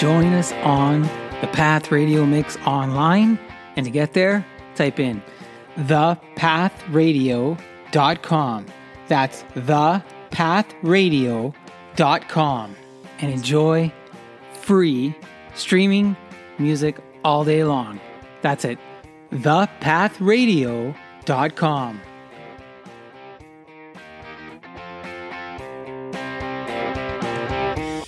join us on the Path Radio Mix online. And to get there, type in thepathradio.com. That's thepathradio.com. And enjoy free streaming music all day long. That's it. thepathradio.com.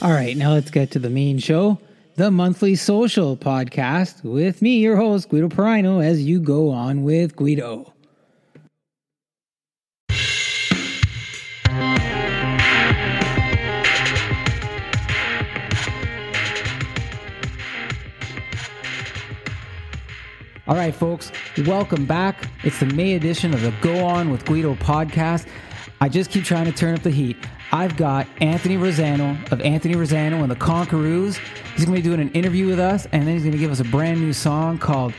All right, now let's get to the main show, the monthly social podcast with me, your host, Guido Perino, as you go on with Guido. All right, folks, welcome back. It's the May edition of the Go On with Guido podcast. I just keep trying to turn up the heat. I've got Anthony Rosano of Anthony Rosano and the Conqueroos. He's going to be doing an interview with us, and then he's going to give us a brand new song called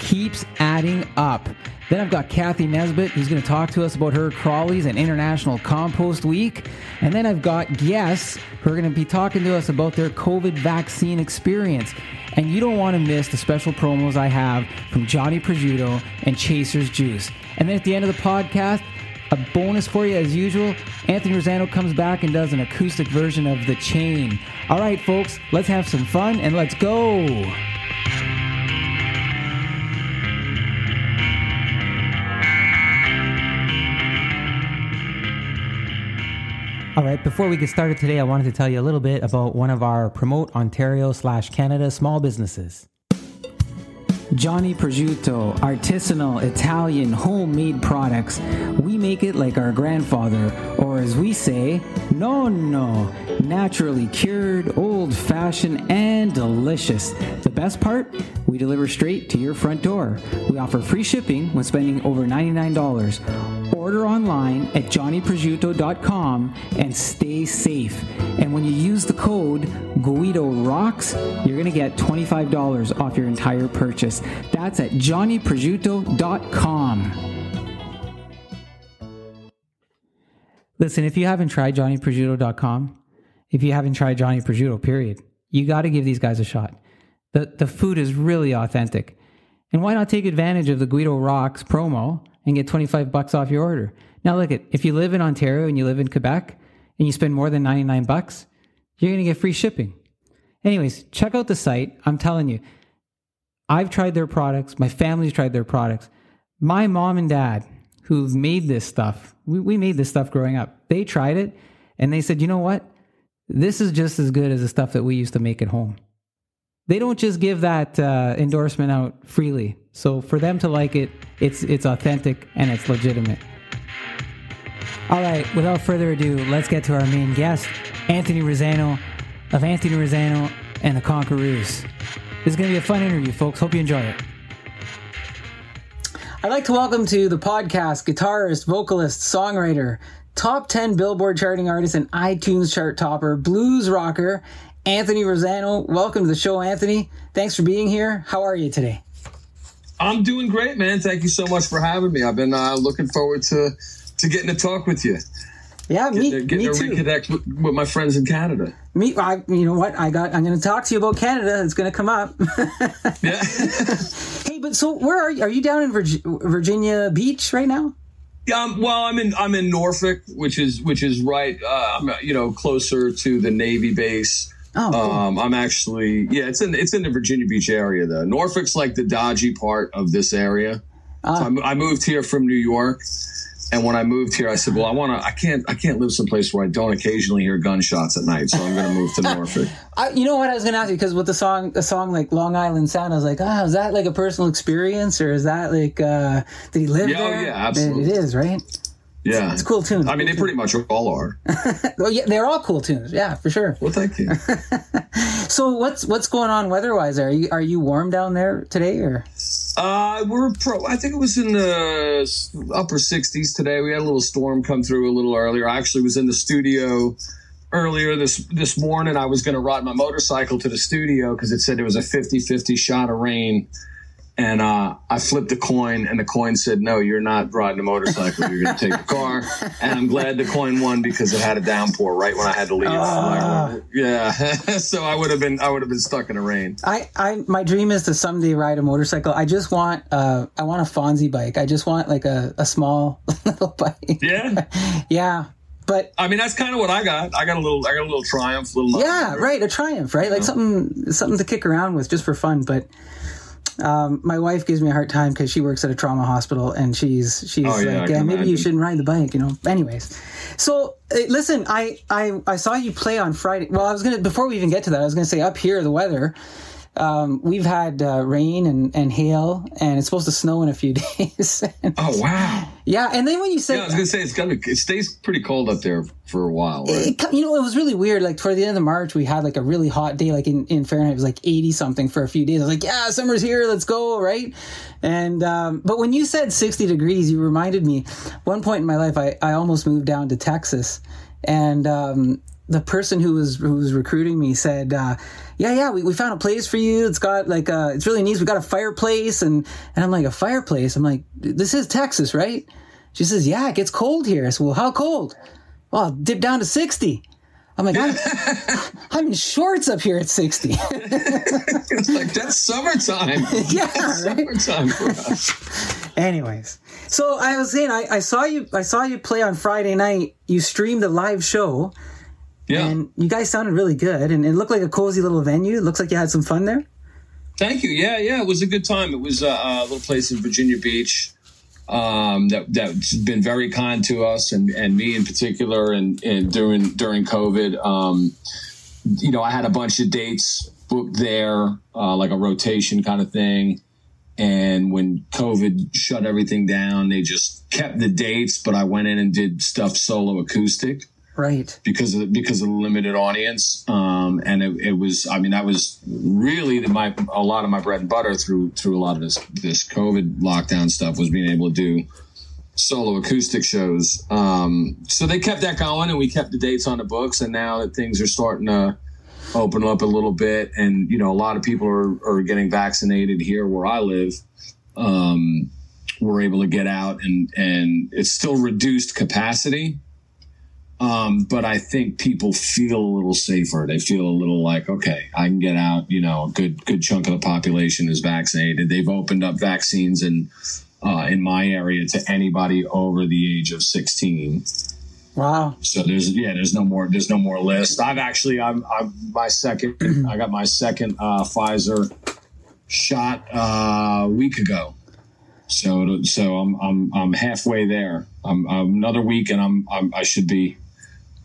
Keeps Adding Up. Then I've got Cathy Nesbitt, who's going to talk to us about her crawlies and International Compost Week. And then I've got guests who are going to be talking to us about their COVID vaccine experience. And you don't want to miss the special promos I have from Johnny Prosciutto and Chaser's Juice. And then at the end of the podcast, a bonus for you as usual. Anthony Rosano comes back and does an acoustic version of The Chain. All right, folks, let's have some fun and let's go. All right, before we get started today, I wanted to tell you a little bit about one of our Promote Ontario slash Canada small businesses. Johnny Prosciutto, artisanal Italian homemade products. We make it like our grandfather, or as we say, nonno. Naturally cured, old fashioned, and delicious. The best part? We deliver straight to your front door. We offer free shipping when spending over $99. Order online at johnnyprosciutto.com and stay safe. And when you use the code Guido Rocks, you're going to get $25 off your entire purchase. That's at johnnyprosciutto.com. Listen, if you haven't tried johnnyprosciutto.com, if you haven't tried Johnny Prosciutto, period, you got to give these guys a shot. The, the food is really authentic. And why not take advantage of the Guido Rocks promo and get 25 bucks off your order? Now look at if you live in Ontario and you live in Quebec and you spend more than 99 bucks, you're going to get free shipping. Anyways, check out the site. I'm telling you, I've tried their products. My family's tried their products. My mom and dad, who've made this stuff, we, we made this stuff growing up. They tried it and they said, you know what? This is just as good as the stuff that we used to make at home. They don't just give that uh, endorsement out freely. So for them to like it, it's it's authentic and it's legitimate. All right, without further ado, let's get to our main guest, Anthony Rosano of Anthony Rosano and the Conqueroos. This is going to be a fun interview, folks. Hope you enjoy it. I'd like to welcome to the podcast guitarist, vocalist, songwriter, top 10 Billboard charting artist, and iTunes chart topper, blues rocker, Anthony Rosano. Welcome to the show, Anthony. Thanks for being here. How are you today? I'm doing great, man. Thank you so much for having me. I've been uh, looking forward to to getting to talk with you. Yeah, me, Get- getting me to too. reconnect with, with my friends in Canada. Me, I, you know what? I got. I'm going to talk to you about Canada. It's going to come up. Yeah. hey, but so where are you? Are you down in Virgi- Virginia Beach right now? Yeah, um, well, I'm in I'm in Norfolk, which is which is right, uh, I'm, uh, you know, closer to the Navy base. Oh, cool. Um, I'm actually, yeah, it's in it's in the Virginia Beach area. though. Norfolk's like the dodgy part of this area. Ah. So I moved here from New York, and when I moved here, I said, well, I want to, I can't, I can't live someplace where I don't occasionally hear gunshots at night. So I'm going to move to Norfolk. I, you know what I was going to ask you because with the song, a song like Long Island Sound, I was like, oh, is that like a personal experience or is that like, uh, did he live Yeah, oh, there? yeah, absolutely. It is, right? Yeah, It's cool tune. I mean, they pretty much all are. oh, yeah, they're all cool tunes. Yeah, for sure. Well, thank you. So what's what's going on weather-wise? Are you are you warm down there today or? Uh, we're pro. I think it was in the upper 60s today. We had a little storm come through a little earlier. I actually was in the studio earlier this this morning. I was going to ride my motorcycle to the studio because it said it was a 50-50 shot of rain And uh, I flipped a coin, and the coin said, "No, you're not riding a motorcycle. You're going to take the car." And I'm glad the coin won because it had a downpour right when I had to leave. Ah. yeah, so I would have been I would have been stuck in the rain. I, I my dream is to someday ride a motorcycle. I just want uh I want a Fonzie bike. I just want like a, a small little bike. Yeah, Yeah. But I mean that's kind of what I got. I got a little I got a little Triumph, little yeah, right, a Triumph, right? Like something something to kick around with just for fun. But um, my wife gives me a hard time because she works at a trauma hospital and she's she's Oh, yeah, like, yeah, maybe you shouldn't ride the bike, you know. Anyways, so uh, listen, I, I I saw you play on Friday. Well, I was gonna before we even get to that, I was gonna say up here the weather. Um, we've had uh, rain and, and hail, and it's supposed to snow in a few days. Oh wow! yeah, and then when you said Yeah, I was gonna say it's gonna it stays pretty cold up there for a while, right? it, you know, it was really weird. Like toward the end of March, we had like a really hot day, like in, in Fahrenheit, it was like 80 something for a few days. I was like, yeah, summer's here. Let's go. Right. And, um, but when you said 60 degrees, you reminded me one point in my life, I, I almost moved down to Texas and, um, the person who was who was recruiting me said, uh, "Yeah, yeah, we, we found a place for you. It's got like uh, it's really nice. We got a fireplace." And and I'm like, "A fireplace?" I'm like, "This is Texas, right?" She says, "Yeah, it gets cold here." I said, "Well, how cold?" Well, I'll dip down to 60. I'm like, I'm, I'm in shorts up here at 60. It's like that's summertime. yeah, right? summertime for us. Anyways, so I was saying, I, I saw you, I saw you play on Friday night. You streamed a live show, Yeah. and you guys sounded really good, and it looked like a cozy little venue. It looks like you had some fun there. Thank you. Yeah, yeah, it was a good time. It was uh, a little place in Virginia Beach um, that that's been very kind to us and, and me in particular. And, and during during COVID, um, you know, I had a bunch of dates booked there, uh, like a rotation kind of thing. And when COVID shut everything down, they just kept the dates, but I went in and did stuff solo acoustic Right. because of because of the limited audience. Um, and it, it was, I mean, that was really my a lot of my bread and butter through through a lot of this this COVID lockdown stuff was being able to do solo acoustic shows. Um, so they kept that going, and we kept the dates on the books. And now that things are starting to open up a little bit, and you know, a lot of people are are getting vaccinated here where I live. Um, we're able to get out and and it's still reduced capacity um, but I think people feel a little safer. They feel a little like, okay, I can get out. You know, a good good chunk of the population is vaccinated. They've opened up vaccines in uh, in my area to anybody over the age of sixteen. Wow. So there's yeah, there's no more there's no more list. I've actually I'm I'm my second I got my second uh, Pfizer shot uh, a week ago. So so I'm I'm I'm halfway there. I'm, I'm another week and I'm, I'm I should be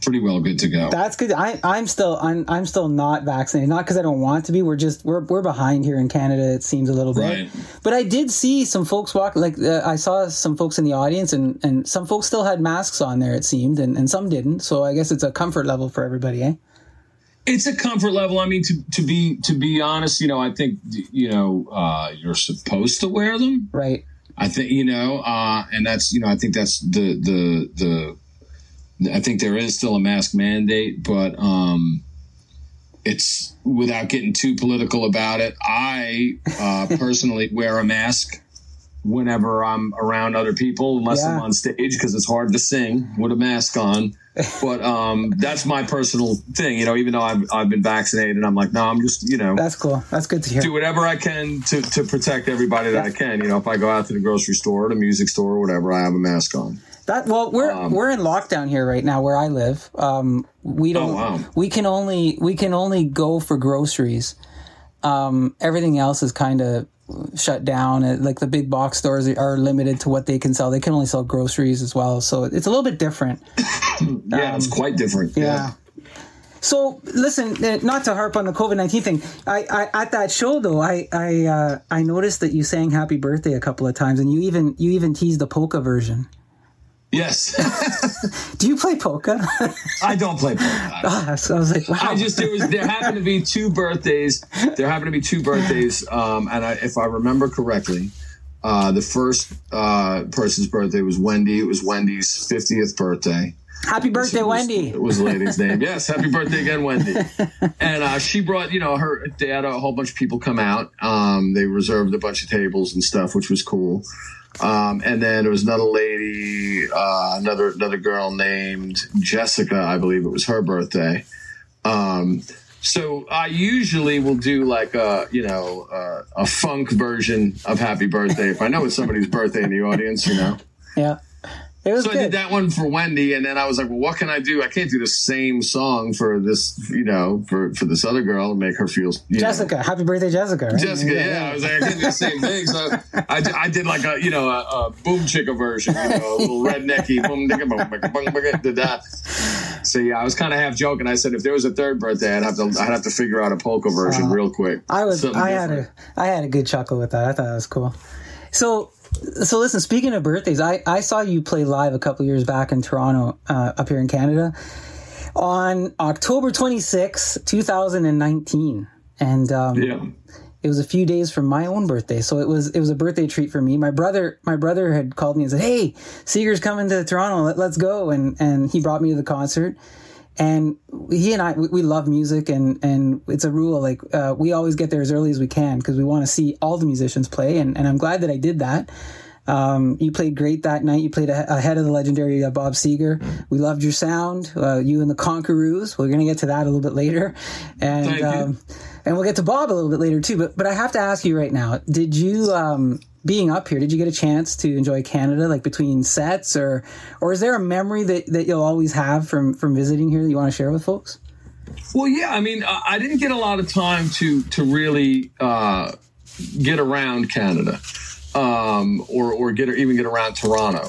pretty well good to go. That's good. I, I'm still, I'm, I'm still not vaccinated. Not because I don't want to be. We're just, we're, we're behind here in Canada. It seems a little bit. Right. But I did see some folks walk. Like uh, I saw some folks in the audience, and and some folks still had masks on there. It seemed, and, and some didn't. So I guess it's a comfort level for everybody, eh? it's a comfort level. I mean, to, to be to be honest, you know, I think you know uh, you're supposed to wear them. Right. I think you know, uh, and that's you know, I think that's the the the. I think there is still a mask mandate, but um, it's without getting too political about it. I uh, personally wear a mask whenever I'm around other people, unless I'm on stage, because it's hard to sing with a mask on. But um, that's my personal thing, you know. Even though I've I've been vaccinated, I'm like, no, I'm just you know That's cool. That's good to hear. do whatever I can to, to protect everybody that I can. You know, if I go out to the grocery store, the music store, or whatever, I have a mask on. That well, we're Um, we're in lockdown here right now where I live. Um, we don't. Oh, wow. We can only we can only go for groceries. Um, everything else is kind of shut down. Uh, Like the big box stores are limited to what they can sell. They can only sell groceries as well, so it's a little bit different. Yeah, it's quite different. Um, Yeah. So listen, uh, not to harp on the COVID nineteen thing. I, I at that show though, I I uh, I noticed that you sang "Happy Birthday" a couple of times, and you even you even teased the polka version. Yes, Do you play poker? I don't play polka. so I was like, wow. I just there was there happened to be two birthdays. There happened to be two birthdays, um, and I, if I remember correctly, uh, the first uh, person's birthday was Wendy. It was Wendy's fiftieth birthday. Happy birthday, was, Wendy. It was the lady's name. Yes, happy birthday again, Wendy. And uh, she brought, you know, her, they had a whole bunch of people come out. Um, they reserved a bunch of tables and stuff, which was cool. Um, and then there was another lady, uh, another, another girl named Jessica, I believe it was her birthday. Um, so I usually will do like a, you know, uh, a funk version of happy birthday. If I know it's somebody's birthday in the audience, you know. Yeah. So good. I did that one for Wendy, and then I was like, "Well, what can I do? I can't do the same song for this, you know, for for this other girl and make her feel." Jessica, know. happy birthday, Jessica. Right? Jessica, yeah, I was like, I can't do the same thing. So I, I did like a, you know, a, a boom chicka version, you know, a little rednecky boom chicka boom that. So yeah, I was kind of half joking. I said if there was a third birthday, I'd have to I'd have to figure out a polka version uh, real quick. I was Something I different. had a I had a good chuckle with that. I thought that was cool. So so listen, speaking of birthdays, I, I saw you play live a couple years back in Toronto, uh, up here in Canada, on October 26, 2019. And um, yeah. it was a few days from my own birthday. So it was it was a birthday treat for me. My brother my brother had called me and said, Hey, Seger's coming to Toronto, Let, let's go and and he brought me to the concert and he and I we, we, love music and and it's a rule like uh, we always get there as early as we can because we want to see all the musicians play and, and I'm glad that I did that. Um, you played great that night. You played a- ahead of the legendary uh, Bob Seger. We loved your sound. Uh, you and the Conqueroos. We're gonna get to that a little bit later, and um, and we'll get to Bob a little bit later too. But but I have to ask you right now: Did you um, being up here, did you get a chance to enjoy Canada, like between sets, or or is there a memory that, that you'll always have from from visiting here that you want to share with folks? Well, yeah, I mean, I didn't get a lot of time to to really uh, get around Canada, um, or or get even get around Toronto.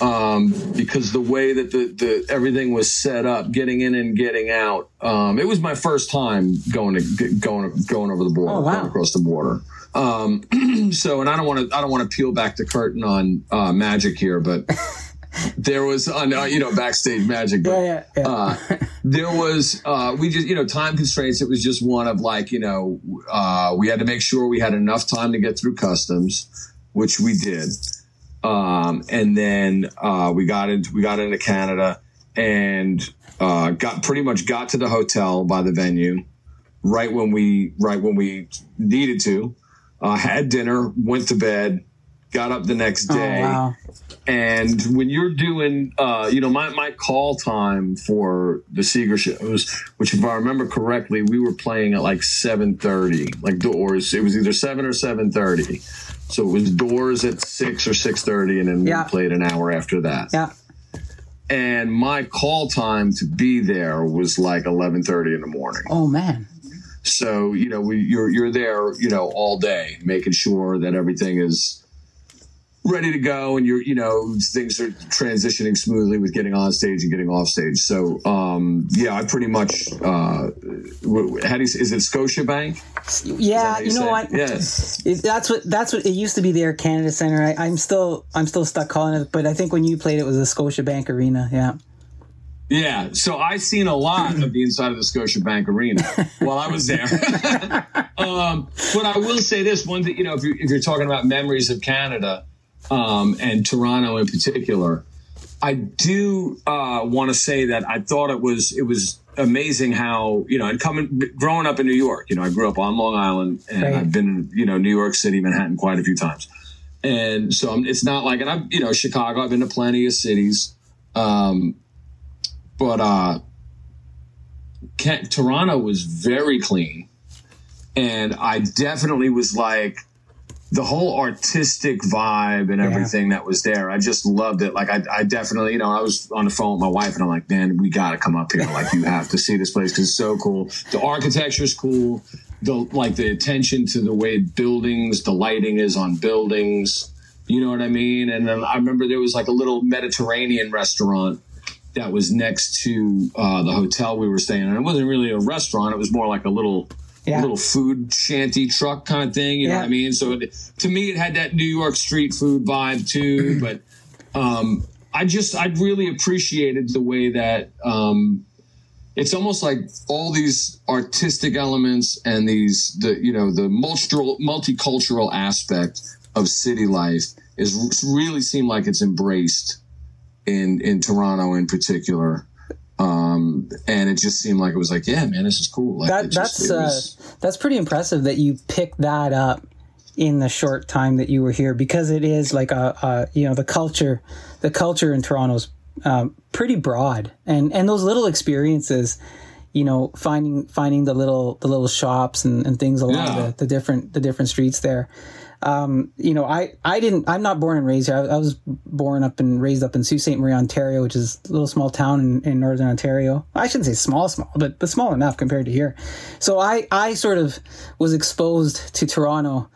Um, because the way that the, the everything was set up, getting in and getting out, um, it was my first time going to going going over the border, oh, wow. going across the border. Um, so, and I don't want to, I don't want to peel back the curtain on uh, magic here, but there was, on, uh, you know, backstage magic. But, yeah, yeah, yeah. uh, there was, uh, we just, you know, time constraints. It was just one of like, you know, uh, we had to make sure we had enough time to get through customs, which we did. Um, and then uh, we got into, we got into Canada and uh, got pretty much got to the hotel by the venue right when we right when we needed to uh, had dinner, went to bed, got up the next oh, day. Oh, wow. And when you're doing, uh, you know, my, my call time for the Seger shows, which if I remember correctly, we were playing at like 7.30, like doors. It was either 7 or 7.30. So it was doors at 6 or 6.30, and then yeah. we played an hour after that. Yeah. And my call time to be there was like 11.30 in the morning. Oh, man. So you know, we, you're you're there, you know, all day, making sure that everything is ready to go, and you're you know things are transitioning smoothly with getting on stage and getting off stage. So um, yeah, I pretty much uh, how do you is it Scotiabank? Yeah, you, you know what? Yes, it, that's what that's what it used to be. The Air Canada Center. I, I'm still I'm still stuck calling it, but I think when you played it was the Scotiabank Arena. Yeah. Yeah, so I seen a lot of the inside of the Scotiabank Arena while I was there. um, but I will say this one that you know, if you're, if you're talking about memories of Canada um, and Toronto in particular, I do uh, want to say that I thought it was it was amazing how you know, and coming growing up in New York, you know, I grew up on Long Island and right. I've been you know New York City, Manhattan quite a few times, and so I'm, it's not like and I'm you know Chicago. I've been to plenty of cities. Um, but uh, Kent, Toronto was very clean, and I definitely was like the whole artistic vibe and everything yeah. that was there. I just loved it. Like I, I definitely, you know, I was on the phone with my wife, and I'm like, man, we got to come up here. Like you have to see this place because it's so cool. The architecture is cool. The like the attention to the way buildings, the lighting is on buildings. You know what I mean? And then I remember there was like a little Mediterranean restaurant that was next to uh, the hotel we were staying in. It wasn't really a restaurant; it was more like a little yeah. little food shanty truck kind of thing. You yeah. know what I mean? So it, to me, it had that New York street food vibe too. but um, I just I really appreciated the way that. Um, it's almost like all these artistic elements and these the you know the multicultural multicultural aspect of city life is really seem like it's embraced in in Toronto in particular. Um, and it just seemed like it was like, yeah, man, this is cool. Like, that, just, that's was, uh, that's pretty impressive that you picked that up in the short time that you were here because it is like a, a you know the culture the culture in Toronto's um, pretty broad and and those little experiences you know finding finding the little the little shops and, and things along Yeah. the, the different the different streets there um, you know I I didn't I'm not born and raised here. I, I was born up and raised up in Sault Ste. Marie Ontario which is a little small town in, in northern Ontario. I shouldn't say small small but but small enough compared to here. So I I sort of was exposed to Toronto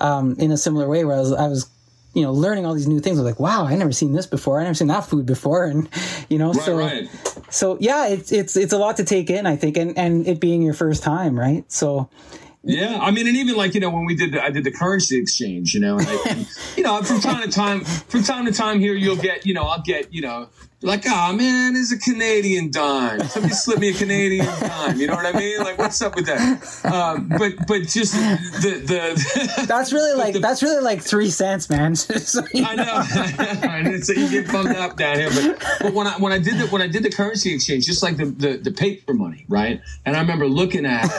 um, in a similar way where I was I was you know learning all these new things. I was like wow I never seen this before. I never seen that food before. And you know right, so right. so yeah it's it's it's a lot to take in I think and and it being your first time right? So Yeah, I mean, and even like you know when we did the, I did the currency exchange, you know, and, I, and you know from time to time, from time to time here you'll get you know I'll get you know like oh man, there's a Canadian dime. Somebody slip me a Canadian dime. You know what I mean? Like what's up with that? Um, but but just the the that's really like the- that's really like three cents man So, I know, and it's, you get bummed up down here. But, but when I when I did the when I did the currency exchange, just like the, the the paper money, right? And I remember looking at it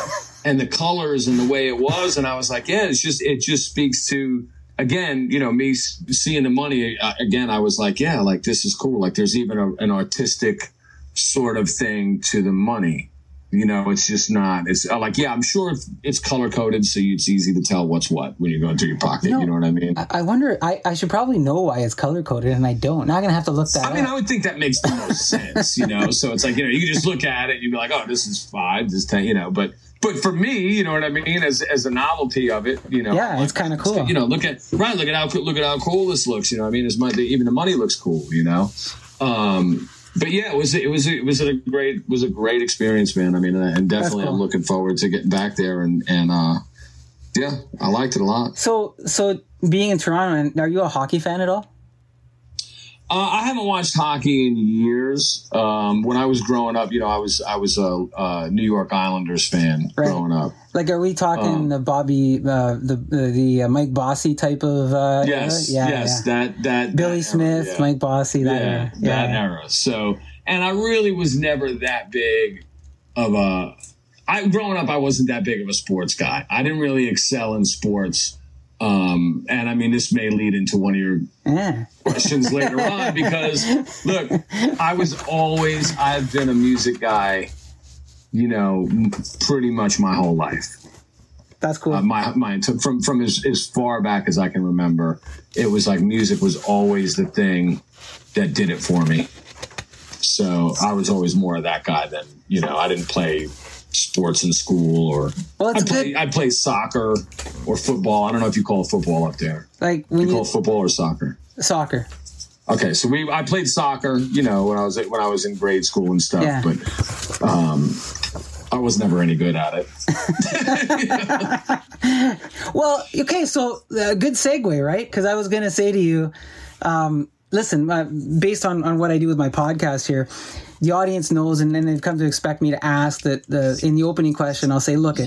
and the colors and the way it was, and I was like, yeah, it's just it just speaks to again, you know, me seeing the money uh, again. I was like, yeah, like this is cool. Like there's even a, an artistic sort of thing to the money. You know, it's just not. It's uh, like, yeah, I'm sure it's color coded, so it's easy to tell what's what when you're going through your pocket. No. you know what I mean? I wonder I, I should probably know why it's color coded and I don't now I'm gonna have to look that I mean, up I would think that makes the most sense, you know. So it's like you know, you can just look at it, and you'd be like, "Oh, this is five, this is ten, you know." But but for me, you know what I mean, as as a novelty of it, you know, Yeah, it's kinda cool. You know, look at right, look at how look at how cool this looks. You know, what I mean, it's my, even the money looks cool. You know, um, but yeah, it was it was it was a great was a great experience, man. I mean, and definitely cool. I'm looking forward to getting back there, and and uh, yeah, I liked it a lot. so so being in Toronto and are you a hockey fan at all Uh, I haven't watched hockey in years. Um, when I was growing up, you know, I was I was a, a New York Islanders fan Right. growing up. Like, are we talking the Bobby, uh, the the, uh, Mike Bossy type of? Uh, Yes, yeah, yes, yeah. that that Billy that Smith, era, yeah. Mike Bossy, that yeah, era. that era. So, and I really was never that big of a. I growing up, I wasn't that big of a sports guy. I didn't really excel in sports. Um, and I mean, this may lead into one of your Yeah. questions later on because look, I was always I've been a music guy, you know, pretty much my whole life. That's cool. Uh, my my from from as, as far back as I can remember, it was like music was always the thing that did it for me. So I was always more of that guy than you know. I didn't play sports in school or Well, it's I play. I play soccer or football. I don't know if you call it football up there. like when You you call it football or soccer? soccer. Okay, so we I played soccer, you know, when I was when I was in grade school and stuff, Yeah. but um, I was never any good at it. Well, okay, so uh, good segue, right? Because I was going to say to you, um, listen, uh, based on, on what I do with my podcast here, the audience knows, and then they've come to expect me to ask that the in the opening question, I'll say, look,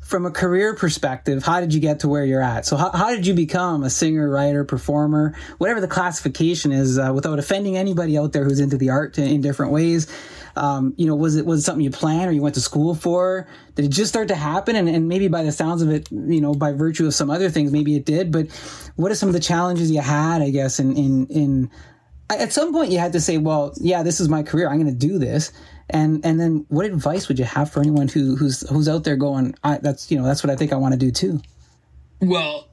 from a career perspective, how did you get to where you're at? So, how, how did you become a singer, writer, performer, whatever the classification is, uh, without offending anybody out there who's into the art in, in different ways? Um, you know, was it was it something you planned or you went to school for? Did it just start to happen? And, and maybe by the sounds of it, you know, by virtue of some other things, maybe it did. But what are some of the challenges you had? I guess in in in at some point you had to say, well, yeah, this is my career. I'm going to do this. And and then what advice would you have for anyone who who's who's out there going, I, that's you know that's what I think I want to do too. Well,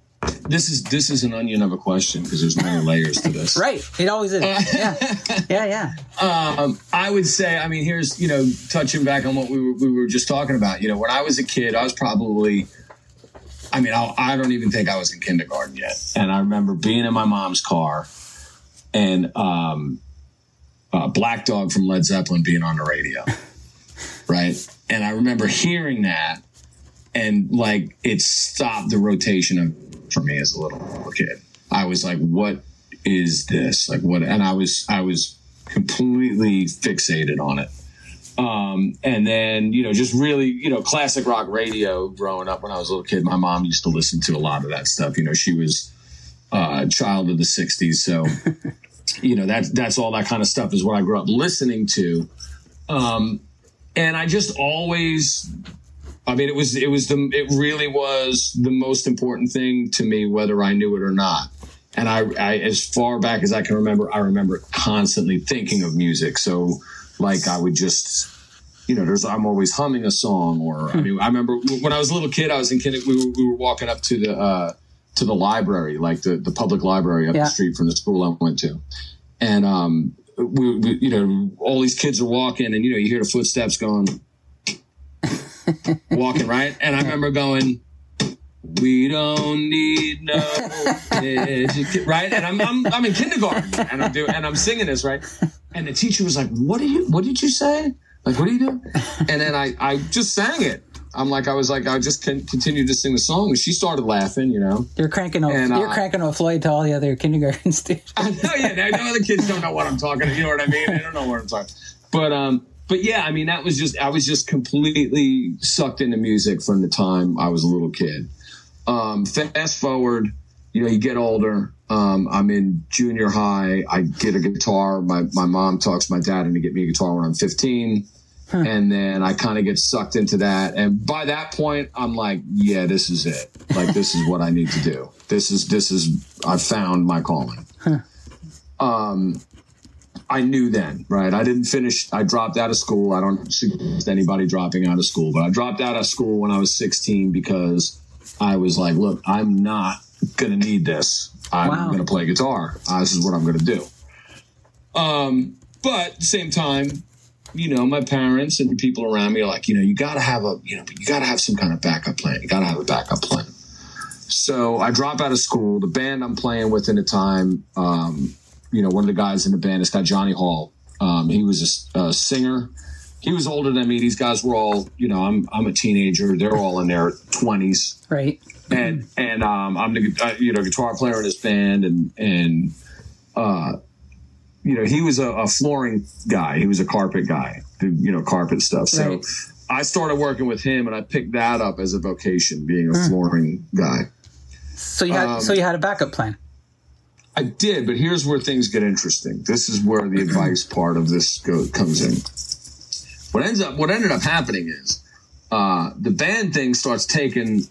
this is this is an onion of a question because there's many layers to this. Right. It always is. yeah. Yeah. Yeah. Um, I would say, I mean, here's you know, touching back on what we were, we were just talking about. You know, when I was a kid, I was probably, I mean, I, I don't even think I was in kindergarten yet, and I remember being in my mom's car, and um, uh, Black Dog from Led Zeppelin being on the radio, right? And I remember hearing that, and like it stopped the rotation of for me as a little kid. I was like, "What is this? Like what?" And I was I was completely fixated on it. Um, and then, you know, just really, you know, classic rock radio growing up when I was a little kid. My mom used to listen to a lot of that stuff. You know, she was uh, a child of the 60s. So you know that that's all that kind of stuff is what I grew up listening to, um, and I just always. I mean, it was it was the it really was the most important thing to me, whether I knew it or not. And I, I as far back as I can remember, I remember constantly thinking of music. So, like, I would just you know, there's I'm always humming a song, or I mean, I remember when I was a little kid, I was in kinder, we were, we were walking up to the uh, to the library, like the the public library up Yeah. the street from the school I went to, and um, we, we you know all these kids are walking, and you know you hear the footsteps going, walking right, and I remember going. We don't need no education, right? And I'm, I'm I'm in kindergarten, and I'm doing and I'm singing this right, and the teacher was like, "What are you? What did you say? Like, what are you doing?" And then I I just sang it. I'm like I was like I just con- continued to sing the song, and she started laughing, you know. You're cranking out. And, you're uh, cranking out Floyd to all the other kindergarten students. I know, yeah. I know the kids don't know what I'm talking. About. You know what I mean? They don't know what I'm talking. But um, but yeah, I mean that was just I was just completely sucked into music from the time I was a little kid. Um, fast forward, you know, you get older. Um, I'm in junior high. I get a guitar. My my mom talks my dad into get me a guitar when I'm 15. And then I kind of get sucked into that. And by that point, I'm like, yeah, this is it. Like, this is what I need to do. This is, this is, I found my calling. Um, I knew then, right? I didn't finish, I dropped out of school. I don't suggest anybody dropping out of school, but I dropped out of school when I was 16 because I was like, look, I'm not going to need this. I'm Wow. going to play guitar. Uh, this is what I'm going to do. Um, but same time, you know, my parents and people around me are like, you know, you got to have a, you know, you got to have some kind of backup plan. You got to have a backup plan. So I drop out of school. The band I'm playing with in the time, um, you know, one of the guys in the band, this guy Johnny Hall. Um, he was a, a singer. He was older than me. These guys were all, you know, I'm I'm a teenager. They're all in their 20s Right. and and um, I'm the uh, you know guitar player in his band, and and uh, you know he was a, a flooring guy, he was a carpet guy, you know carpet stuff. So Right. I started working with him, and I picked that up as a vocation, being a flooring guy. So you had Um, so you had a backup plan. I did, but here's where things get interesting. This is where the advice part of this go, comes in. What ends up, what ended up happening is, uh, the band thing starts taking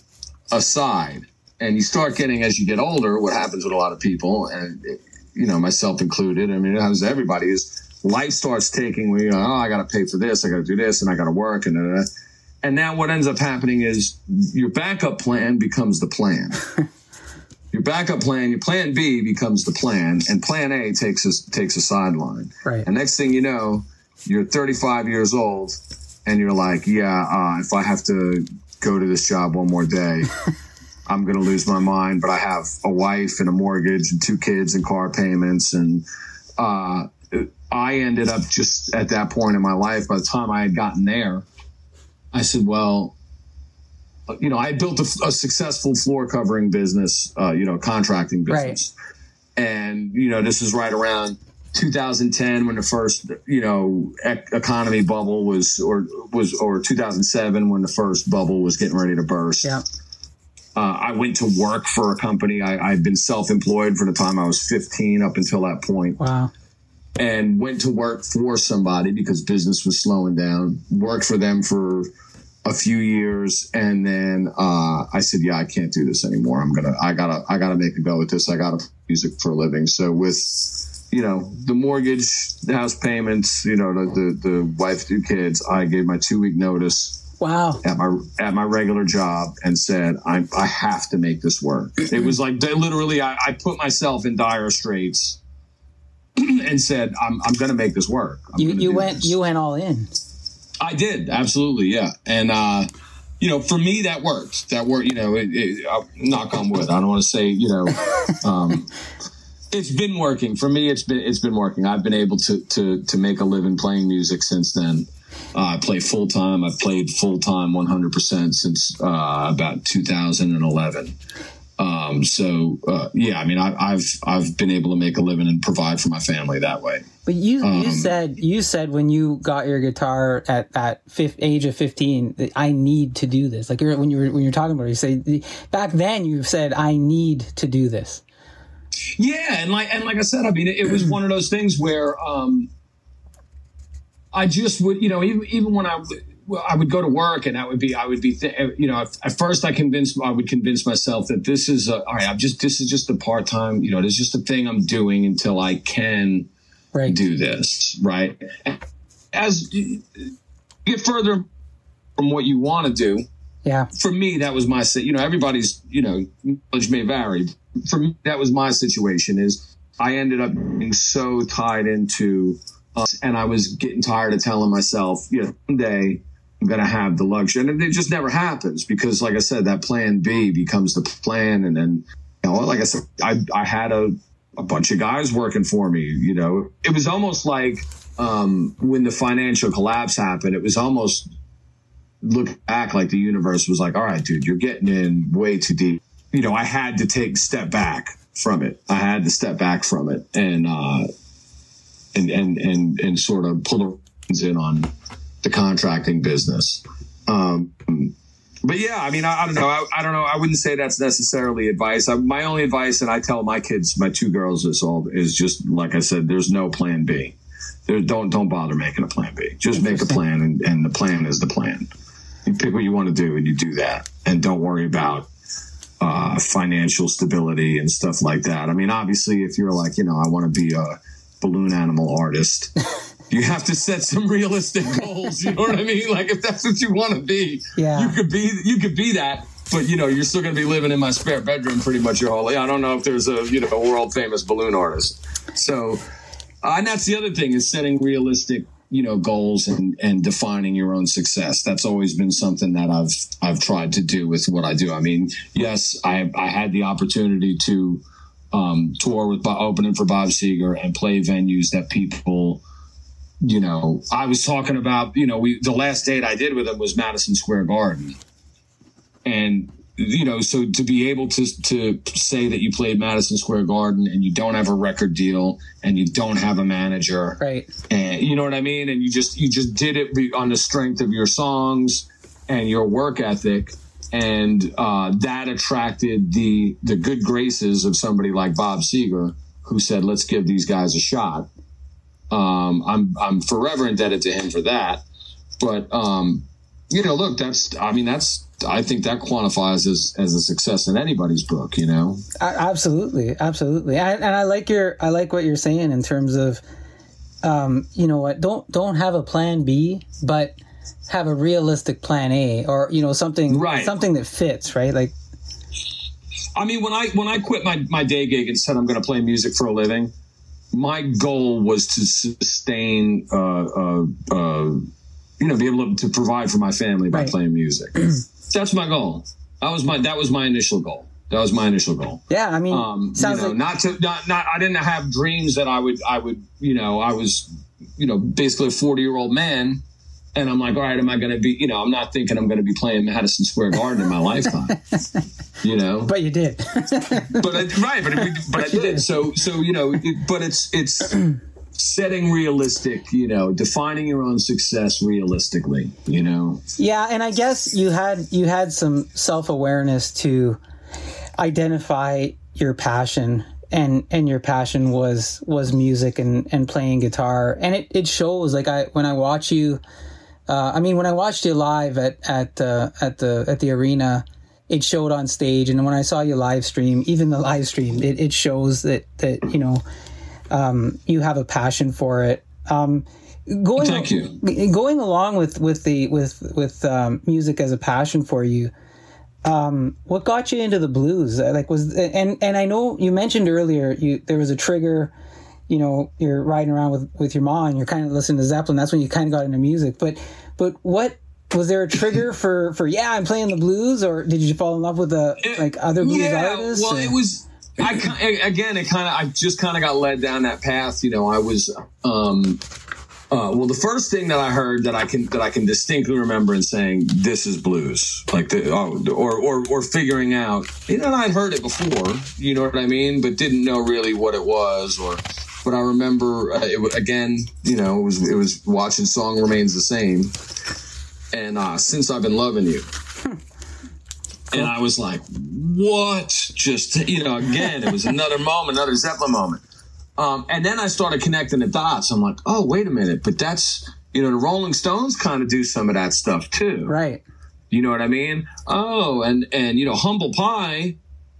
a side, and you start getting as you get older. What happens with a lot of people, and it, you know myself included. I mean, it happens to everybody. Is life starts taking. You know, oh, I got to pay for this, I got to do this, and I got to work, and da, da, da. and now what ends up happening is your backup plan becomes the plan your backup plan, your plan B becomes the plan, and plan A takes a, takes a sideline. Right. And next thing you know, you're 35 years old, and you're like, yeah, uh, if I have to go to this job one more day, I'm going to lose my mind. But I have a wife and a mortgage and two kids and car payments, and uh, I ended up just at that point in my life. By the time I had gotten there, I said, well you know, I had built a, a successful floor covering business, uh, you know, contracting business. And, you know, this is right around 2010 when the first, you know, ec- economy bubble was, or was, or 2007 when the first bubble was getting ready to burst. Yeah. Uh, I went to work for a company. I, I'd been self employed for the time I was 15 up until that point Wow. and went to work for somebody because business was slowing down. Worked for them for a few years, and then uh, I said, "Yeah, I can't do this anymore. I'm gonna, I gotta, I gotta make a go at this. I gotta music for a living." So with you know the mortgage, the house payments, you know the the, the wife, two kids, I gave my two week notice Wow. at my at my regular job and said I I have to make this work. It was like they- literally I, I put myself in dire straits and said I'm I'm going to make this work. I'm You you went this." you went all in. I did absolutely yeah, and uh, you know for me that worked. That worked. You know, it, it, uh, knock on wood. I don't want to say you know. Um, it's been working for me. It's been it's been working. I've been able to to to make a living playing music since then. Uh, I play full time. I've played full time 100% since uh, about 2011. Um, so uh, yeah, I mean, I, I've I've been able to make a living and provide for my family that way. But you you Um, said you said when you got your guitar at at fifth, age of fifteen that I need to do this. Like you're, when you were when you're talking about it, you say back then you said I need to do this. Yeah, and like and like I said, I mean, it, it was one of those things where um, I just would, you know, even even when I would- I would go to work and I would be, I would be, th- eh, you know, at, at first I convinced, I would convince myself that this is, a, all right, I'm just, this is just a part time, you know, this is just a thing I'm doing until I can Right. do this, right? As you get further from what you want to do, Yeah. for me, that was my, you know, everybody's, you know, knowledge may vary. For me, that was my situation is I ended up being so tied into, uh, and I was getting tired of telling myself, you know, one day I'm going to have the luxury. And it just never happens because, like I said, that plan B becomes the plan. And then, you know, like I said, I, I had a, a bunch of guys working for me, you know, it was almost like, um, when the financial collapse happened, it was almost look back like the universe was like, all right, dude, you're getting in way too deep. You know, I had to take step back from it. I had to step back from it and, uh, and, and, and, and sort of pull in on the contracting business. Um, but yeah, I mean, I, I don't know. I, I don't know. I wouldn't say that's necessarily advice. I, my only advice, and I tell my kids, my two girls, is all is just like I said. There's no plan B. There, don't don't bother making a plan B. Just make a plan, and, and the plan is the plan. You pick what you want to do, and you do that, and don't worry about uh, financial stability and stuff like that. I mean, obviously, if you're like, you know, I want to be a balloon animal artist. You have to set some realistic goals. You know what I mean? Like if that's what you want to be, Yeah. you could be you could be that, but you know you're still going to be living in my spare bedroom pretty much your whole life. I don't know if there's a you know a world famous balloon artist. So, uh, and that's the other thing is setting realistic you know goals and and defining your own success. That's always been something that I've I've tried to do with what I do. I mean, yes, I I had the opportunity to um, tour with opening for Bob Seger and play venues that people you know, I was talking about, you know, we the last date I did with him was Madison Square Garden. And you know, so to be able to to say that you played Madison Square Garden and you don't have a record deal and you don't have a manager Right. and you know what I mean, and you just you just did it on the strength of your songs and your work ethic, and uh, that attracted the the good graces of somebody like Bob Seger, who said, "Let's give these guys a shot." Um, I'm I'm forever indebted to him for that, but um, you know, look, that's I mean, that's I think that quantifies as as a success in anybody's book, you know. Absolutely, absolutely, and, and I like your I like what you're saying in terms of, um, you know what? Don't don't have a plan B, but have a realistic plan A, or you know something Right. something that fits, right? Like, I mean, when I when I quit my my day gig and said I'm going to play music for a living, my goal was to sustain, uh, uh, uh, you know, be able to provide for my family by Right. playing music. That's my goal. That was my that was my initial goal. That was my initial goal. yeah, I mean, Um, you sounds know, like not to not not. I didn't have dreams that I would I would you know I was you know basically a 40 year old man. And I'm like, all right, am I going to be, you know, I'm not thinking I'm going to be playing Madison Square Garden in my lifetime, you know? but you did. but I, right, but it, but I did. So so you know, it, but it's it's setting realistic, you know, defining your own success realistically, you know. Yeah, and I guess you had you had some self awareness to identify your passion, and and your passion was was music and and playing guitar, and it it shows. Like I when I watch you, uh, I mean when I watched you live at at uh, at the at the arena. It showed on stage, and when I saw you live stream, even the live stream, it, it shows that that you know um, you have a passion for it. Um, going Thank you. going along with with the with with um, music as a passion for you um, what got you into the blues like was and and i know you mentioned earlier you there was a trigger you know you're riding around with with your mom and you're kind of listening to zeppelin that's when you kind of got into music but but what was there a trigger for for yeah i'm playing the blues or did you fall in love with the like other blues yeah, artists well, or- it was. I again, it kind of. I just kind of got led down that path. You know, I was. um uh, well, the first thing that I heard that I can that I can distinctly remember and saying this is blues, like the oh, or or or figuring out, you know, I'd heard it before, you know what I mean, but didn't know really what it was, or. But I remember uh, it, again, you know, it was it was watching "Song Remains the Same," and uh, since I've been loving you, and I was like, what? Just, you know, again, it was another moment, another Zeppelin moment. Um, and then I started connecting the dots. I'm like, oh, wait a minute, but that's, you know, the Rolling Stones kind of do some of that stuff too. Right. You know what I mean? Oh, and, and, you know, Humble Pie,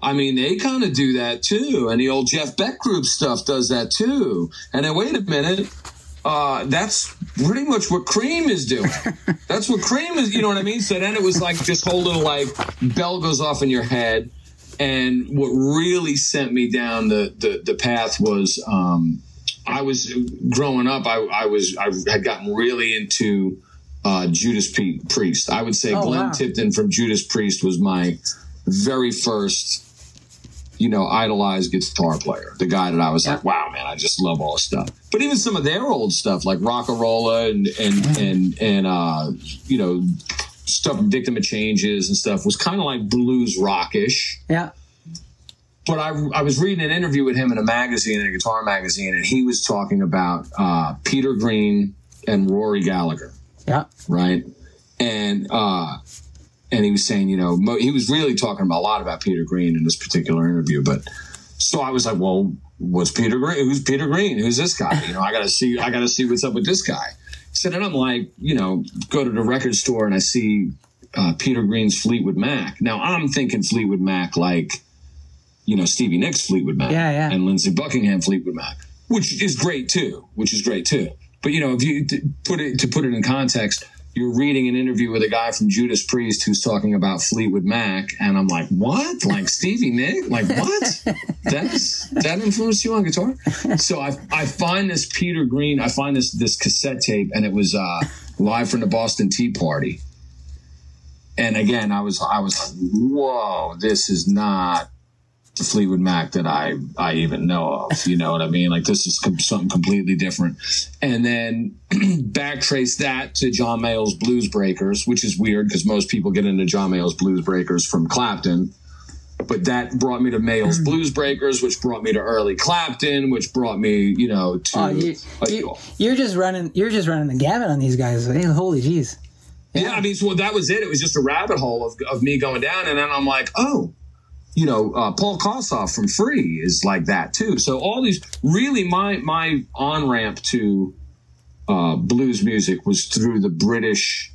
I mean, they kind of do that too. And the old Jeff Beck group stuff does that too. And then wait a minute. Uh, that's pretty much what Cream is doing. that's what Cream is, you know what I mean? So then it was like this whole little like bell goes off in your head. And what really sent me down the, the, the path was, um, I was growing up, I, I was, I had gotten really into, uh, Judas Priest. I would say Oh, Glenn wow. Tipton from Judas Priest was my very first you know, idolized guitar player. The guy that I was like, wow, man, I just love all his stuff. But even some of their old stuff, like Rocka Rolla and and and and uh, you know, stuff Victim of Changes and stuff, was kind of like blues rockish. Yeah. But I, I was reading an interview with him in a magazine, in a guitar magazine, and he was talking about uh, Peter Green and Rory Gallagher Yeah. right? And uh, and he was saying, you know, mo- he was really talking about a lot about Peter Green in this particular interview. But so I was like, well, what's Peter Green? Who's Peter Green? Who's this guy? You know, I got to see, I got to see what's up with this guy. So then I'm like, you know, go to the record store and I see uh, Peter Green's Fleetwood Mac. Now I'm thinking Fleetwood Mac like, you know, Stevie Nicks Fleetwood Mac Yeah, yeah. and Lindsey Buckingham Fleetwood Mac, which is great too, which is great too. But you know, if you to put it to put it in context, you're reading an interview with a guy from Judas Priest who's talking about Fleetwood Mac, and I'm like, what? Like Stevie Nick? Like what? That's that influenced you on guitar? So I I find this Peter Green, I find this this cassette tape, and it was uh, live from the Boston Tea Party. And again, I was I was like, whoa, this is not the Fleetwood Mac that I I even know of. You know what I mean? Like this is com- something completely different. And then backtrace that to John Mayall's Blues Breakers, which is weird because most people get into John Mayall's Blues Breakers from Clapton. But that brought me to Mayall's Blues Breakers, which brought me to early Clapton, which brought me, you know, to Oh, you, uh, you, you're just running. You're just running the gamut on these guys. Hey, holy jeez. Yeah, I mean, so that was it. It was just a rabbit hole of, of me going down, and then I'm like, oh, you know, uh, Paul Kossoff from Free is like that too. So all these really my my on ramp to uh, blues music was through the British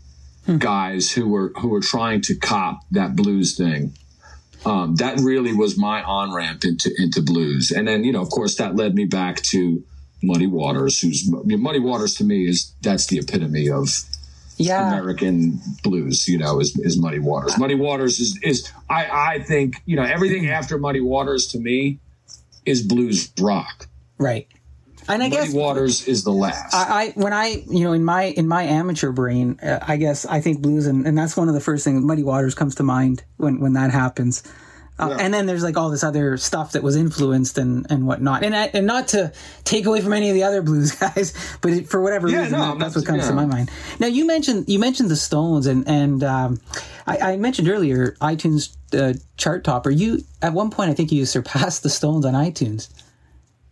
guys who were who were trying to cop that blues thing. Um, that really was my on ramp into into blues, and then you know, of course, that led me back to Muddy Waters. Who's Muddy Waters to me is that's the epitome of Yeah. American blues, you know, is, is Muddy Waters. Muddy Waters is, is I, I think, you know, everything after Muddy Waters to me is blues rock. Right. And I guess Muddy guess Waters is the last. I, I when I you know in my in my amateur brain, uh, I guess I think blues and, and that's one of the first things. Muddy Waters comes to mind when when that happens. Uh, And then there's like all this other stuff that was influenced and, and whatnot, and I, and not to take away from any of the other blues guys, but for whatever Yeah, reason, no, that- that's what comes to my mind. Now you mentioned you mentioned the Stones, and and um, I, I mentioned earlier iTunes uh, chart topper. You at one point I think you surpassed the Stones on iTunes,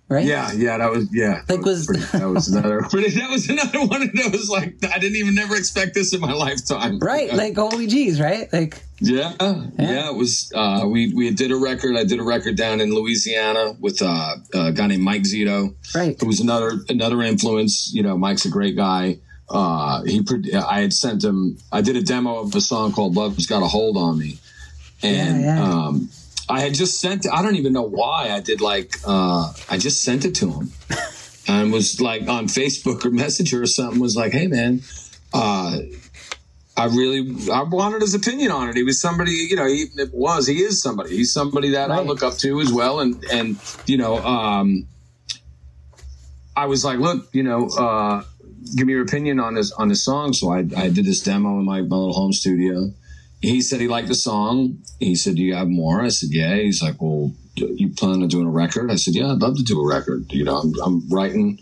right? yeah, yeah, that was yeah. Like, that was- pretty- that was another that was another one that was like I didn't even never expect this in my lifetime. Right, like holy jeez, right? Like Yeah, yeah. It was. Uh, we we did a record. I did a record down in Louisiana with uh, a guy named Mike Zito. Right. It was another another influence. You know, Mike's a great guy. Uh, he. I had sent him. I did a demo of a song called "Love's Got a Hold on Me," and Yeah, yeah. Um, I had just sent. I don't even know why I did. Like, uh, I just sent it to him, and was like on Facebook or Messenger or something. Was like, hey man. Uh, I really I wanted his opinion on it. He was somebody, you know, he it was he is somebody. He's somebody that I look up to as well. And and you know, um, I was like, look, you know, uh, give me your opinion on this on this song. So I I did this demo in my, my little home studio. He said he liked the song. He said, "Do you have more?" I said, "Yeah." He's like, "Well, do you plan on doing a record?" I said, "Yeah, I'd love to do a record. You know, I'm, I'm writing."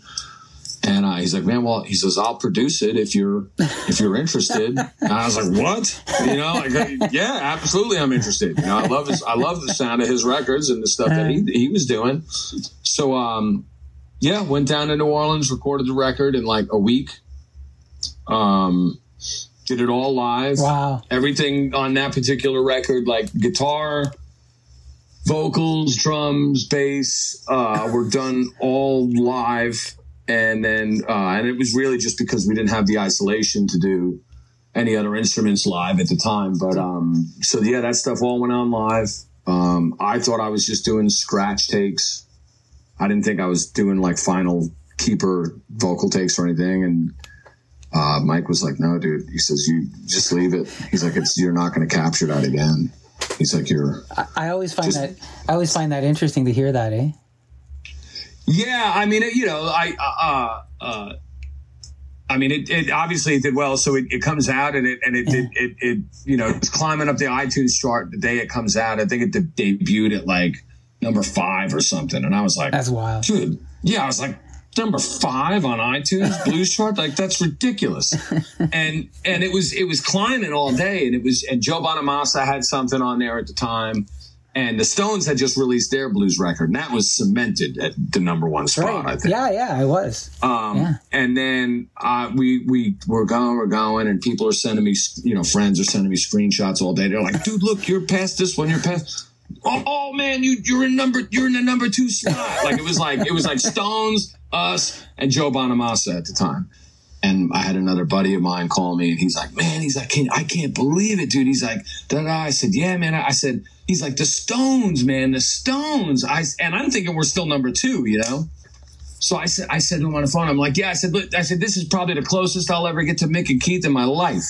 And uh, he's like, man, well, he says, I'll produce it if you're if you're interested. And I was like, what? You know, like, yeah, absolutely, I'm interested. You know, I love his, I love the sound of his records and the stuff that he he was doing. So, um, yeah, went down to New Orleans, recorded the record in like a week. Um, did it all live. wow, Everything on that particular record, like guitar, vocals, drums, bass uh, were done all live, and then uh, and it was really just because we didn't have the isolation to do any other instruments live at the time. But um, so yeah, that stuff all went on live. Um, I thought I was just doing scratch takes. I didn't think I was doing like final keeper vocal takes or anything, and. Uh, Mike was like, "No, dude." He says, "You just leave it." He's like, "It's you're not going to capture that again." He's like, "You're." I, I always find Just- that I always find that interesting to hear that, eh? Yeah, I mean, it, you know, I, uh, uh, I mean, it, it obviously did well. So it, it comes out and it and it did it, it you know it's climbing up the iTunes chart the day it comes out. I think it de- debuted at like number five or something, and I was like, That's wild. dude, yeah, I was like number five on iTunes blues chart, like that's ridiculous. and and it was it was climbing all day, and it was and Joe Bonamassa had something on there at the time. And the Stones had just released their blues record, and that was cemented at the number one spot. I think. Yeah, yeah, I was. Um, Yeah. And then uh, we we we're going, we're going, and people are sending me, you know, friends are sending me screenshots all day. They're like, "Dude, look, you're past this one. You're past." Oh, oh man, you you're in number you're in the number two slot. Like it was like it was like Stones, us, and Joe Bonamassa at the time. And I had another buddy of mine call me, and he's like, "Man, he's like, I can't believe it, dude." He's like, da da. I said, "Yeah, man." I said, "He's like the Stones, man, the Stones." I and I'm thinking we're still number two, you know. So I said, I said to him on the phone, I'm like, yeah, I said, look, I said, this is probably the closest I'll ever get to Mick and Keith in my life.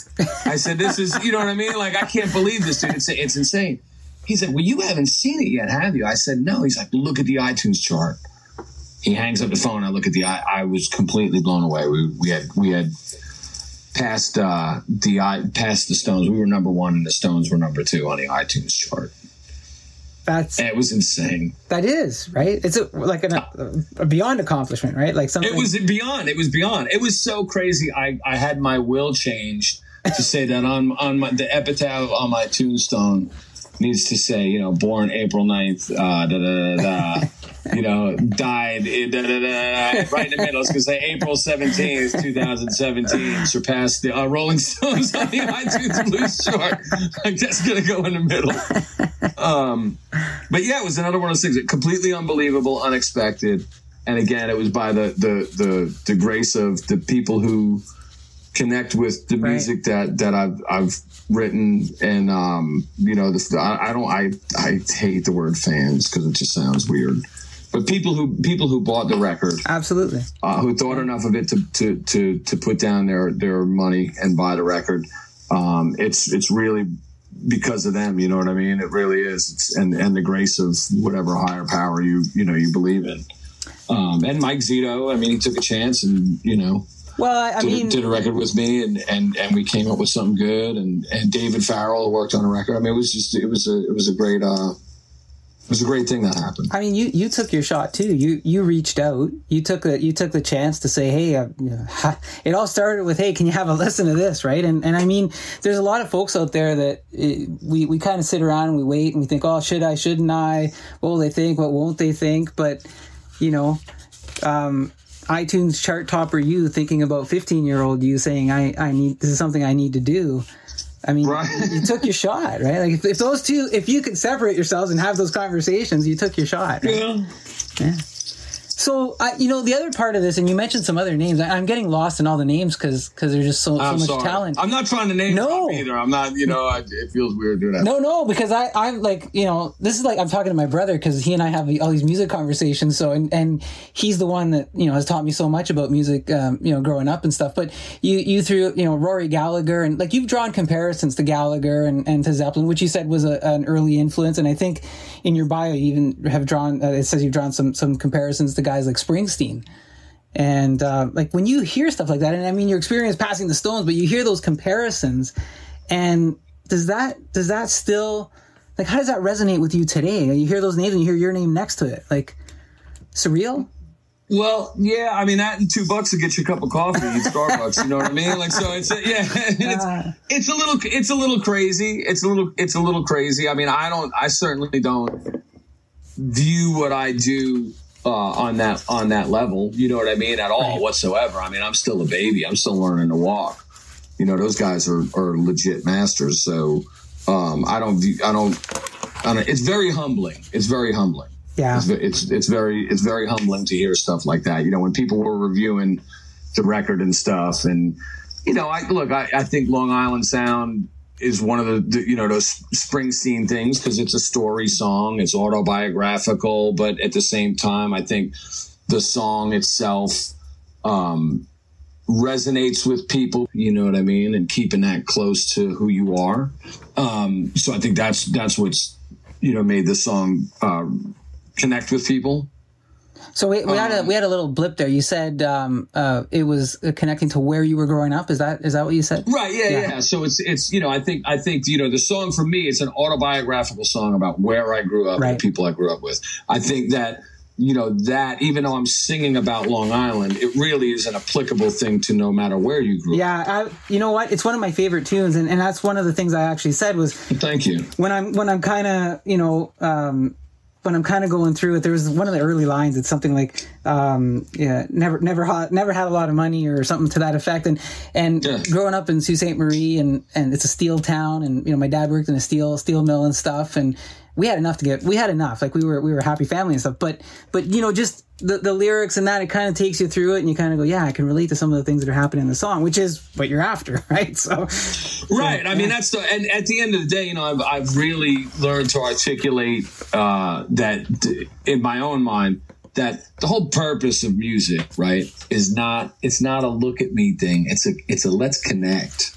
I said, this is, you know what I mean? Like, I can't believe this, dude. It's, it's insane. He said, well, you haven't seen it yet, have you? I said, no. He's like, look at the iTunes chart. He hangs up the phone. I look at the, I, I was completely blown away. We, we had, we had passed, uh, the, I passed the Stones. We were number one and the Stones were number two on the iTunes chart. That's it was insane. that is right. It's a, like an, a, a beyond accomplishment, right? Like something. It was beyond. It was beyond. It was so crazy. I, I had my will changed to say that on on my the epitaph on my tombstone needs to say you know born April 9th, uh, da da da da. You know, died eh, da, da, da, right in the middle. It's going to say April 17th, 2017, surpassed the uh, Rolling Stones on the iTunes Blues chart. I'm just going to go in the middle. Um, but yeah, it was another one of those things. That completely unbelievable, unexpected, and again, it was by the the the, the grace of the people who connect with the Right. music that that I've I've written, and um, you know, the, I, I don't I I hate the word fans because it just sounds weird. But people who people who bought the record, absolutely. uh, who thought enough of it to, to to to put down their their money and buy the record, um, it's it's really because of them. You know what I mean? It really is. It's, and and the grace of whatever higher power you you know you believe in. Um, and Mike Zito, I mean, he took a chance and you know Well, I, did, mean, did a record with me, and, and and we came up with something good. And and David Farrell worked on a record. I mean, it was just it was a it was a great uh, it was a great thing that happened. I mean, you you took your shot too. You you reached out. You took the you took the chance to say, "Hey, uh, it all started with, hey, can you have a listen to this?" Right? And and I mean, there's a lot of folks out there that uh, we we kind of sit around and we wait and we think, "Oh, should I? Shouldn't I? What will they think? What won't they think?" But you know, um, iTunes chart topper you thinking about 15 year old you saying, "I I need this is something I need to do." I mean, Right. you took your shot, right? Like if, if those two, if you could separate yourselves and have those conversations, you took your shot. right? Yeah. So, I, you know, the other part of this, and you mentioned some other names. I, I'm getting lost in all the names because because there's just so, so much sorry. talent. I'm not trying to name No. either. I'm not. You know, I, it feels weird doing that. no, no, because I I'm like you know this is like I'm talking to my brother because he and I have all these music conversations. So and and he's the one that you know has taught me so much about music, um, you know, growing up and stuff. But you you threw you know Rory Gallagher and like you've drawn comparisons to Gallagher and, and to Zeppelin, which you said was a, an early influence. And I think in your bio you even have drawn uh, it says you've drawn some some comparisons to guys like Springsteen. And uh, like when you hear stuff like that, and I mean your experience passing the Stones, but you hear those comparisons, and does that does that still like how does that resonate with you today? You hear those names and you hear your name next to it, like surreal. Well, yeah. I mean, that and two bucks to get you a cup of coffee at Starbucks. You know what I mean? Like, so it's yeah. It's, it's a little. It's a little crazy. It's a little. It's a little crazy. I mean, I don't. I certainly don't view what I do uh, on that on that level. You know what I mean? At all whatsoever. I mean, I'm still a baby. I'm still learning to walk. You know, those guys are are legit masters. So um, I don't view. I don't. I don't, it's very humbling. It's very humbling. Yeah. It's, it's it's very it's very humbling to hear stuff like that. You know, when people were reviewing the record and stuff, and you know, I look, I, I think Long Island Sound is one of the, the you know those Springsteen things because it's a story song, it's autobiographical, but at the same time, I think the song itself um, resonates with people. You know what I mean, and keeping that close to who you are. Um, so I think that's that's what's you know made the song uh, connect with people. So we, we had a Um, we had a little blip there. You said um, uh, it was connecting to where you were growing up. Is that is that what you said? Right. Yeah, Yeah. yeah. So it's it's you know I think I think you know the song for me it's an autobiographical song about where I grew up Right. and the people I grew up with. I think that you know that even though I'm singing about Long Island, it really is an applicable thing to no matter where you grew up. Yeah, I, you know what? It's one of my favorite tunes, and, and that's one of the things I actually said was Thank you. when I'm when I'm kind of you know um, when I'm kind of going through it. There was one of the early lines. It's something like um, yeah, never never had never had a lot of money or something to that effect. And and Yeah. growing up in Sault Ste. Marie and and it's a steel town, and you know my dad worked in a steel steel mill and stuff, and we had enough to get we had enough like we were we were a happy family and stuff. But but you know just the, the lyrics and that it kind of takes you through it and you kind of go yeah I can relate to some of the things that are happening in the song which is what you're after right so Right. I mean, that's the, and at the end of the day, you know, I've, I've really learned to articulate uh, that in my own mind that the whole purpose of music, right, is not, it's not a look at me thing. It's a, it's a let's connect.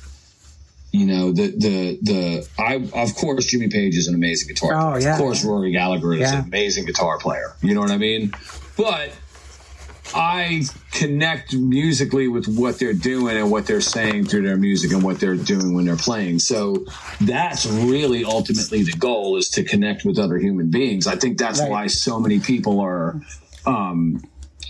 You know, the, the, the, I, of course, Jimmy Page is an amazing guitar Oh, player. yeah, Of course. Rory Gallagher is Yeah. an amazing guitar player. You know what I mean? But I connect musically with what they're doing and what they're saying through their music and what they're doing when they're playing. So that's really ultimately the goal is to connect with other human beings. I think that's Right. why so many people are, um,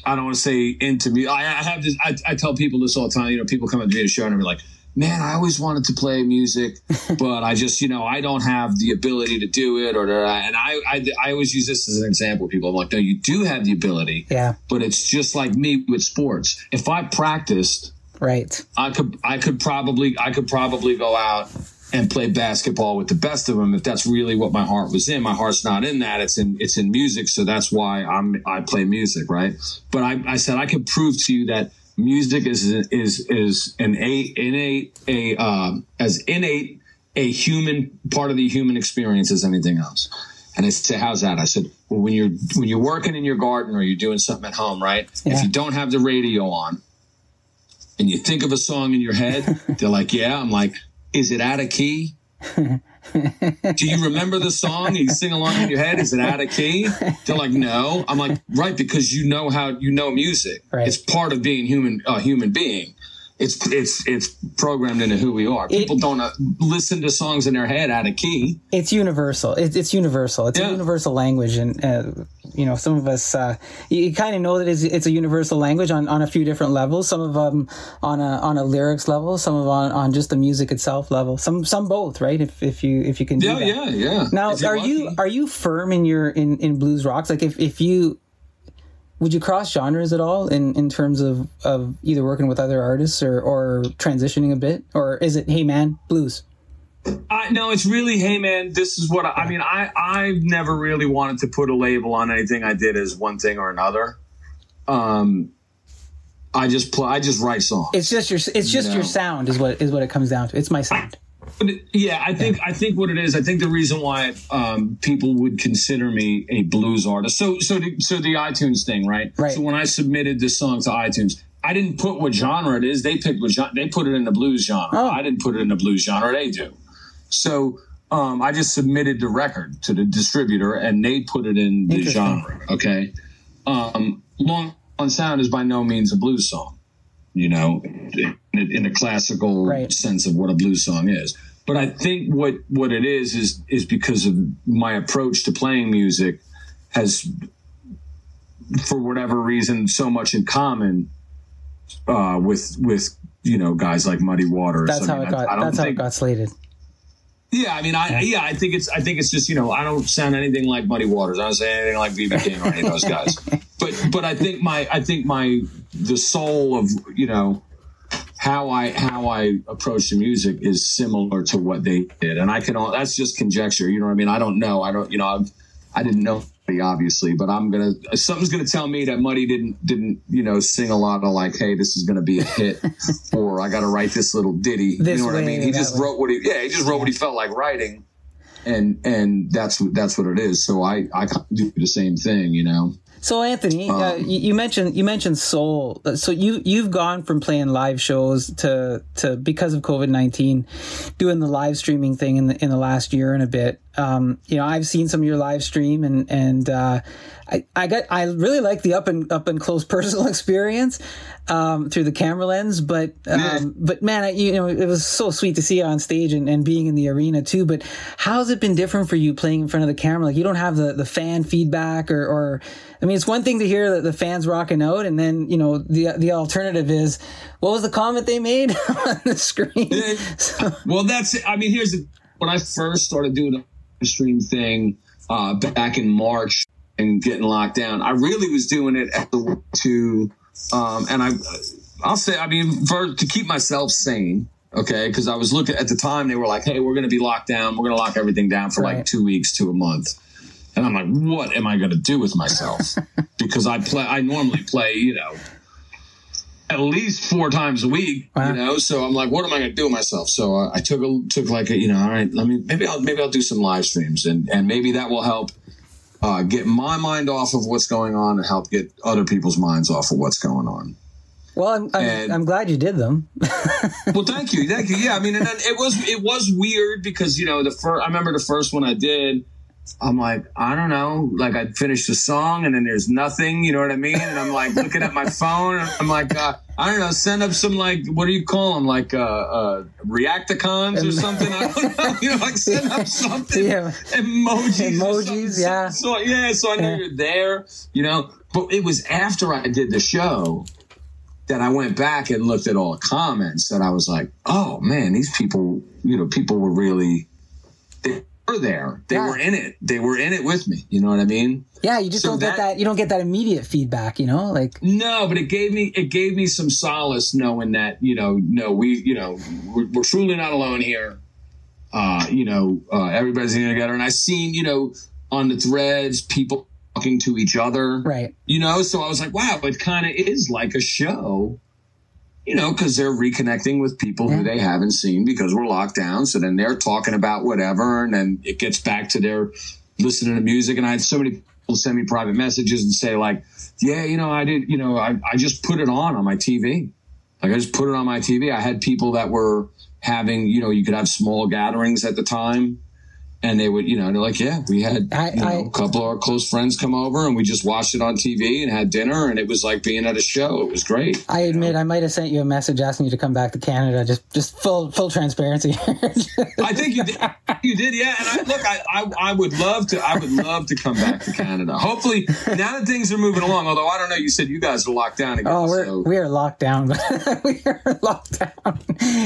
I don't want to say into me. I, I have this, I, I tell people this all the time. You know, people come up to me at a show and they're like, man, I always wanted to play music, but I just, you know, I don't have the ability to do it or, and I, I, I always use this as an example. People I'm like, no, you do have the ability yeah but it's just like me with sports. If I practiced, right I could I could probably I could probably go out and play basketball with the best of them if that's really what my heart was in. My heart's not in that. It's in it's in music, so that's why I'm I play music, right? But I, I said I could prove to you that music is is is an a innate a um, as innate a human part of the human experience as anything else. And I said, "How's that?" I said, "Well, when you're when you're working in your garden or you're doing something at home, right? Yeah. If you don't have the radio on, and you think of a song in your head, they're like, "Yeah." I'm like, "Is it out of key?" Do you remember the song? You sing along in your head. Is it out of key? They're like, "No." I'm like, "Right," because you know how you know music. Right. It's part of being human, a human being. It's it's it's programmed into who we are. People don't uh, listen to songs in their head out of key. it's universal. It's, it's universal. It's Yeah. a universal language, and uh, you know, some of us, uh, you, you kind of know that it's, it's a universal language on, on a few different levels. Some of them on a on a lyrics level, some of them on, on just the music itself level. Some some both, right? If if you if you can do Yeah, that. yeah, yeah. Now, are you are you firm in your in in blues rocks? Like, if if you would you cross genres at all in in terms of of either working with other artists or or transitioning a bit, or is it hey man blues? I, no, it's really, hey man, this is what I, I mean. I I've never really wanted to put a label on anything I did as one thing or another. Um, I just play. I just write songs. It's just your it's just No. your sound is what is what it comes down to. It's my sound. But yeah, I think I think what it is. I think the reason why um, people would consider me a blues artist. So so the, so the iTunes thing, right? Right. So when I submitted this song to iTunes, I didn't put what genre it is. They picked what genre. They put it in the blues genre. Oh. I didn't put it in the blues genre. They do. So um, I just submitted the record to the distributor, and they put it in the genre. Okay. Um, Long Island Sound is by no means a blues song. You know, in, in a classical Right. sense of what a blues song is. But I think what what it is is is because of my approach to playing music has, for whatever reason, so much in common uh, with with you know guys like Muddy Waters. That's I how mean, it got. I, I that's how it got slated. Yeah, I mean, I yeah, I think it's I think it's just you know I don't sound anything like Muddy Waters. I don't say anything like BB King or any of those guys. but but I think my I think my the soul of you know how I how I approach the music is similar to what they did, and I can all that's just conjecture. You know what I mean? I don't know. I don't. You know. I've, I didn't know obviously, but I'm gonna something's gonna tell me that Muddy didn't didn't you know sing a lot of like, hey, this is gonna be a hit, or I got to write this little ditty. This you know what I mean? He just way. wrote what he yeah he just wrote what he felt like writing, and and that's what that's what it is. So I I do the same thing, you know. So Anthony, uh, Um, you, you mentioned you mentioned soul. Uh, So you you've gone from playing live shows to to because of COVID nineteen, doing the live streaming thing in the in the last year and a bit. Um, you know, I've seen some of your live stream and and uh, I I got I really like the up and up and close personal experience um, through the camera lens. But um, Yeah. but man, I, you know, it was so sweet to see you on stage and, and being in the arena too. But how's it been different for you playing in front of the camera? Like you don't have the, the fan feedback or, or, I mean, it's one thing to hear that the fans rocking out. And then, you know, the, the alternative is what was the comment they made on the screen? So- Well, that's it. I mean, here's the when I first started doing the stream thing uh, back in March and getting locked down. I really was doing it at the to, um, and I, I'll say, I mean, for to keep myself sane. Okay, because I was looking at the time, they were like, "Hey, we're going to be locked down. We're going to lock everything down for Right. like two weeks to a month." And I'm like, "What am I going to do with myself?" because I play, I normally play, you know, at least four times a week, Wow. you know. So I'm like, what am I going to do with myself? So uh, I took a took like a, you know, all right, let me maybe I'll maybe I'll do some live streams and and maybe that will help uh, get my mind off of what's going on and help get other people's minds off of what's going on. well, I'm, I'm, And- I'm glad you did them. Well, thank you, thank you. Yeah, I mean, and then it was it was weird because you know the first I remember the first one I did. I'm like, I don't know, like I finished finish the song and then there's nothing, you know what I mean? And I'm like looking at my phone and I'm like, uh, I don't know, send up some like, what do you call them? Like, uh, uh, reacticons or something. I don't know, you know, like send up something. Yeah. Emojis. Emojis, something. yeah. So, yeah, so I know Yeah. you're there, you know, but it was after I did the show that I went back and looked at all the comments that I was like, oh man, these people, you know, people were really, they were there. They Yeah. were in it. They were in it with me. You know what I mean? Yeah. You just So don't get that- that, you don't get that immediate feedback, you know, like, No, but it gave me, it gave me some solace knowing that, you know, no, we, you know, we're, we're truly not alone here. Uh, you know, uh, everybody's in together. And I seen, you know, on the threads, people talking to each other. right. you know so i was like wow it kind of is like a show you know because they're reconnecting with people who they haven't seen because we're locked down. So then they're talking about whatever and then it gets back to their listening to music. And i had so many people send me private messages and say like yeah you know i did you know i, I just put it on on my tv like i just put it on my tv i had people that were having you know you could have small gatherings at the time and they would, you know, they're like, yeah, we had I- you know, I- a couple of our close friends come over and we just watched it on TV and had dinner and it was like being at a show. It was great. I admit I might have sent you a message asking you to come back to Canada. Just, just full, full transparency. I think you did. You did, yeah. And I, look, I, I, I would love to. I would love to come back to Canada. Hopefully, now that things are moving along. Although I don't know, you said you guys are locked down again. Oh, we're so. we are locked down. we are locked down.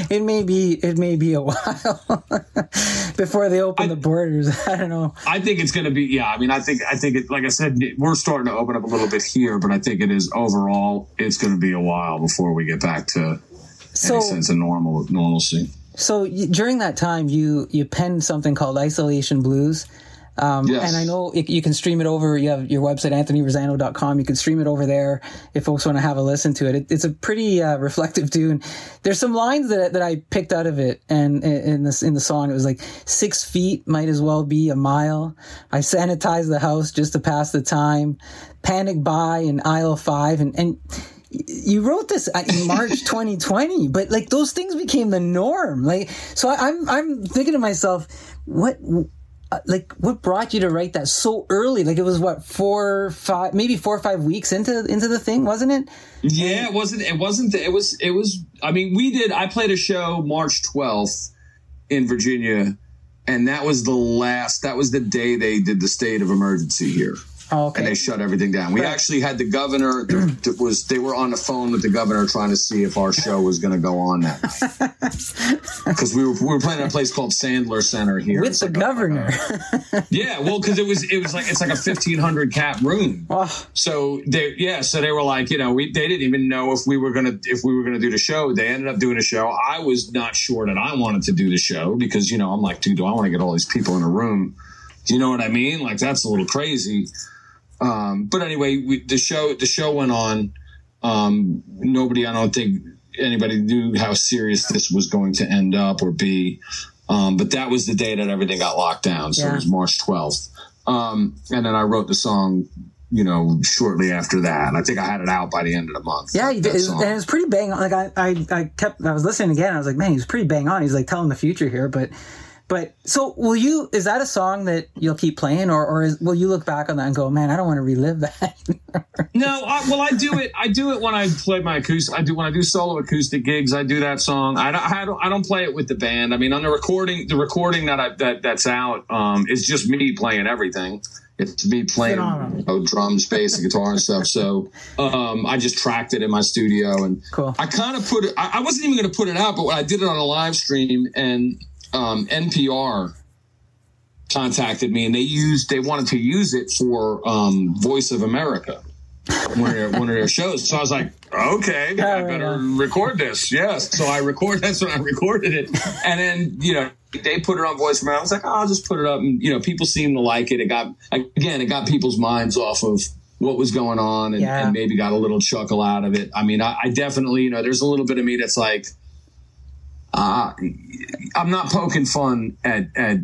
It may be it may be a while before they open the I don't know. I think it's going to be. Yeah, I mean, I think. I think it. Like I said, we're starting to open up a little bit here, but I think it is overall. It's going to be a while before we get back to So any sense of normal normalcy. so during that time, you you penned something called Isolation Blues. Um, Yes. And I know it, you can stream it over. You have your website, anthonyrosano.com. You can stream it over there if folks want to have a listen to it. it it's a pretty uh, reflective tune. There's some lines that, that I picked out of it, and in this in the song, it was like six feet might as well be a mile. I sanitize the house just to pass the time. Panic by in aisle five, and and you wrote this in March 2020, but like those things became the norm. Like, so I, I'm I'm thinking to myself, what, uh, like, what brought you to write that so early? Like, it was what four, five, maybe four or five weeks into into the thing, wasn't it? Yeah, it wasn't. It wasn't. It was. It was. I mean, we did. I played a show March twelfth in Virginia, and that was the last. That was the day they did the state of emergency here. Oh, okay. and they shut everything down. We Right. actually had the governor was they were on the phone with the governor trying to see if our show was going to go on that night because we were we were playing at a place called Sandler Center here. With the like governor. yeah, well, because it was it was like it's like a fifteen hundred cap room. oh, So they yeah, so they were like, you know, we they didn't even know if we were gonna if we were gonna do the show. They ended up doing a show. I was not sure that I wanted to do the show because you know I'm like, dude, do I want to get all these people in a room? Do you know what I mean? Like that's a little crazy. Um, but anyway, we, the show the show went on. Um, nobody, I don't think anybody knew how serious this was going to end up or be. Um, but that was the day that everything got locked down. So Yeah. it was March 12th. Um, and then I wrote the song, you know, shortly after that. I think I had it out by the end of the month. yeah, that did. song. and it was pretty bang on. Like I, I, I kept, I was listening again. I was like, man, he's pretty bang on. He's like telling the future here, but, but so will you? Is that a song that you'll keep playing, or, or is, will you look back on that and go, man, I don't want to relive that? No, I, well, I do it. I do it when I play my acoustic. I do when I do solo acoustic gigs. I do that song. I don't. I don't, I don't play it with the band. I mean, on the recording, the recording that I that that's out um, is just me playing everything. It's me playing Phenomenal. you know, drums, bass, and guitar and stuff. So um, I just tracked it in my studio, and Cool. I kind of put it. I, I wasn't even going to put it out, but I did it on a live stream, and um, NPR contacted me, and they used they wanted to use it for um, Voice of America one of their one of their shows. So I was like, okay, I better record this. Yes. So I record. That's when I recorded it, and then you know they put it on voice of America. I was like, oh, I'll just put it up, and you know people seem to like it. It got again, it got people's minds off of what was going on, and, Yeah. and maybe got a little chuckle out of it. I mean, I, I definitely you know there's a little bit of me that's like, uh, I'm not poking fun at at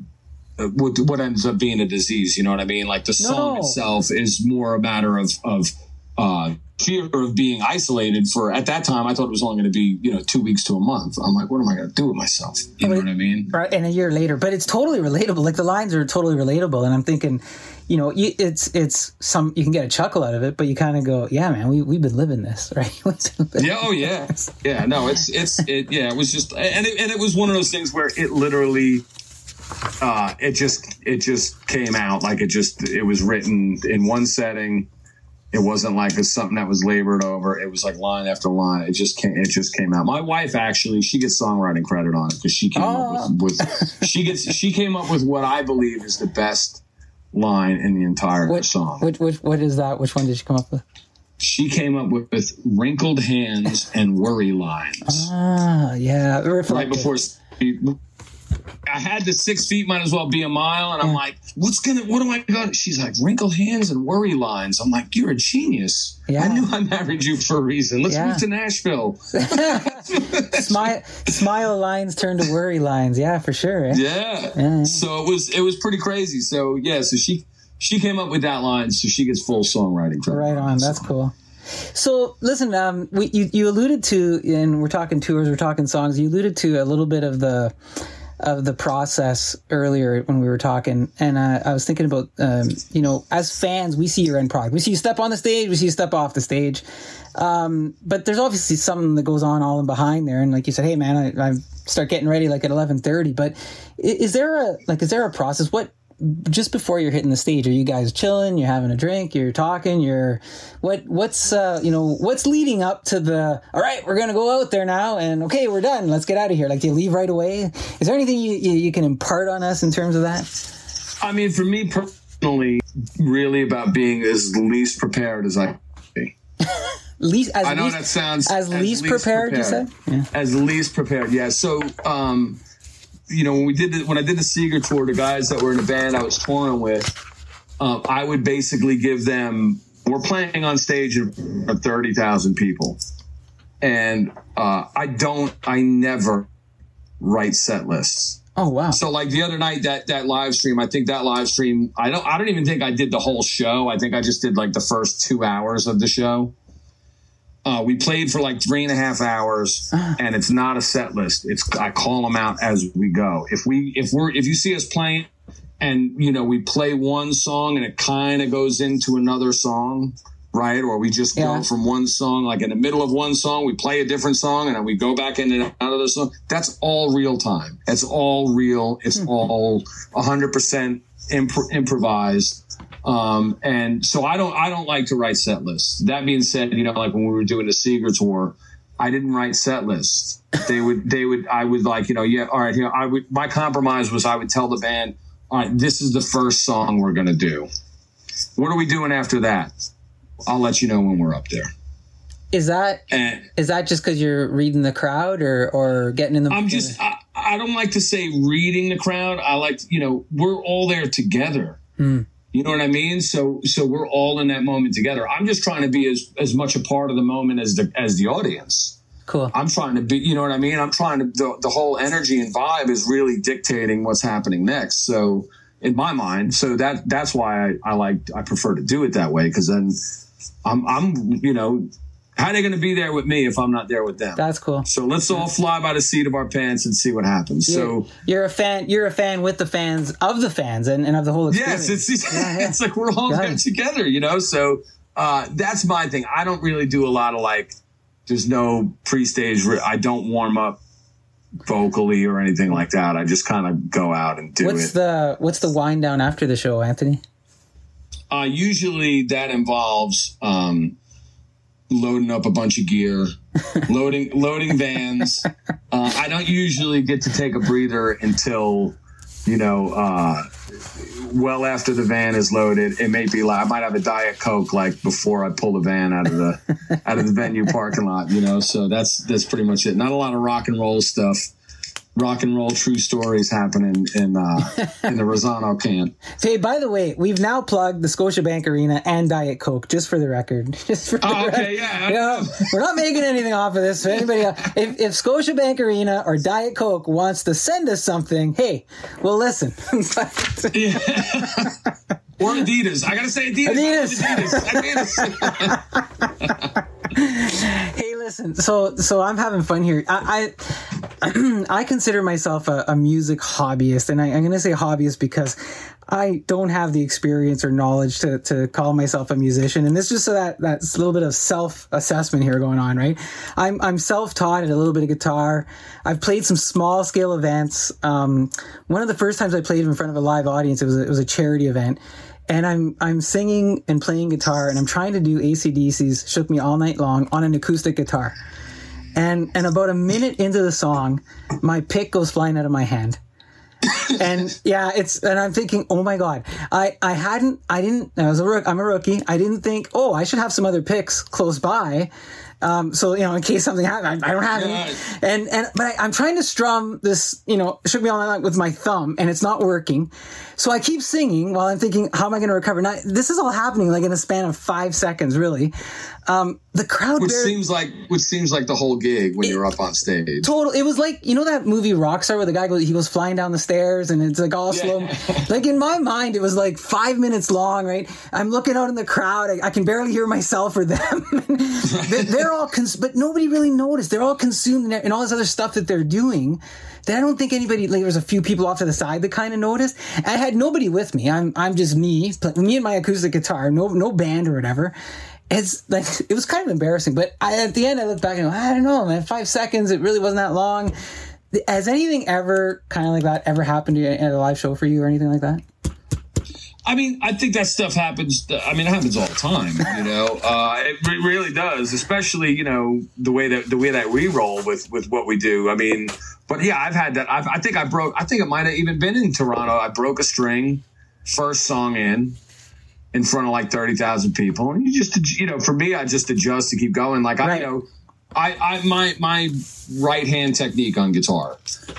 uh, what what ends up being a disease. You know what I mean? Like the song No. itself is more a matter of of uh, fear of being isolated. For at that time, I thought it was only going to be you know two weeks to a month. I'm like, what am I going to do with myself? You know what I mean? right and a year later but it's totally relatable like the lines are totally relatable and i'm thinking you know it's it's some you can get a chuckle out of it but you kind of go yeah man we, we've been living this right Yeah. Oh yeah. Yeah. No. It's it's it. Yeah. It was just and it, and it was one of those things where it literally. Uh, it just it just came out like it just it was written in one setting. It wasn't like it's something that was labored over. It was like line after line. It just came. It just came out. My wife actually, she gets songwriting credit on it because she came Oh. up with, with she gets she came up with what I believe is the best line in the entire which, song. which which what is that which one did you come up with she came up with, with wrinkled hands and worry lines. ah yeah right before I had the six feet might as well be a mile, and I'm like, what's gonna what am I gonna she's like wrinkled hands and worry lines. I'm like, you're a genius. Yeah. I knew I married you for a reason. Let's Yeah. move to Nashville. smile smile lines turn to worry lines yeah for sure eh? Yeah. Yeah. So it was it was pretty crazy. So yeah, so she she came up with that line, so she gets full songwriting credit. Right on. That's cool. So listen, um, we, you, you alluded to, and we're talking tours, we're talking songs. You alluded to a little bit of the of the process earlier when we were talking, and uh, I was thinking about, um, you know, as fans, we see your end product. We see you step on the stage, we see you step off the stage, um, but there's obviously something that goes on all in behind there. And like you said, hey man, I, I start getting ready like at eleven thirty. But is there a like, is there a process? What just before you're hitting the stage, are you guys chilling? You're having a drink. You're talking. You're what? What's uh, you know what's leading up to the? All right, we're gonna go out there now, and okay, we're done. Let's get out of here. Like, do you leave right away? Is there anything you you, you can impart on us in terms of that? I mean, for me personally, really about being as least prepared as I can be. Least as I know least, that sounds as least prepared, you said? Yeah. As least prepared, yeah. So, um, you know, when we did the, when I did the Seger tour, the guys that were in the band I was touring with, um, I would basically give them. We're playing on stage of thirty thousand people, and uh, I don't. I never write set lists. Oh wow. So like the other night that that live stream, I think that live stream, I don't I don't even think I did the whole show. I think I just did like the first two hours of the show. Uh, we played for like three and a half hours, and it's not a set list. It's I call them out as we go. If we if we're if you see us playing, and you know we play one song and it kind of goes into another song, right? Or we just Yeah. go from one song, like in the middle of one song, we play a different song, and then we go back into another song. That's all real time. It's all real. It's all 100% impro- improvised. Um, and so I don't I don't like to write set lists. That being said, you know, like when we were doing the Seger tour, I didn't write set lists. They would they would I would like you know yeah all right here I would my compromise was I would tell the band all right this is the first song we're gonna do. What are we doing after that? I'll let you know when we're up there. Is that And is that just because you're reading the crowd or or getting in the? I'm just I, I don't like to say reading the crowd. I like you know we're all there together. You know what I mean? So so we're all in that moment together. I'm just trying to be as as much a part of the moment as the as the audience. cool. I'm trying to be, you know what I mean? I'm trying to, the, the whole energy and vibe is really dictating what's happening next. So, in my mind, so that that's why I, I like, I prefer to do it that way because then I'm, I'm, you know, how are they going to be there with me if I'm not there with them? That's cool. so let's all fly by the seat of our pants and see what happens. So, you're a fan. You're a fan with the fans of the fans and, and of the whole experience. yes, it's, Yeah, yeah. it's like we're all Got there it. together, you know? So, uh, that's my thing. I don't really do a lot of like, there's no pre-stage. Re- I don't warm up vocally or anything like that. I just kind of go out and do What's it. What's the what's the wind down after the show, Anthony? uh, usually that involves um, loading up a bunch of gear, loading loading vans. Uh, I don't usually get to take a breather until you know. Uh, well after the van is loaded it may be like i might have a diet coke like before i pull the van out of the out of the venue parking lot you know so that's that's pretty much it not a lot of rock and roll stuff rock and roll true stories happening in uh in the rosano camp Hey, by the way, we've now plugged the Scotiabank Arena and Diet Coke, just for the record. Just for the Oh, record. yeah. You know, we're not making anything off of this. So anybody, else, if, if Scotiabank Arena or Diet Coke wants to send us something, hey, we'll listen. or adidas i gotta say adidas Adidas. adidas, adidas. hey, listen. So, so I'm having fun here. I, I, I consider myself a, a music hobbyist, and I, I'm going to say hobbyist because I don't have the experience or knowledge to, to call myself a musician. And this is just so that that's a little bit of self assessment here going on, right? I'm I'm self taught at a little bit of guitar. I've played some small scale events. Um, one of the first times I played in front of a live audience, it was a, it was a charity event. And I'm I'm singing and playing guitar, and I'm trying to do ACDC's "Shook Me All Night Long" on an acoustic guitar. And and about a minute into the song, my pick goes flying out of my hand and yeah, it's and I'm thinking, oh my god, I I hadn't I didn't I was a rook I'm a rookie. I didn't think, oh, I should have some other picks close by. Um, so you know, in case something happens, I, I don't have Yeah. any. And and but I, I'm trying to strum this, you know, should be all night with my thumb, and it's not working. So I keep singing while I'm thinking, how am I going to recover? Now this is all happening like in a span of five seconds, really. Um, the crowd which seems like which seems like the whole gig when you're up on stage. Total it was like you know that movie rockstar where the guy goes he goes flying down the stairs and it's like all slow like in my mind it was like five minutes long right? I'm looking out in the crowd i, I can barely hear myself or them. They're, they're all cons- but nobody really noticed. They're all consumed in, in all this other stuff that they're doing that I don't think anybody like there was a few people off to the side that kind of noticed. I had nobody with me. I'm I'm just me, me and my acoustic guitar, no no band or whatever. It's like it was kind of embarrassing, but I, at the end I looked back and go, I don't know, man. Five seconds, it really wasn't that long. Has anything ever kind of like that ever happened to you at a live show for you or anything like that? I mean, I think that stuff happens. I mean, it happens all the time. You know, uh, it re- really does. Especially, you know, the way that the way that we roll with with what we do. I mean, but yeah, I've had that. I've, I think I broke. I think it might have even been in Toronto. I broke a string, first song in, in front of like thirty thousand people, and you just, you know, for me, I just adjust to keep going. Like I, you know. I, I my my right hand technique on guitar.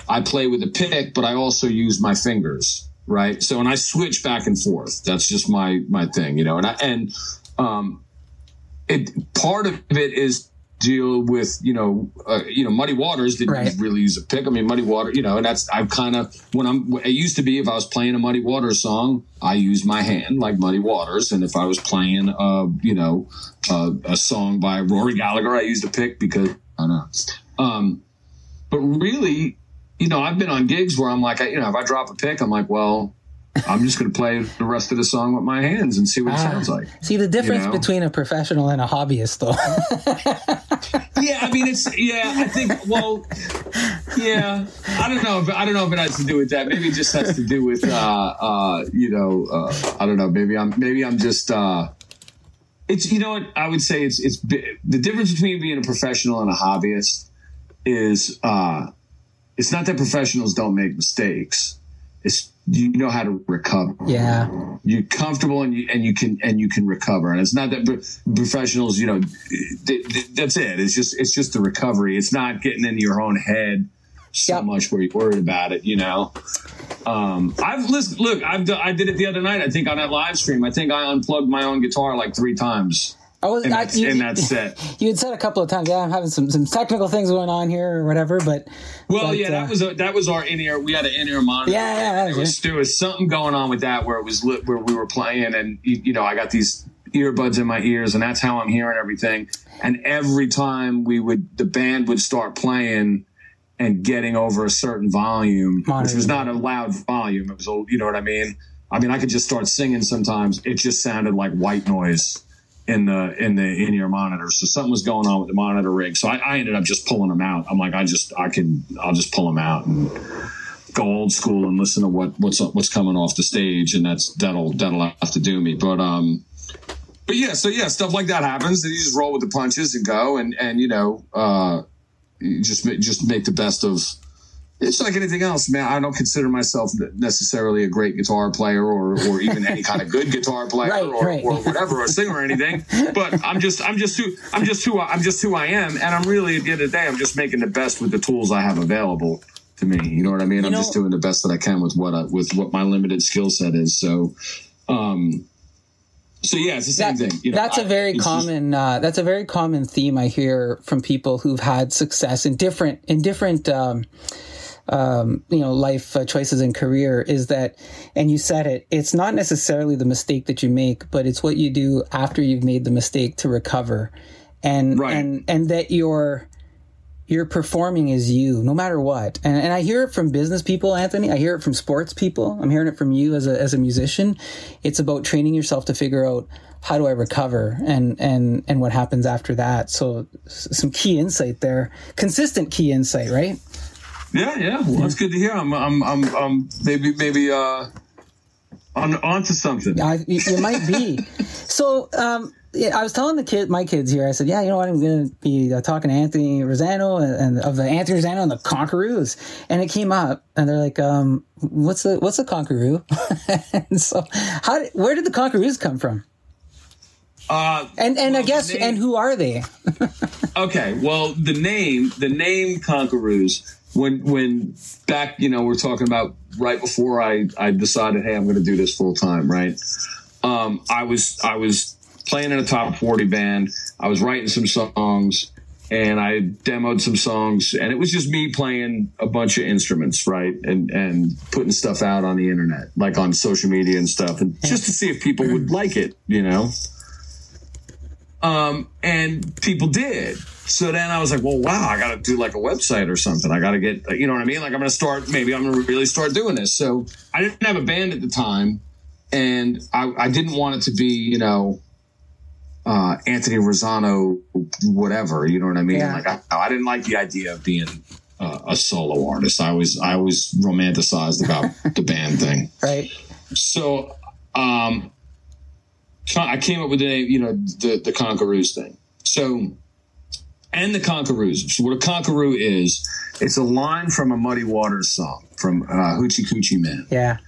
I play with a pick, but I also use my fingers, right? So and I switch back and forth. That's just my my thing, you know. And I and um, it part of it is deal with you know uh, you know muddy waters didn't Right. really use a pick. I mean muddy water, you know, and that's I've kind of when I'm it used to be if I was playing a muddy waters song, I use my hand like muddy waters, and if I was playing uh you know uh, a song by Rory Gallagher, I used a pick because I don't know. Um, but really, you know, I've been on gigs where I'm like, you know, if I drop a pick, I'm like, well, I'm just going to play the rest of the song with my hands and see what it Ah. sounds like. See the difference You know? between a professional and a hobbyist, though. Yeah, I mean, it's yeah. I think well, yeah, I don't know. If, I don't know if it has to do with that. Maybe it just has to do with, uh, uh, you know, uh, I don't know. Maybe I'm, maybe I'm just. Uh, it's you know what I would say. It's it's the difference between being a professional and a hobbyist is uh, it's not that professionals don't make mistakes. It's you know how to recover. Yeah, you're comfortable and you and you can and you can recover. And it's not that professionals, you know, that's it. It's just it's just the recovery. It's not getting into your own head so yep. much where you're worried about it. You know, um, I've listened. Look, I've I did it the other night. I think on that live stream. I think I unplugged my own guitar like three times. I was in, I, you, in that set. You had said a couple of times, yeah, I'm having some some technical things going on here or whatever, but well, but, yeah, that uh, was a, that was our in ear. We had an in ear monitor. Yeah, yeah, there was, there was something going on with that where it was lit, where we were playing, and you know, I got these earbuds in my ears, and that's how I'm hearing everything. And every time we would, the band would start playing and getting over a certain volume, monitor. which was not a loud volume. It was, you know what I mean. I mean, I could just start singing sometimes. It just sounded like white noise in the in the in your monitor. So something was going on with the monitor rig. So I, I, ended up just pulling them out. I'm like, I just I can I'll just pull them out and go old school and listen to what what's what's coming off the stage, and that's that'll that'll have to do me. But um, but yeah, so yeah, stuff like that happens. You just roll with the punches and go, and and you know, uh, you just just make the best of it's like anything else, man. I don't consider myself necessarily a great guitar player or, or even any kind of good guitar player right, or, right. or whatever, or singer or anything. But I'm just, I'm just who, I'm just who, I'm just who I am, and I'm really at the end of the day, I'm just making the best with the tools I have available to me. You know what I mean? You I'm know, just doing the best that I can with what I, with what my limited skill set is. So, um, so yeah, it's the same that, thing. You know, that's I, a very common. Just, uh, that's a very common theme I hear from people who've had success in different in different. Um, um, you know, life uh, choices and career is that, and you said it, it's not necessarily the mistake that you make, but it's what you do after you've made the mistake to recover. And, right. and, and that you're, you're performing as you, no matter what. And, and I hear it from business people, Anthony. I hear it from sports people. I'm hearing it from you as a, as a musician. It's about training yourself to figure out how do I recover and, and, and what happens after that. So some key insight there, consistent key insight, right? Yeah, yeah. Well, that's good to hear. I'm, I'm, I'm, I'm maybe, maybe, uh, on onto something. You, you might be. so, um, yeah, I was telling the kid, my kids here, I said, yeah, you know what, I'm going to be uh, talking to Anthony Rosano and, and, of the Anthony Rosano and the Conqueroos. And it came up and they're like, um, what's the, what's a Conqueroo? and so how, did, where did the Conqueroos come from? Uh, and, and well, I guess, name, and who are they? okay. Well, the name, the name Conqueroos when when back you know we're talking about right before I I decided hey I'm going to do this full time right? Um, I was I was playing in a top 40 band. I was writing some songs and I demoed some songs and it was just me playing a bunch of instruments right? And and putting stuff out on the internet like on social media and stuff and just to see if people would like it you know? Um, and people did so then I was like, well, wow, I got to do like a website or something. I got to get, you know what I mean? Like I'm going to start, maybe I'm going to really start doing this. So I didn't have a band at the time and I, I didn't want it to be, you know, uh, Anthony Rosano, whatever, you know what I mean? Yeah. Like I, I, didn't like the idea of being uh, a solo artist. I was, I was romanticized about the band thing. Right. So, um, I came up with the name, you know, the, the Conqueroos thing. So, and the Conqueroos. So what a Conqueroo is, it's a line from a Muddy Waters song from uh, Hoochie Coochie Man. Yeah.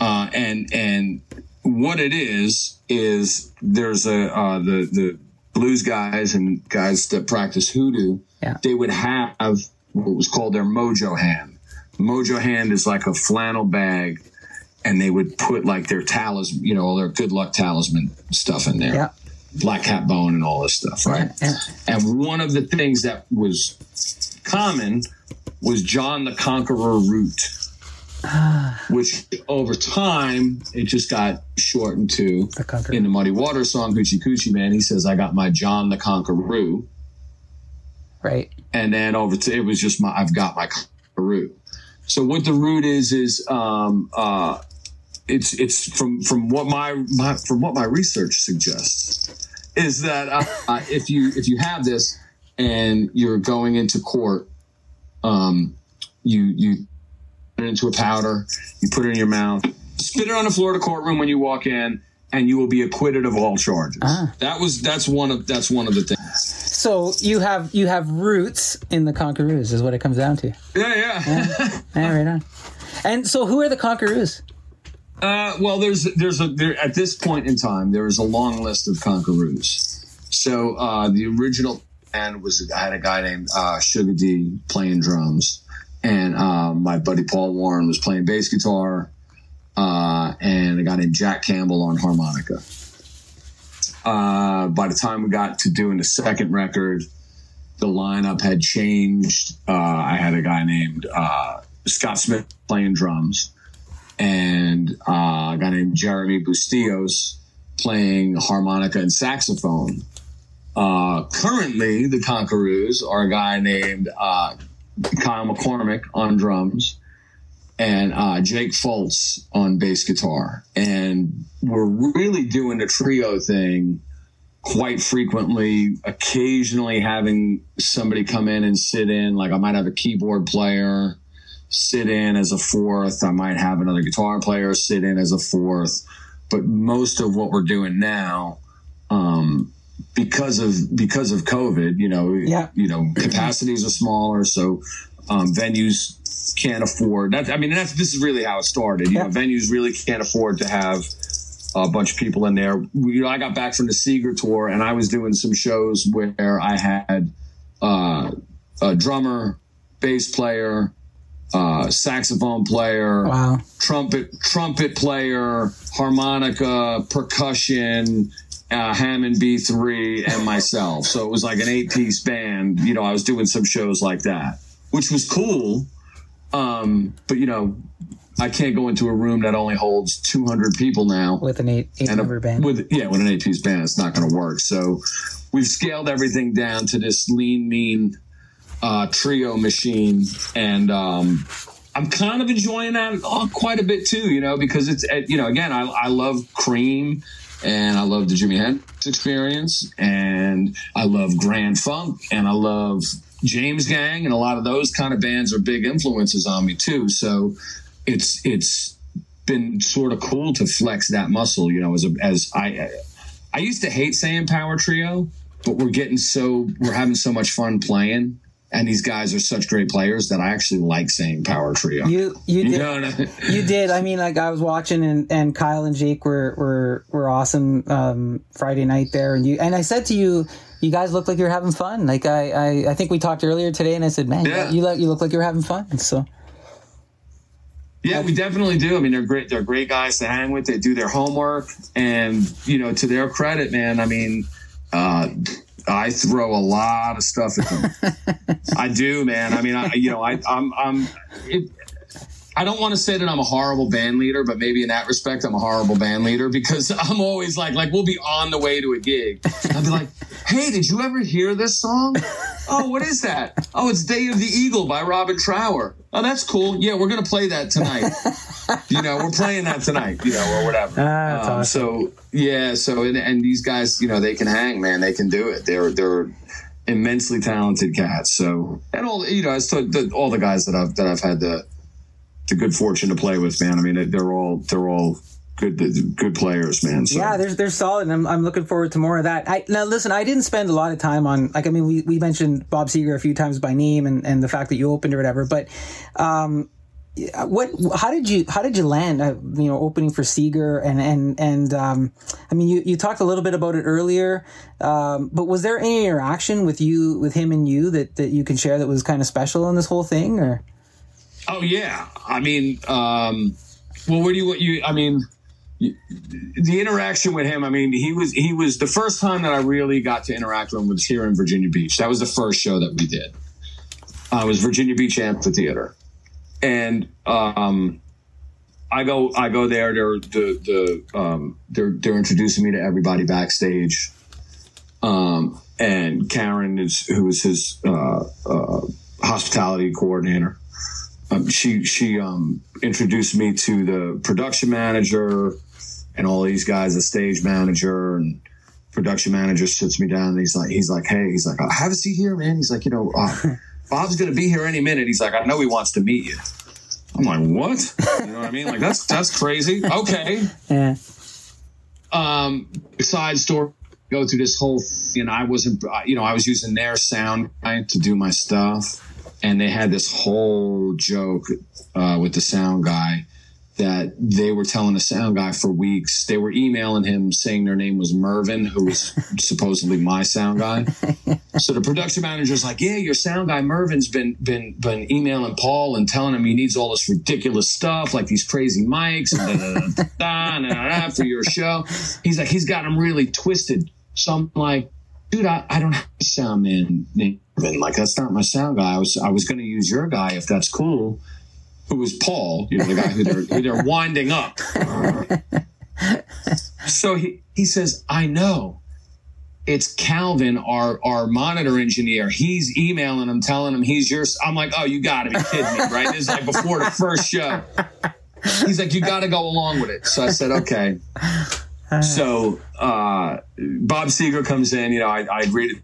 Uh, and and what it is is there's a uh, the the blues guys and guys that practice hoodoo. Yeah. They would have what was called their mojo hand. Mojo hand is like a flannel bag, and they would put like their talisman, you know, all their good luck talisman stuff in there. Yeah black cat bone and all this stuff, right? Yeah. And one of the things that was common was John the Conqueror root, which over time it just got shortened to the in the Muddy Water song Hoochie Coochie Man. He says, "I got my John the Conqueror." Right. And then over to it was just my I've got my Conqueroo. So what the root is is um, uh, it's it's from from what my, my from what my research suggests is that uh, uh, if you if you have this and you're going into court, um, you you put it into a powder, you put it in your mouth, spit it on the floor of the courtroom when you walk in, and you will be acquitted of all charges. That was that's one of that's one of the things. So you have you have roots in the Conqueroos, is what it comes down to. Yeah, yeah. Yeah, right on. And so, who are the Conqueroos? Uh, well, there's there's a there at this point in time there is a long list of Conqueroos. So uh, the original band was I had a guy named uh, Sugar D playing drums, and uh, my buddy Paul Warren was playing bass guitar, uh, and a guy named Jack Campbell on harmonica. Uh, by the time we got to doing the second record, the lineup had changed. I had a guy named Scott Smith playing drums and uh, a guy named Jeremy Bustillos playing harmonica and saxophone. Uh, currently, the Conqueroos are a guy named uh, Kyle McCormick on drums and uh, Jake Foltz on bass guitar. And we're really doing the trio thing quite frequently, occasionally having somebody come in and sit in. Like I might have a keyboard player sit in as a fourth. I might have another guitar player sit in as a fourth. But most of what we're doing now, um, because of because of COVID, you know, Yeah. you know, capacities are smaller, so um, venues can't afford that. I mean, that's this is really how it started. You Yeah. know, venues really can't afford to have a bunch of people in there. You know, I got back from the Seger tour, and I was doing some shows where I had uh, a drummer, bass player, uh, saxophone player, Wow. trumpet trumpet player, harmonica, percussion, uh, Hammond B3, and myself. so it was like an eight piece band. You know, I was doing some shows like that, which was cool. Um, but you know, I can't go into a room that only holds 200 people now With an eight eight member band. with yeah, with an eight piece band, it's not going to work. So we've scaled everything down to this lean, mean uh, trio machine, and um, I'm kind of enjoying that uh, quite a bit too. You know, because it's uh, you know, again, I, I love Cream. And I love the Jimi Hendrix experience, and I love Grand Funk, and I love James Gang, and a lot of those kind of bands are big influences on me too. So it's it's been sort of cool to flex that muscle, you know, as a, as I I used to hate saying power trio, but we're getting so we're having so much fun playing, and these guys are such great players that I actually like saying power trio. You you You did I- you did. I mean, like I was watching, and, and Kyle and Jake were were were awesome um, Friday night there, and you and I said to you, you guys look like you're having fun. Like I I, I think we talked earlier today, and I said, man, Yeah. you look you look like you're having fun. So Yeah, we definitely do. I mean, they're great. They're great guys to hang with. They do their homework, and you know, to their credit, man. I mean, uh, I throw a lot of stuff at them. I do, man. I mean, I, you know, I, I'm, I'm. It, I don't want to say that I'm a horrible band leader, but maybe in that respect, I'm a horrible band leader because I'm always like, like we'll be on the way to a gig. I'll be like, "Hey, did you ever hear this song? Oh, what is that? Oh, it's Day of the Eagle by Robin Trower. Oh, that's cool. Yeah, we're gonna play that tonight. You know, we're playing that tonight. You know, or whatever. Ah, Um, So yeah, so and, and these guys, you know, they can hang, man. They can do it. They're they're immensely talented cats. So and all you know, as to the, all the guys that I've that I've had the the good fortune to play with, man. I mean, they're all they're all good good players, man. So. yeah, they're they're solid. And I'm I'm looking forward to more of that. I, now listen, I didn't spend a lot of time on like I mean we, we mentioned Bob Seger a few times by name and, and the fact that you opened or whatever, but um, what how did you how did you land uh, you know opening for Seger and and and um, I mean you, you talked a little bit about it earlier um, but was there any interaction with you with him and you that, that you can share that was kind of special in this whole thing or Oh yeah, I mean, um, well, what do you what you? I mean, the interaction with him. I mean, he was he was the first time that I really got to interact with him was here in Virginia Beach. That was the first show that we did. Uh, it was Virginia Beach Amphitheater, and um, I go I go there. They're the the um, they're they're introducing me to everybody backstage. Um, and Karen is who is his uh, uh, hospitality coordinator um, she she um, introduced me to the production manager and all these guys, the stage manager and production manager sits me down and he's like he's like hey he's like have a seat here man he's like you know uh, Bob's going to be here any minute. He's like, I know he wants to meet you. I'm like, what? You know what I mean? Like that's that's crazy. Okay. Yeah. Um, side story. Go through this whole, thing. and I wasn't, you know, I was using their sound guy to do my stuff, and they had this whole joke uh, with the sound guy that they were telling the sound guy for weeks. They were emailing him saying their name was Mervin, who was supposedly my sound guy. So the production manager's like, "Yeah, your sound guy Mervin's been been been emailing Paul and telling him he needs all this ridiculous stuff, like these crazy mics and da, da, da, da, da, for your show." He's like, he's got him really twisted. So I'm like, dude, I, I don't have a sound man Mervin. Like that's not my sound guy. I was I was going to use your guy if that's cool who was Paul, you know, the guy who they're, who they're winding up. so he, he says, I know. It's Calvin, our our monitor engineer. He's emailing him, telling him he's yours. I'm like, oh, you got to be kidding me, right? This is like before the first show. He's like, you got to go along with it. So I said, okay. So uh, Bob Seger comes in. You know, I, I read it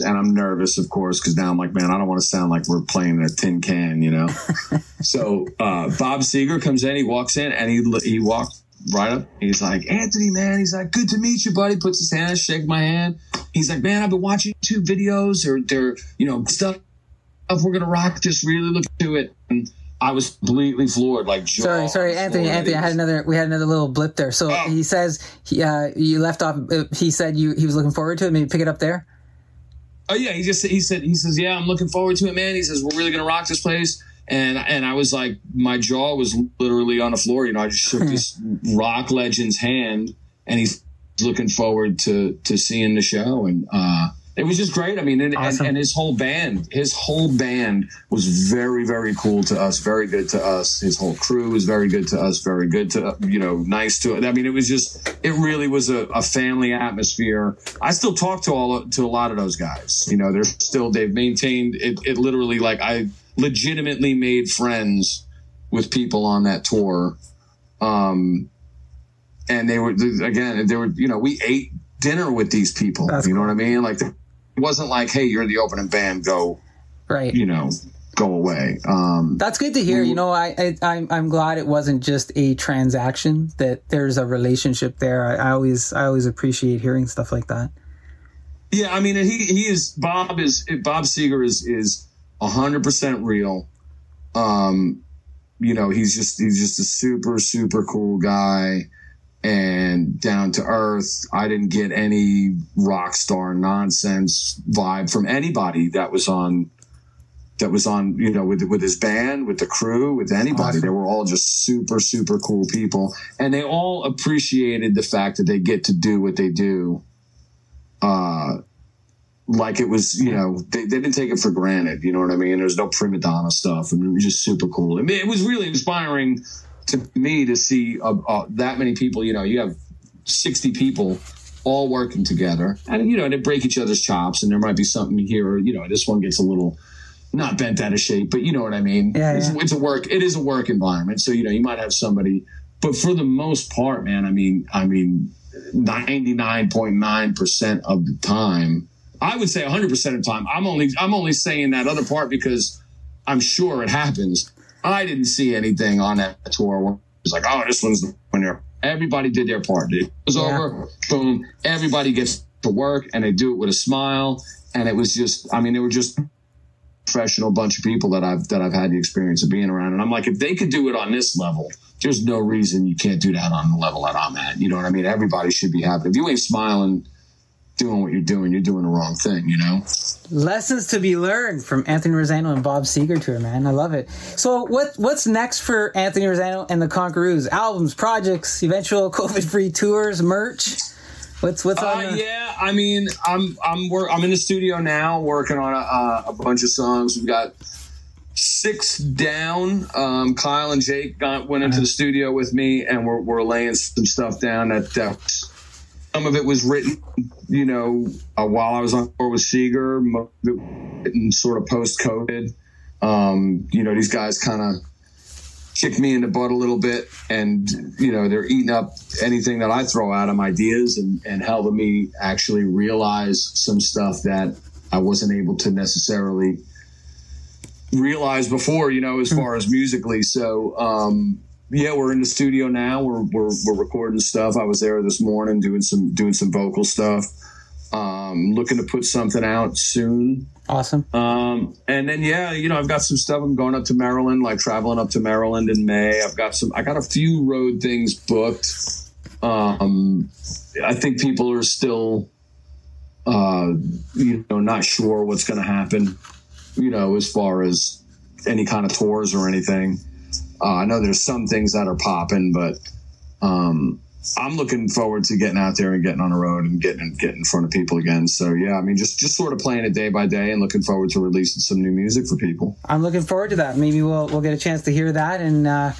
and I'm nervous, of course, because now I'm like, man, I don't want to sound like we're playing in a tin can, you know. so uh, Bob Seger comes in, he walks in, and he he walked right up. He's like, Anthony, man. He's like, good to meet you, buddy. Puts his hand, shake my hand. He's like, man, I've been watching two videos or they're, you know, stuff. If we're gonna rock this. Really look to it. And I was completely floored. Like, sorry, sorry, Anthony. Anthony, I had another. We had another little blip there. So oh. he says he uh, you left off. Uh, he said you he was looking forward to it. Maybe pick it up there. Oh yeah, he just he said he says yeah, I'm looking forward to it, man. He says we're really gonna rock this place, and and I was like, my jaw was literally on the floor. You know, I just shook this rock legend's hand, and he's looking forward to to seeing the show, and uh, it was just great. I mean, and, awesome. and, and, his whole band, his whole band was very, very cool to us, very good to us. His whole crew was very good to us, very good to, you know, nice to I mean, it was just, it really was a, a family atmosphere. I still talk to all, to a lot of those guys. You know, they're still, they've maintained it, it literally like I legitimately made friends with people on that tour. Um, and they were, again, they were, you know, we ate dinner with these people. That's you know what I mean? Like, it wasn't like, hey, you're the opening band, go, right? You know, go away. Um, That's good to hear. We, you know, I, I I'm I'm glad it wasn't just a transaction; that there's a relationship there. I, I always I always appreciate hearing stuff like that. Yeah, I mean, he he is Bob is Bob Seger is is hundred percent real. Um, you know, he's just he's just a super super cool guy and down to earth. I didn't get any rock star nonsense vibe from anybody that was on that was on, you know, with with his band, with the crew, with anybody. Awesome. They were all just super, super cool people. And they all appreciated the fact that they get to do what they do. Uh like it was, you know, they, they didn't take it for granted. You know what I mean? There's no prima donna stuff. I mean, it was just super cool. I mean, it was really inspiring to me to see uh, uh, that many people. You know, you have sixty people all working together, and you know, they break each other's chops, and there might be something here. You know, this one gets a little not bent out of shape, but you know what I mean. Yeah, it's, yeah. it's a work. It is a work environment, so you know, you might have somebody, but for the most part, man, I mean, I mean, ninety nine point nine percent of the time. I would say 100% of the time. I'm only I'm only saying that other part because I'm sure it happens. I didn't see anything on that tour where it was like, oh, this one's the winner. Everybody did their part. It was yeah. over. Boom. Everybody gets to work and they do it with a smile. And it was just, I mean, they were just professional bunch of people that I've that I've had the experience of being around. And I'm like, if they could do it on this level, there's no reason you can't do that on the level that I'm at. You know what I mean? Everybody should be happy. If you ain't smiling doing what you're doing, you're doing the wrong thing, you know? Lessons to be learned from Anthony Rosano and Bob Seger tour, man. I love it. So what what's next for Anthony Rosano and the Conqueroos? Albums, projects, eventual COVID free tours, merch? What's what's on? Uh, the- yeah, I mean, I'm I'm work, I'm in the studio now working on a, a bunch of songs. We've got six down. Um, Kyle and Jake got went into uh-huh. the studio with me, and we're, we're laying some stuff down that that's some of it was written, you know, uh, while I was on tour with Seger, written sort of post COVID. Um, you know, these guys kind of kicked me in the butt a little bit, and you know, they're eating up anything that I throw at them, ideas, and and helping me actually realize some stuff that I wasn't able to necessarily realize before, you know, as far as musically. So, um, yeah, we're in the studio now. We're, we're, we're recording stuff. I was there this morning doing some, doing some vocal stuff. Um, looking to put something out soon. Awesome. Um, and then yeah, you know, I've got some stuff. I'm going up to Maryland, like traveling up to Maryland in May. I've got some. I got a few road things booked. Um, I think people are still, uh, you know, not sure what's going to happen. You know, as far as any kind of tours or anything. Uh, I know there's some things that are popping, but um, I'm looking forward to getting out there and getting on the road and getting getting in front of people again. So yeah, I mean, just just sort of playing it day by day and looking forward to releasing some new music for people. I'm looking forward to that. Maybe we'll we'll get a chance to hear that, and uh,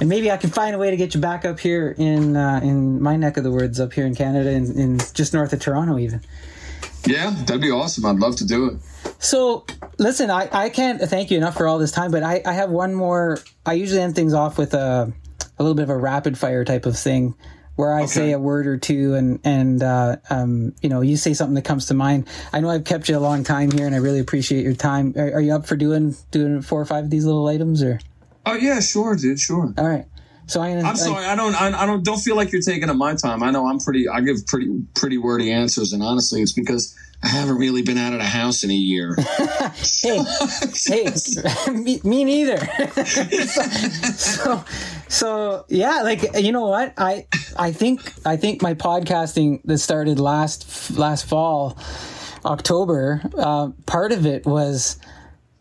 and maybe I can find a way to get you back up here in uh, in my neck of the woods up here in Canada, in just north of Toronto, even. Yeah, that'd be awesome. I'd love to do it. So, listen, I, I can't thank you enough for all this time, but I, I have one more. I usually end things off with a, a little bit of a rapid fire type of thing where I okay. say a word or two and, and, uh, um, you know, you say something that comes to mind. I know I've kept you a long time here and I really appreciate your time. Are, are you up for doing, doing four or five of these little items or? Oh yeah, sure, dude. Sure. All right. So I, am sorry. I, don't. I, I, don't. Don't feel like you're taking up my time. I know I'm pretty. I give pretty pretty wordy answers, and honestly, it's because I haven't really been out of the house in a year. hey, hey, me, me neither. so, so yeah, like you know what? I I think I think my podcasting that started last last fall, October. Uh, part of it was.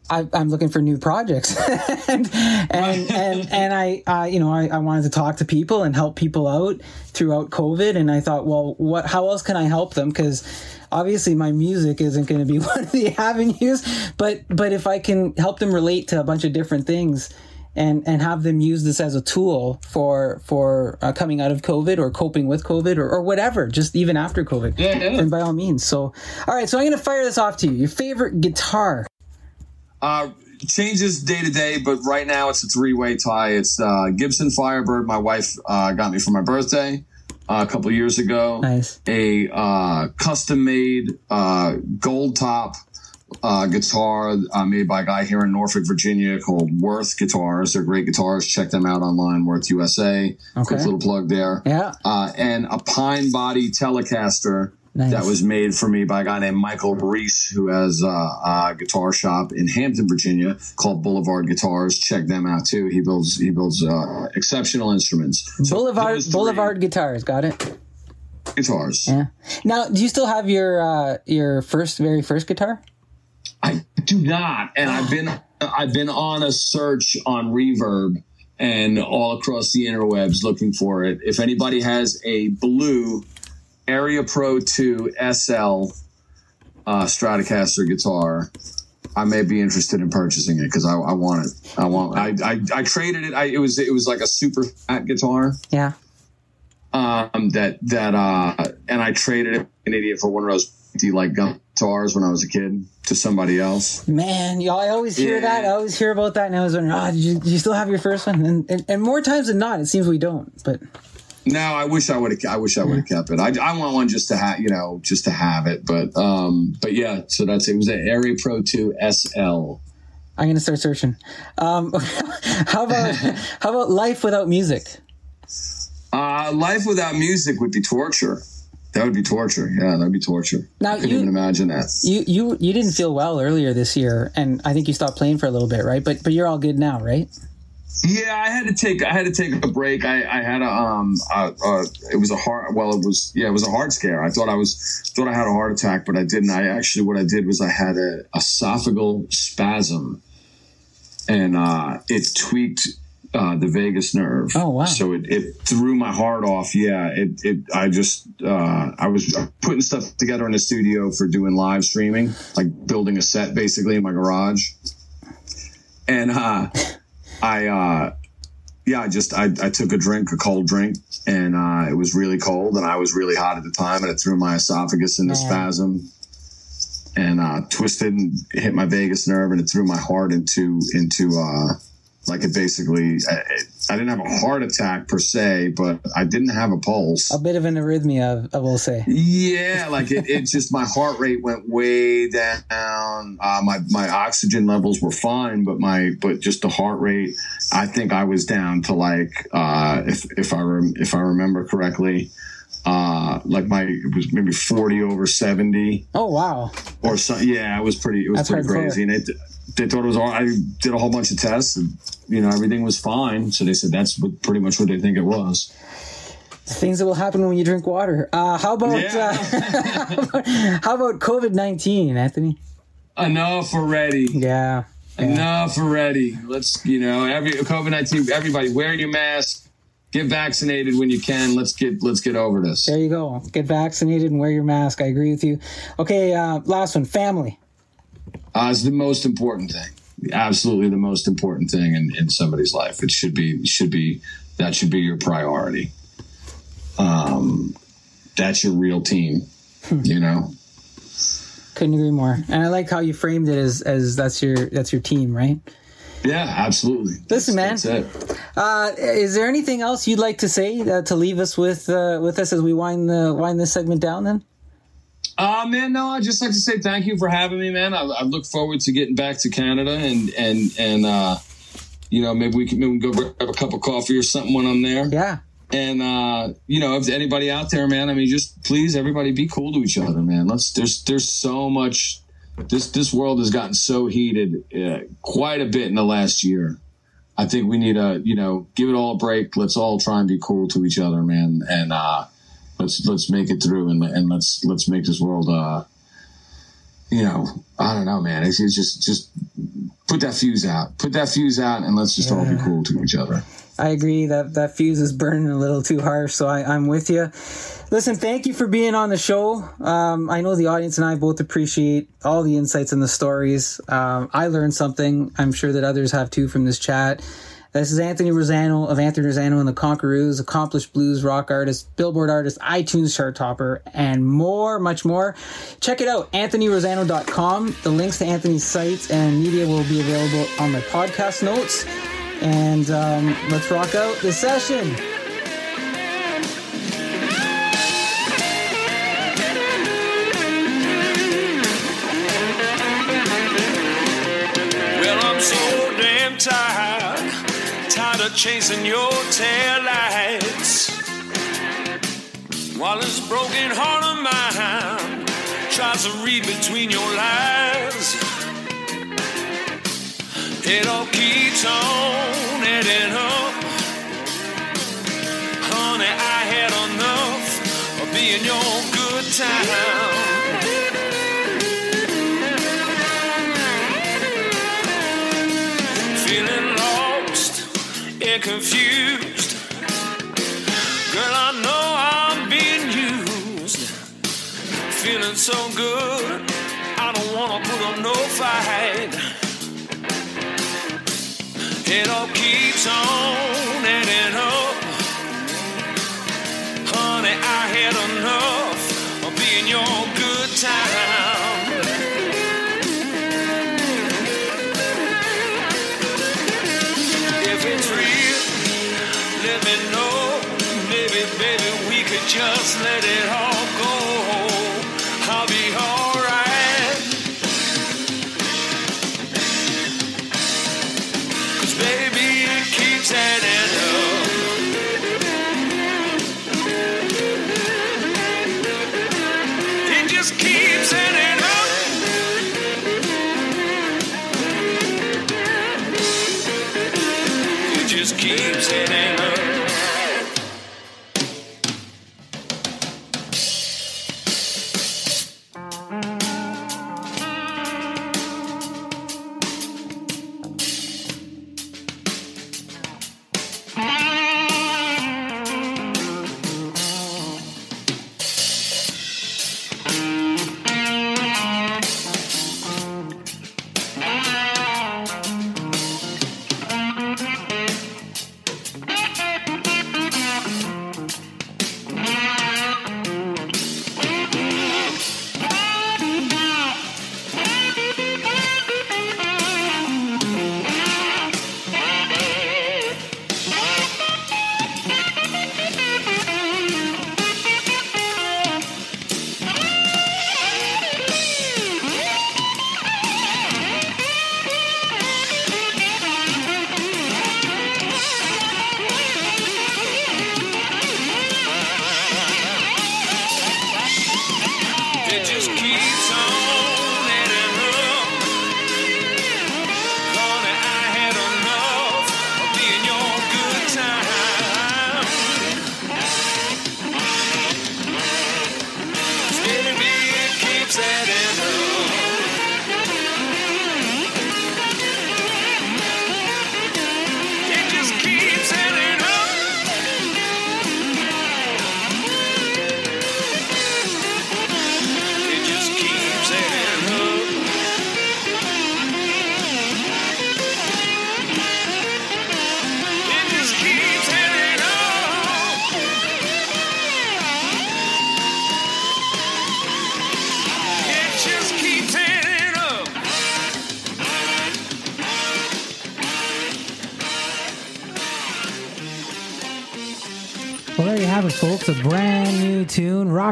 I, am looking for new projects, and and and and I, uh, you know, I, I wanted to talk to people and help people out throughout COVID, and I thought, well, what? How else can I help them? Because obviously my music isn't going to be one of the avenues, but but if I can help them relate to a bunch of different things and and have them use this as a tool for for uh, coming out of COVID or coping with COVID or, or whatever, just even after COVID, yeah, yeah. and by all means. So, all right, so I'm going to fire this off to you. Your favorite guitar? Uh, changes day to day, but right now it's a three way tie. It's uh, Gibson Firebird. My wife uh, got me for my birthday uh, a couple years ago. Nice. A uh, custom made uh, gold top uh, guitar uh, made by a guy here in Norfolk, Virginia called Worth Guitars. They're great guitars. Check them out online, Worth USA. Okay. Quick little plug there. Yeah. Uh, and a pine body Telecaster Nice. That was made for me by a guy named Michael Reese, who has uh, a guitar shop in Hampton, Virginia, called Boulevard Guitars. Check them out too. He builds he builds uh, exceptional instruments. So Boulevard Boulevard Guitars, got it. Guitars. Yeah. Now, do you still have your uh, your first very first guitar? I do not, and I've been I've been on a search on Reverb and all across the interwebs looking for it. If anybody has a blue Aria Pro 2 SL uh, Stratocaster guitar, I may be interested in purchasing it because I, I, want it. I want. I, I, I traded it. I, it was it was like a super fat guitar. Yeah. Um. That that uh. And I traded it an idiot for one of those like guitars when I was a kid to somebody else. Man, y'all, I always hear yeah. that. I always hear about that, and I was wondering, oh, did you, did you still have your first one? And, and and more times than not, it seems we don't. But no, I wish I would have. I wish I would have kept it. I, I want one just to have, you know, just to have it. But um, but yeah. So that's it. It was an Aria Pro Two SL. I'm gonna start searching. Um, how about how about life without music? Uh, life without music would be torture. That would be torture. Yeah, that'd be torture. Now, I couldn't you, even imagine that. You you you didn't feel well earlier this year, and I think you stopped playing for a little bit, right? But but you're all good now, right? Yeah, I had to take I had to take a break. I, I had a um a, a, it was a heart well it was yeah it was a heart scare. I thought I was thought I had a heart attack, but I didn't. I actually what I did was I had a esophageal spasm, and uh, it tweaked uh, the vagus nerve. Oh wow! So it, it threw my heart off. Yeah, it it I just uh, I was putting stuff together in the studio for doing live streaming, like building a set basically in my garage, and uh I, uh, yeah, I just I, I took a drink, a cold drink, and uh, it was really cold, and I was really hot at the time, and it threw my esophagus into spasm, and uh, twisted and hit my vagus nerve, and it threw my heart into into uh, like it basically, I, I didn't have a heart attack per se, but I didn't have a pulse. A bit of an arrhythmia, I will say. Yeah, like it, it just my heart rate went way down. Uh, my my oxygen levels were fine, but my but just the heart rate, I think I was down to like uh, if if I rem, if I remember correctly, uh, like my it was maybe forty over seventy. Oh wow! Or so, yeah, it was pretty it was That's pretty crazy, and it they thought it was all. I did a whole bunch of tests, and you know everything was fine. So they said that's what, pretty much what they think it was. Things that will happen when you drink water. Uh, how about Yeah. uh, how about COVID nineteen, Anthony? Enough already. Yeah. Enough already. Let's you know every COVID nineteen. Everybody wear your mask. Get vaccinated when you can. Let's get let's get over this. There you go. Get vaccinated and wear your mask. I agree with you. Okay, uh, last one. Family. Uh, it's the most important thing. Absolutely the most important thing in, in somebody's life. It should be should be that should be your priority. Um, that's your real team. You know. Couldn't agree more. And I like how you framed it as as that's your that's your team, right? Yeah, absolutely. Listen, That's- man. That's it. Uh, is there anything else you'd like to say uh, to leave us with uh, with us as we wind the wind this segment down? Then. Uh, man, no, I'd just like to say thank you for having me, man. I, I look forward to getting back to Canada and, and, and, uh, you know, maybe we can, maybe we can go grab a cup of coffee or something when I'm there. Yeah. And, uh, you know, if anybody out there, man, I mean, just please, everybody be cool to each other, man. Let's, there's, there's so much, this, this world has gotten so heated uh, quite a bit in the last year. I think we need to, you know, give it all a break. Let's all try and be cool to each other, man. And, uh, let's let's make it through and and let's let's make this world uh you know i don't know man it's, it's just just put that fuse out put that fuse out and let's just all be cool to each other I agree that that fuse is burning a little too harsh, so I, I'm with you. Listen, thank you for being on the show. Um, I know the audience and I both appreciate all the insights and the stories. Um, I learned something. I'm sure that others have too from this chat. This is Anthony Rosano of Anthony Rosano and the Conqueroos, accomplished blues rock artist, Billboard artist, iTunes chart topper, and more, much more. Check it out, anthonyrosano.com. The links to Anthony's sites and media will be available on my podcast notes. And um, let's rock out the session. Chasing your taillights. While this broken heart of mine tries to read between your lines, it all keeps on adding up. Honey, I had enough of being your good time. And confused. Girl, I know I'm being used. Feeling so good, I don't wanna put on no fight. It all keeps on adding up. Honey, I had enough of being your good time. Just let it all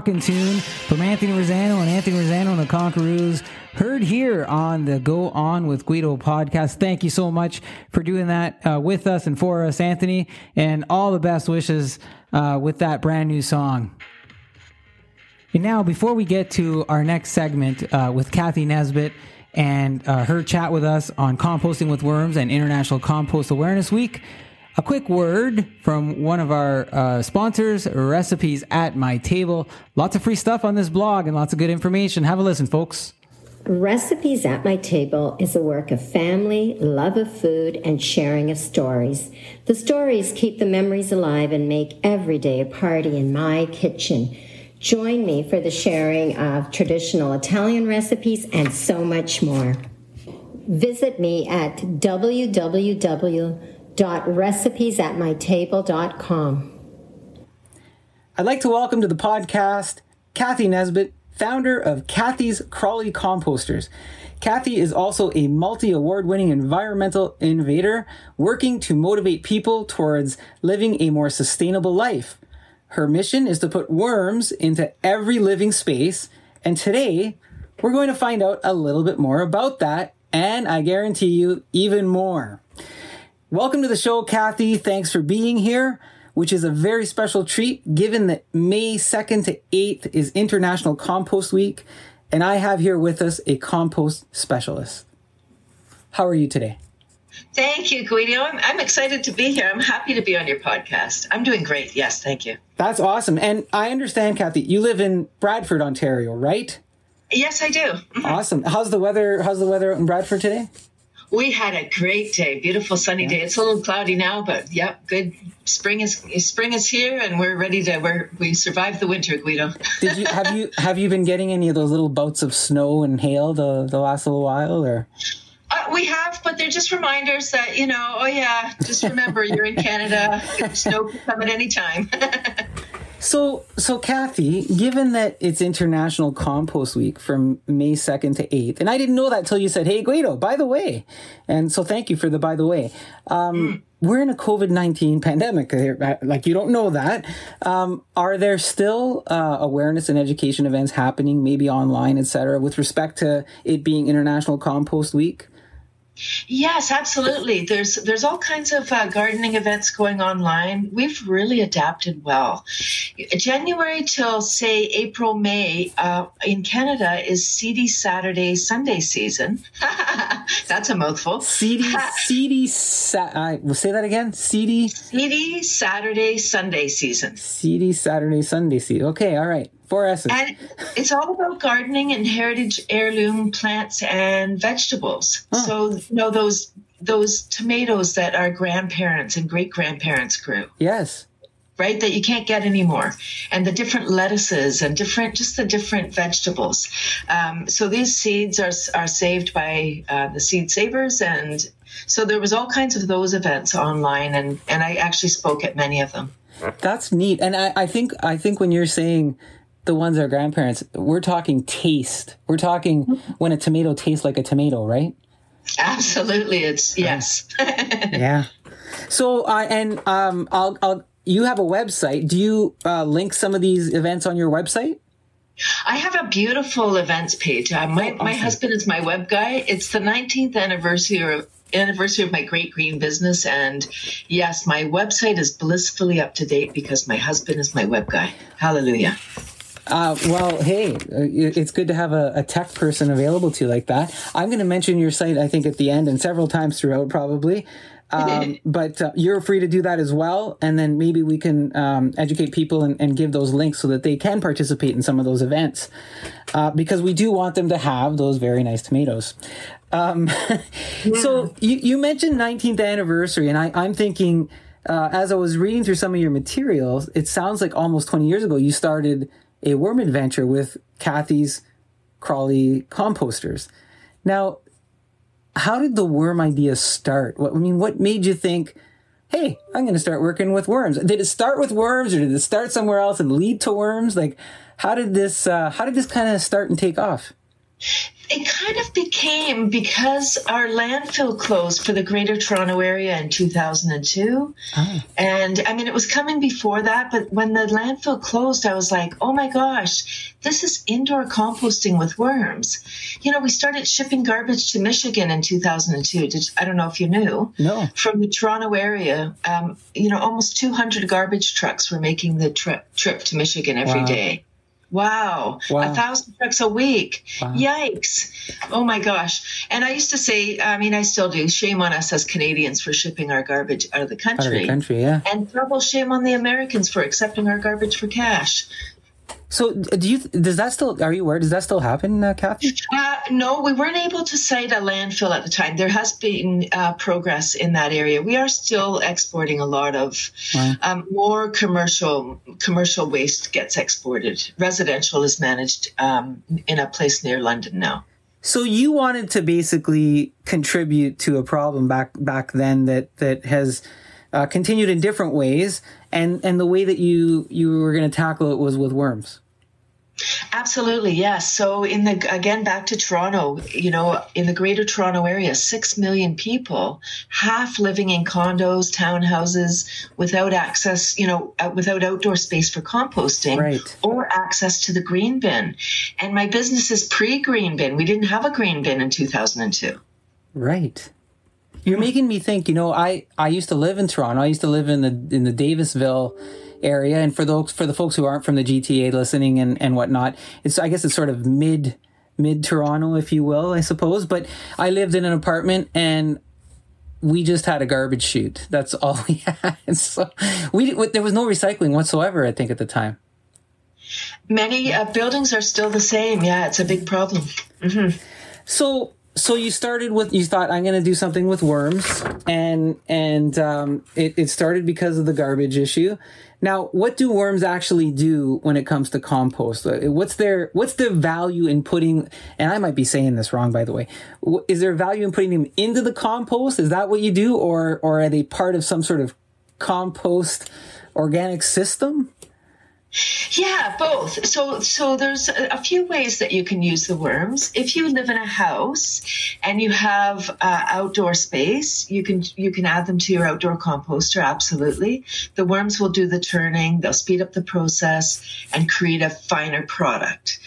tune, tune from Anthony Rosano and Anthony Rosano and the Conqueroos. Heard here on the Go On with Guido podcast. Thank you so much for doing that uh, with us and for us, Anthony, and all the best wishes uh, with that brand new song. And now, before we get to our next segment uh, with Cathy Nesbitt and uh, her chat with us on composting with worms and International Compost Awareness Week, a quick word from one of our uh, sponsors, Recipes at My Table. Lots of free stuff on this blog and lots of good information. Have a listen, folks. Recipes at My Table is a work of family, love of food, and sharing of stories. The stories keep the memories alive and make every day a party in my kitchen. Join me for the sharing of traditional Italian recipes and so much more. Visit me at www www.recipesatmytable.com. I'd like to welcome to the podcast Cathy Nesbitt, founder of Cathy's Crawly Composters. Cathy is also a multi award winning environmental innovator working to motivate people towards living a more sustainable life. Her mission is to put worms into every living space, and today we're going to find out a little bit more about that, and I guarantee you, even more. Welcome to the show, Cathy. Thanks for being here, which is a very special treat given that May 2nd to 8th is International Compost Week, and I have here with us a compost specialist. How are you today? Thank you, Guido. I'm, I'm excited to be here. I'm happy to be on your podcast. I'm doing great. Yes, thank you. That's awesome. And I understand, Cathy, you live in Bradford, Ontario, right? Yes, I do. Mhm. Awesome. How's the weather? How's the weather out in Bradford today? We had a great day, beautiful sunny day. It's a little cloudy now, but yep, good. Spring is spring is here, and we're ready to. We're we survived the winter, Guido. Did you have you have you been getting any of those little bouts of snow and hail the the last little while, or? Uh, we have, but they're just reminders that you know. Oh yeah, just remember you're in Canada. Snow can come at any time. So, so Cathy, given that it's International Compost Week from May 2nd to 8th, and I didn't know that till you said, hey, Guido, by the way. And so thank you for the by the way. Um, We're in a COVID 19 pandemic. here, Like, you don't know that. Um, are there still uh, awareness and education events happening, maybe online, et cetera, with respect to it being International Compost Week? Yes, absolutely. There's there's all kinds of uh, gardening events going online. We've really adapted well. January till say April May uh, in Canada is Seedy Saturday Sunday season. That's a mouthful. Seedy, seedy, sa- uh, we'll say that again. Seedy, Seedy Saturday Sunday season. seedy Saturday, Sunday seed. Okay, all right. Four S's. And it's all about gardening and heritage heirloom plants and vegetables. So you know those those tomatoes that our grandparents and great grandparents grew. yes. right? That you can't get anymore, and the different lettuces and different, just the different vegetables. Um, so these seeds are are saved by uh, the seed savers, and so there was all kinds of those events online, and and I actually spoke at many of them. That's neat. And I, I think I think when you're saying the ones our grandparents, we're talking taste. We're talking when a tomato tastes like a tomato, right? Absolutely, it's yes. Yeah. So I and um I'll I'll you have a website. Do you uh, link some of these events on your website? I have a beautiful events page. Uh, my Oh, my husband is my web guy. It's the 19th anniversary of anniversary of my great green business and yes my website is blissfully up to date because my husband is my web guy hallelujah Uh, well, hey, uh, it's good to have a, a tech person available to you like that. I'm going to mention your site, I think, at the end and several times throughout, probably. Um, but uh, you're free to do that as well. And then maybe we can um, educate people and, and give those links so that they can participate in some of those events. Uh, because we do want them to have those very nice tomatoes. Um, So you, you mentioned 19th anniversary, and I, I'm thinking, uh, as I was reading through some of your materials, it sounds like almost 20 years ago you started a worm adventure with Cathy's Crawly composters. Now, how did the worm idea start? What, I mean, what made you think, hey, I'm going to start working with worms? Did it start with worms, or did it start somewhere else and lead to worms? Like, how did this? Uh, how did this kind of start and take off? It kind of became because our landfill closed for the Greater Toronto Area in 2002. And I mean, it was coming before that, but when the landfill closed, I was like, oh my gosh, this is indoor composting with worms. You know, we started shipping garbage to Michigan in 2002. Did, I don't know if you knew. No. From the Toronto area, um, you know, almost 200 garbage trucks were making the trip trip to Michigan every Wow. day. Wow. Wow. A thousand trucks a week. Wow. Yikes. Oh my gosh. And I used to say, I mean, I still do, shame on us as Canadians for shipping our garbage out of the country. Out of the country, yeah. And double shame on the Americans for accepting our garbage for cash. So, do you? Does that still? Are you aware? Does that still happen, uh, Cathy? Uh, no, we weren't able to site a landfill at the time. There has been uh, progress in that area. We are still exporting a lot of um, more commercial commercial waste gets exported. Residential is managed um, in a place near London now. So you wanted to basically contribute to a problem back back then that that has uh, continued in different ways, and and the way that you you were going to tackle it was with worms. Absolutely, yes. So in the again back to Toronto, you know, in the Greater Toronto area, six million people, half living in condos, townhouses, without access, you know, uh, without outdoor space for composting Right. or access to the green bin. And my business is pre-green bin. We didn't have a green bin in 2002. Right. You're making me think. You know, I I used to live in Toronto. I used to live in the in the Davisville area, and for those for the folks who aren't from the GTA listening and and whatnot, it's I guess it's sort of mid mid Toronto, if you will, I suppose. But I lived in an apartment and. We just had a garbage chute. That's all we had. So we there was no recycling whatsoever. I think at the time. Many uh, buildings are still the same. Yeah, it's a big problem. So so you started with you thought I'm going to do something with worms, and and um, it it started because of the garbage issue. Now, what do worms actually do when it comes to compost? Uh, What's their what's the value in putting? And I might be saying this wrong, by the way. Is there value in putting them into the compost? Is that what you do, or or are they part of some sort of compost organic system? Yeah, both. So, so there's a, few ways that you can use the worms. If you live in a house and you have uh, outdoor space, you can you can add them to your outdoor composter. Absolutely, the worms will do the turning. They'll speed up the process and create a finer product.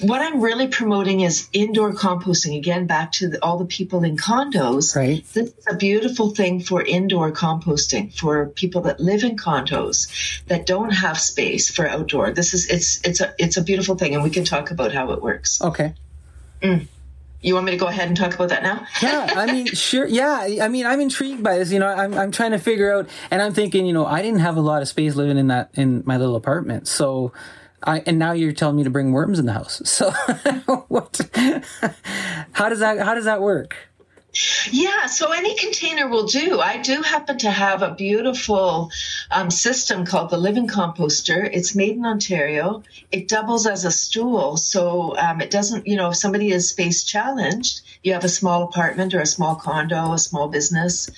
What I'm really promoting is indoor composting. Again, back to the, all the people in condos. Right. This is a beautiful thing for indoor composting for people that live in condos that don't have space for outdoor. This is it's it's a it's a beautiful thing, and we can talk about how it works. Okay. Mm. You want me to go ahead and talk about that now? yeah, I mean, sure. Yeah, I mean, I'm intrigued by this. You know, I'm I'm trying to figure out, and I'm thinking, you know, I didn't have a lot of space living in that in my little apartment, so. I, and now you're telling me to bring worms in the house. So, what? How does that? How does that work? Yeah, so any container will do. I do happen to have a beautiful um, system called the Living Composter. It's made in Ontario. It doubles as a stool, so um, it doesn't. You know, if somebody is space challenged, you have a small apartment or a small condo, a small business,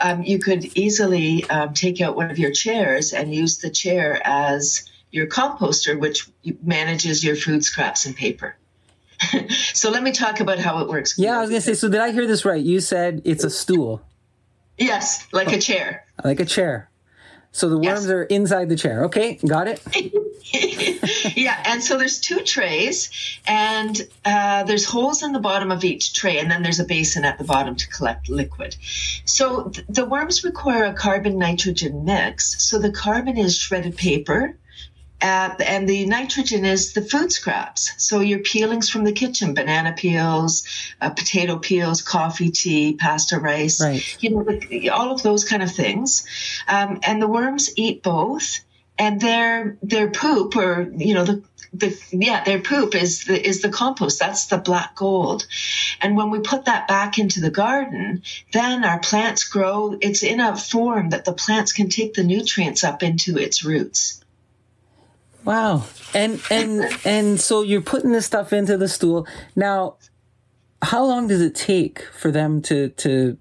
um, you could easily um, take out one of your chairs and use the chair as your composter, which manages your food scraps and paper. so let me talk about how it works. Yeah, I was gonna say. So, did I hear this right? You said it's a stool, Yes, like a chair. like a chair. So the Yes. worms are inside the chair. Okay, got it. yeah, and so there's two trays, and uh, there's holes in the bottom of each tray, and then there's a basin at the bottom to collect liquid. So th- the worms require a carbon nitrogen mix. So the carbon is shredded paper. Uh, and the nitrogen is the food scraps. So your peelings from the kitchen, banana peels, uh, potato peels, coffee, tea, pasta, rice, Right. you know, the, all of those kind of things. Um, and the worms eat both and their their poop or you know the the yeah their poop is the is the compost that's the black gold and when we put that back into the garden then our plants grow it's in a form that the plants can take the nutrients up into its roots Wow. And and and so you're putting this stuff into the stool. Now, how long does it take for them to to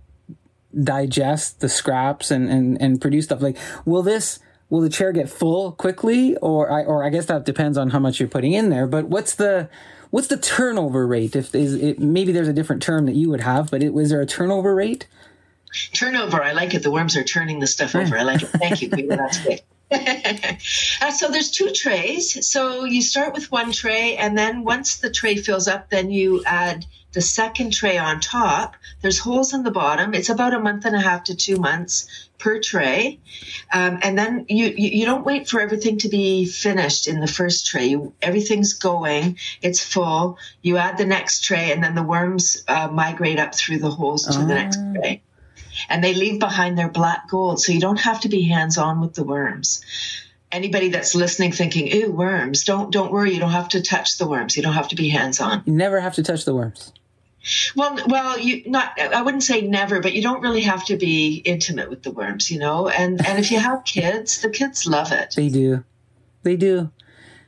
digest the scraps and and and produce stuff? Like, will this will the chair get full quickly, or I or I guess that depends on how much you're putting in there. But what's the what's the turnover rate? If is it, maybe there's a different term that you would have, but it, was there a turnover rate? Turnover, I like it. The worms are turning the stuff over. I like it. Thank you. That's good. uh, so there's two trays. So you start with one tray, and then once the tray fills up, then you add the second tray on top. There's holes in the bottom. It's about a month and a half to two months per tray, um, and then you, you, you don't wait for everything to be finished in the first tray. You, everything's going. It's full. You add the next tray, and then the worms uh, migrate up through the holes to the next tray and they leave behind their black gold. So you don't have to be hands on with the worms. Anybody that's listening thinking, ew, worms, don't don't worry, you don't have to touch the worms. You don't have to be hands on. You never have to touch the worms. Well, well, you not. I wouldn't say never, but you don't really have to be intimate with the worms, you know. And and if you have kids, the kids love it. They do, they do.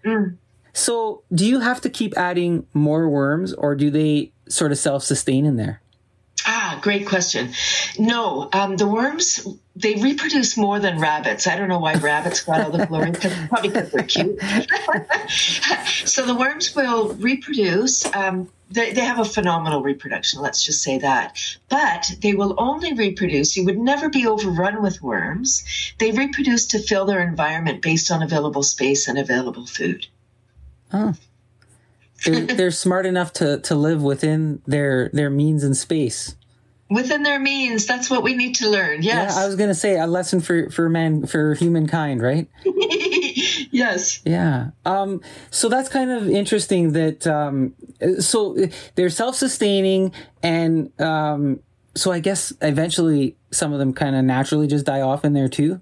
Mm. So, do you have to keep adding more worms, or do they sort of self sustain in there? Great question. No, um, the worms they reproduce more than rabbits. I don't know why rabbits got all the glory, probably because they're cute. so the worms will reproduce. Um, they, they have a phenomenal reproduction. Let's just say that. But they will only reproduce. You would never be overrun with worms. They reproduce to fill their environment based on available space and available food. Oh they're, they're smart enough to, to live within their their means and space. Within their means, that's what we need to learn. Yes. Yeah, I was gonna say a lesson for for man for humankind, right? yes. Yeah. Um, so that's kind of interesting. That um, so they're self sustaining, and um, so I guess eventually some of them kind of naturally just die off in there too.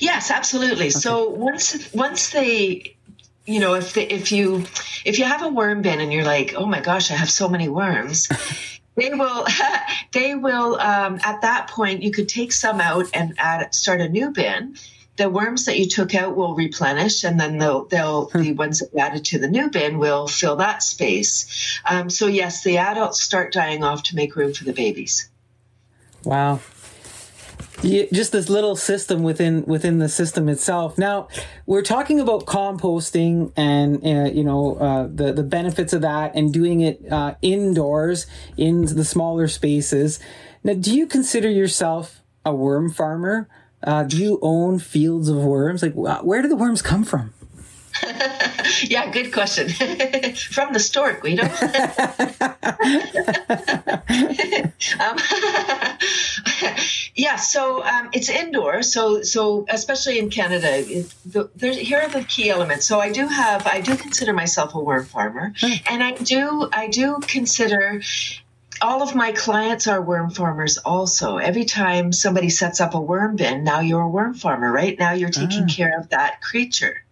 Yes, absolutely. Okay. So once once they you know if the, if you if you have a worm bin and you're like oh my gosh i have so many worms they will they will um, at that point you could take some out and add start a new bin. The worms that you took out will replenish and then they'll, they'll the ones that you added to the new bin will fill that space. Um, so yes the adults start dying off to make room for the babies. Wow just this little system within within the system itself. Now we're talking about composting and uh, you know uh, the the benefits of that and doing it uh, indoors in the smaller spaces. Now, do you consider yourself a worm farmer? Uh, do you own fields of worms? Like, where do the worms come from? yeah, good question. From the store, Guido. um, yeah, so um, it's indoor. So, so especially in Canada, it, the, here are the key elements. So, I do have, I do consider myself a worm farmer, and I do, I do consider all of my clients are worm farmers also. Every time somebody sets up a worm bin, now you're a worm farmer, right? Now you're taking ah. care of that creature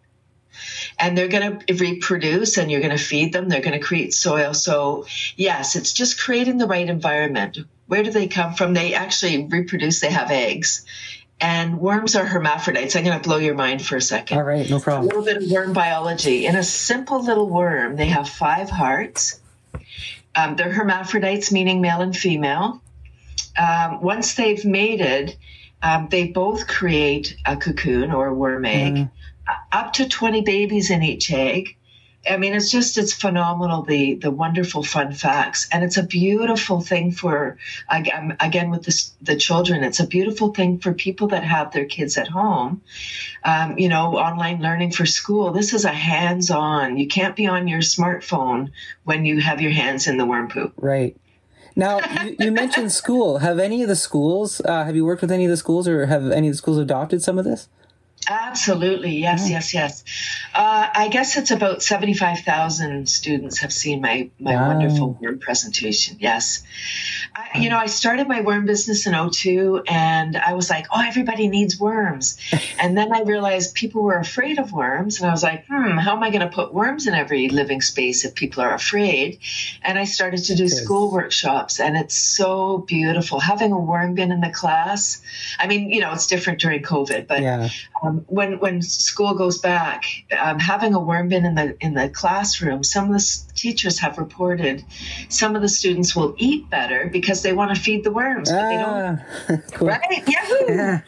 and they're going to reproduce and you're going to feed them. They're going to create soil. So, yes, it's just creating the right environment. Where do they come from? They actually reproduce, they have eggs. And worms are hermaphrodites. I'm going to blow your mind for a second. All right, no problem. A little bit of worm biology. In a simple little worm, they have five hearts. Um, they're hermaphrodites, meaning male and female. Um, once they've mated, um, they both create a cocoon or a worm egg. Mm up to 20 babies in each egg. I mean, it's just it's phenomenal the the wonderful fun facts, and it's a beautiful thing for again, again with the the children. It's a beautiful thing for people that have their kids at home. Um, you know, online learning for school. This is a hands on. You can't be on your smartphone when you have your hands in the worm poop. Right. Now you, you mentioned school. Have any of the schools? Uh, have you worked with any of the schools, or have any of the schools adopted some of this? Absolutely. Yes, yes, yes. Uh, I guess it's about 75,000 students have seen my, my wow. wonderful worm presentation. Yes. I, you know, I started my worm business in 02 and I was like, oh, everybody needs worms. and then I realized people were afraid of worms. And I was like, hmm, how am I going to put worms in every living space if people are afraid? And I started to do yes. school workshops and it's so beautiful. Having a worm bin in the class. I mean, you know, it's different during COVID, but yeah. um, um, when when school goes back, um, having a worm bin in the in the classroom, some of the teachers have reported some of the students will eat better because they want to feed the worms, but ah, they don't. Ah, cool. Right? Yahoo! Yeah.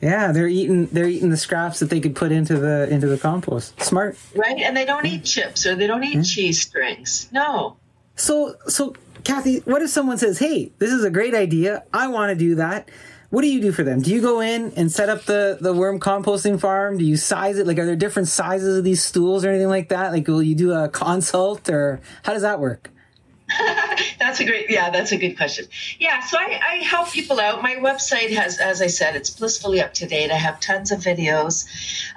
Yeah, they're eating they're eating the scraps that they could put into the into the compost. Smart. right? And they don't eat chips or they don't eat cheese strings. No. So so Cathy, what if someone says, "Hey, this is a great idea. I want to do that." What do you do for them? Do you go in and set up the the worm composting farm? Do you size it? Like, are there different sizes of these stools or anything like that? Like, will you do a consult or how does that work? That's a great, yeah, that's a good question. Yeah, so I, I help people out. My website has, as I said, it's blissfully up to date. I have tons of videos.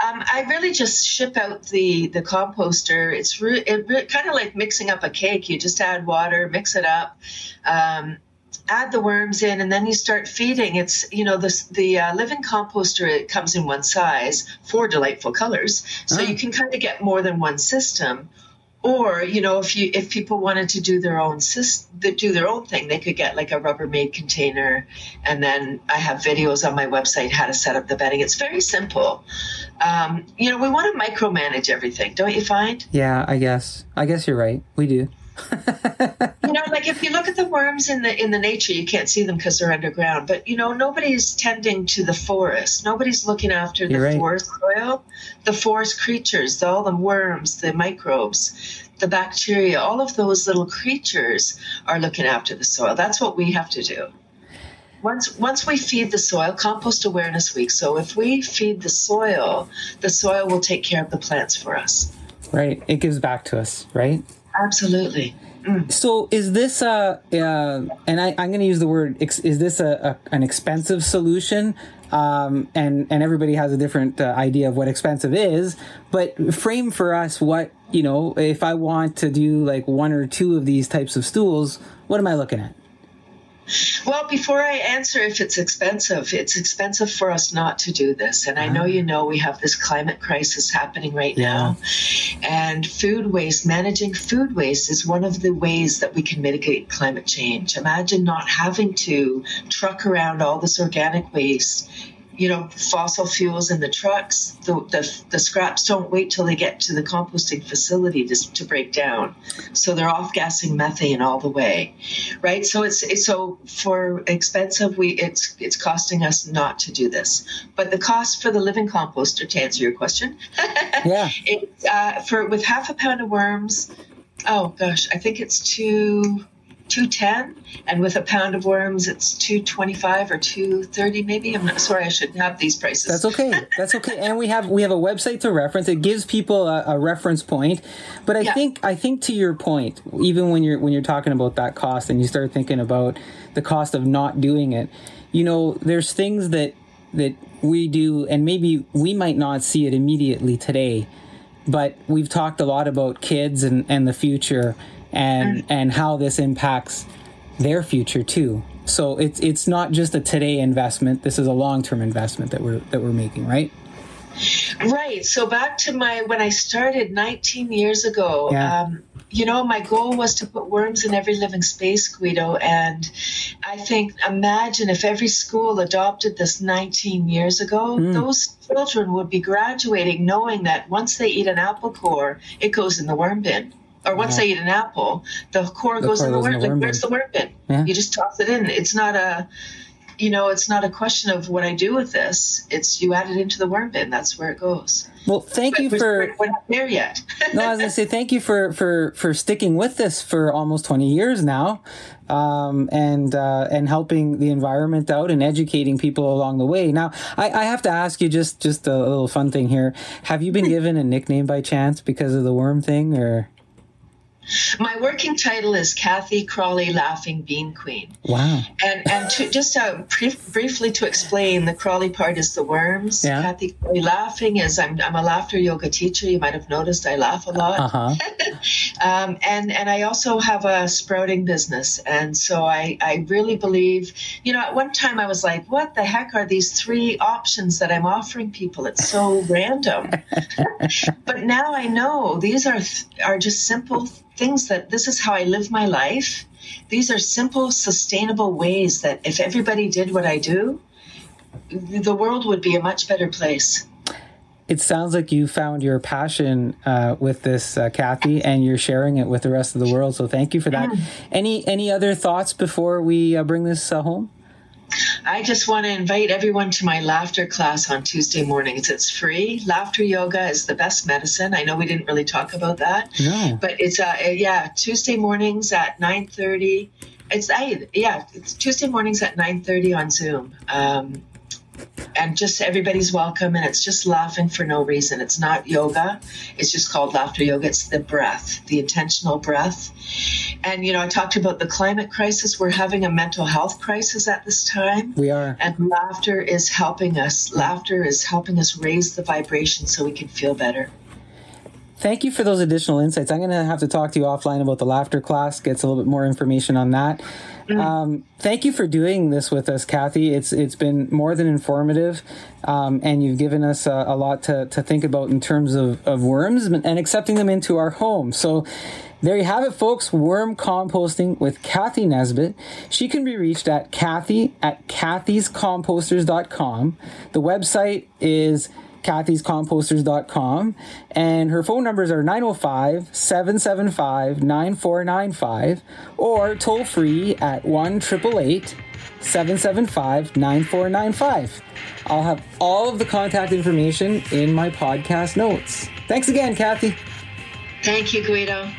Um, I really just ship out the the composter. It's re- it re- kind of like mixing up a cake. You just add water, mix it up. Um, add the worms in and then you start feeding. It's you know the, the uh, living composter it comes in one size four delightful colors. So you can kind of get more than one system. Or you know if you if people wanted to do their own sys- do their own thing they could get like a rubbermaid container. And then i have videos on my website how to set up the bedding. It's very simple. Um, you know we want to micromanage everything don't you find? Yeah, I guess. I guess you're right. We do. you know like if you look at the worms in the in the nature you can't see them because they're underground but you know nobody's tending to the forest nobody's looking after the right. forest soil the forest creatures all the worms the microbes the bacteria all of those little creatures are looking after the soil that's what we have to do once once we feed the soil compost awareness week so if we feed the soil the soil will take care of the plants for us Right. It gives back to us, right? Absolutely So is this uh, uh and I, I'm going to use the word is this a, a an expensive solution? Um, and and everybody has a different uh, idea of what expensive is, but frame for us what you know. If I want to do like one or two of these types of stools, what am I looking at? Well, before I answer if it's expensive, it's expensive for us not to do this. And I know uh-huh. you know we have this climate crisis happening right now. And food waste, managing food waste is one of the ways that we can mitigate climate change. Imagine not having to truck around all this organic waste. You know, fossil fuels in the trucks, the, the, the scraps don't wait till they get to the composting facility to, to break down. So they're off gassing methane all the way right so it's, it's so for expensive we it's it's costing us not to do this but the cost for the living composter to answer your question Yeah. it, uh, for with half a pound of worms oh gosh i think it's two 210 and with a pound of worms it's 225 or 230 maybe i'm not sorry i shouldn't have these prices That's okay. That's okay. And we have we have a website to reference. It gives people a, a reference point. But I Yeah. think I think to your point, even when you're when you're talking about that cost and you start thinking about the cost of not doing it, you know, there's things that that we do and maybe we might not see it immediately today, but we've talked a lot about kids and, and the future and and how this impacts their future too. So it's it's not just a today investment. This is a long term investment that we're that we're making, right? Right. So back to my when I started 19 years ago. Yeah. Um, you know, my goal was to put worms in every living space, Guido. And I think, imagine if every school adopted this 19 years ago, Hmm. those children would be graduating knowing that once they eat an apple core, it goes in the worm bin. Or once I eat an apple, the core goes core in the worm. the Like, worm where's bin. the worm bin? Yeah. You just toss it in. It's not a, you know, it's not a question of what I do with this. It's you add it into the worm bin. That's where it goes. Well, thank you But for. we're, we're not there yet. no, I was gonna say thank you for for for sticking with this for almost twenty years now, um, and uh, and helping the environment out and educating people along the way. Now, I, I have to ask you just just a little fun thing here. Have you been given a nickname by chance because of the worm thing, or My working title is Cathy Crawly Laughing Bean Queen. wow? And and to, just uh, pre- briefly to explain, the Crawly part is the worms. Yeah. Cathy Crawly laughing is I'm, I'm a laughter yoga teacher. You might have noticed I laugh a lot. Uh huh. Um, and and I also have a sprouting business, and so I I really believe, you know, at one time I was like, what the heck are these three options that I'm offering people? It's so random. but now I know these are are just simple things that this is how I live my life. These are simple, sustainable ways that if everybody did what I do, the world would be a much better place. It sounds like you found your passion uh, with this, uh, Cathy, and you're sharing it with the rest of the world. So thank you for that. Any any other thoughts before we uh, bring this uh, home? I just want to invite everyone to my laughter class on Tuesday mornings. It's free. Laughter yoga is the best medicine. I know we didn't really talk about that, No. but it's uh yeah Tuesday mornings at nine thirty. It's I yeah it's Tuesday mornings at nine thirty on Zoom. Um, and just everybody's welcome and it's just laughing for no reason it's not yoga it's just called laughter yoga it's the breath the intentional breath and you know i talked about the climate crisis we're having a mental health crisis at this time We are. and laughter is helping us laughter is helping us raise the vibration so we can feel better Thank you for those additional insights. I'm going to have to talk to you offline about the laughter class, get a little bit more information on that. Um, thank you for doing this with us, Cathy. It's it's been more than informative, um, and you've given us a, a lot to, to think about in terms of, of worms and accepting them into our home. So there you have it, folks. Worm composting with Cathy Nesbitt. She can be reached at Cathy at cathyscomposters.com. The website is cathyscomposters.com and her phone numbers are 905-775-9495 or toll free at 1-888-775-9495 i'll have all of the contact information in my podcast notes thanks again cathy thank you guido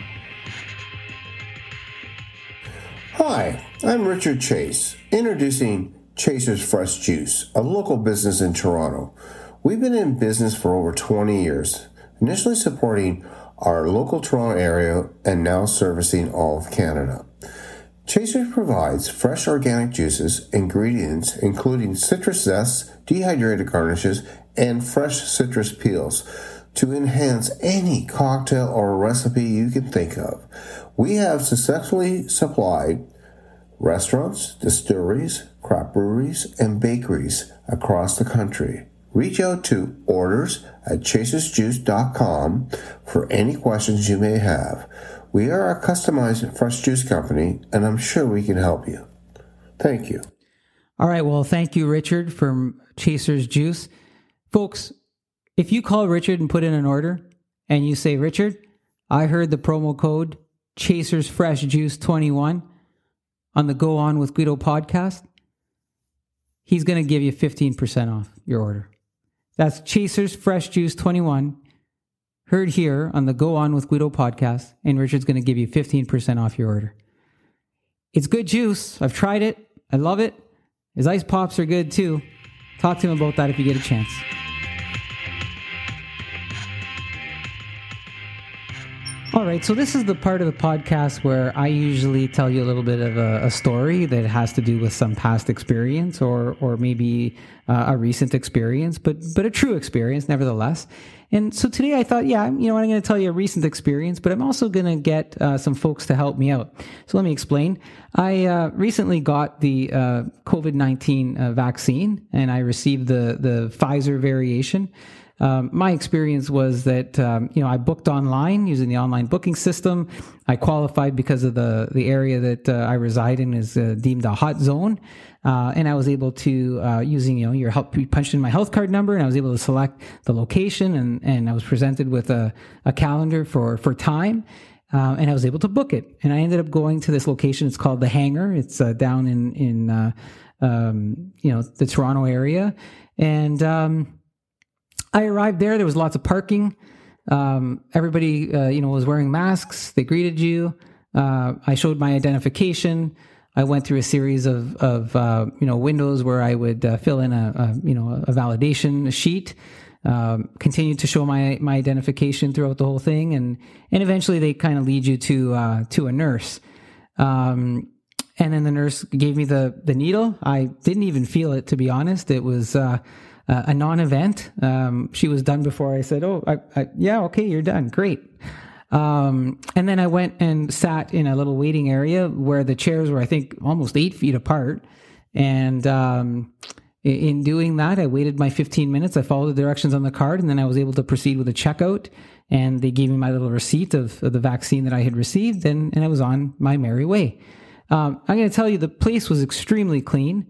Hi, I'm Richard Chase, introducing Chaser's Fresh Juice, a local business in Toronto. We've been in business for over 20 years, initially supporting our local Toronto area and now servicing all of Canada. Chaser provides fresh organic juices, ingredients including citrus zests, dehydrated garnishes, and fresh citrus peels to enhance any cocktail or recipe you can think of. We have successfully supplied restaurants, distilleries, craft breweries, and bakeries across the country. Reach out to orders at chasesjuice.com for any questions you may have. We are a customized fresh juice company, and I'm sure we can help you. Thank you. All right. Well, thank you, Richard from Chaser's Juice. Folks, if you call Richard and put in an order and you say, Richard, I heard the promo code Chaser's Fresh Juice 21 on the Go On with Guido podcast, he's going to give you 15% off your order. That's Chaser's Fresh Juice 21, heard here on the Go On with Guido podcast, and Richard's going to give you 15% off your order. It's good juice. I've tried it. I love it. His ice pops are good too. Talk to him about that if you get a chance. All right, so this is the part of the podcast where I usually tell you a little bit of a, a story that has to do with some past experience or or maybe uh, a recent experience, but but a true experience nevertheless. And so today I thought, yeah, you know, I'm going to tell you a recent experience, but I'm also going to get uh, some folks to help me out. So let me explain. I uh, recently got the uh, COVID 19 uh, vaccine, and I received the the Pfizer variation. Um, my experience was that um, you know I booked online using the online booking system. I qualified because of the the area that uh, I reside in is uh, deemed a hot zone, uh, and I was able to uh, using you know your help. You punched in my health card number, and I was able to select the location, and and I was presented with a, a calendar for for time. Uh, and I was able to book it, and I ended up going to this location. It's called the Hangar. It's uh, down in in uh, um, you know the Toronto area, and um, I arrived there. There was lots of parking. Um, everybody, uh, you know, was wearing masks. They greeted you. Uh, I showed my identification. I went through a series of, of uh, you know, windows where I would uh, fill in a, a, you know, a validation sheet. Um, continued to show my my identification throughout the whole thing, and and eventually they kind of lead you to uh, to a nurse. Um, and then the nurse gave me the the needle. I didn't even feel it, to be honest. It was uh, a non-event. Um, she was done before I said, "Oh, I, I, yeah, okay, you're done. Great." Um, and then I went and sat in a little waiting area where the chairs were, I think, almost eight feet apart. And um, in doing that, I waited my 15 minutes. I followed the directions on the card, and then I was able to proceed with a checkout. And they gave me my little receipt of, of the vaccine that I had received, and, and I was on my merry way. Um, I'm going to tell you, the place was extremely clean.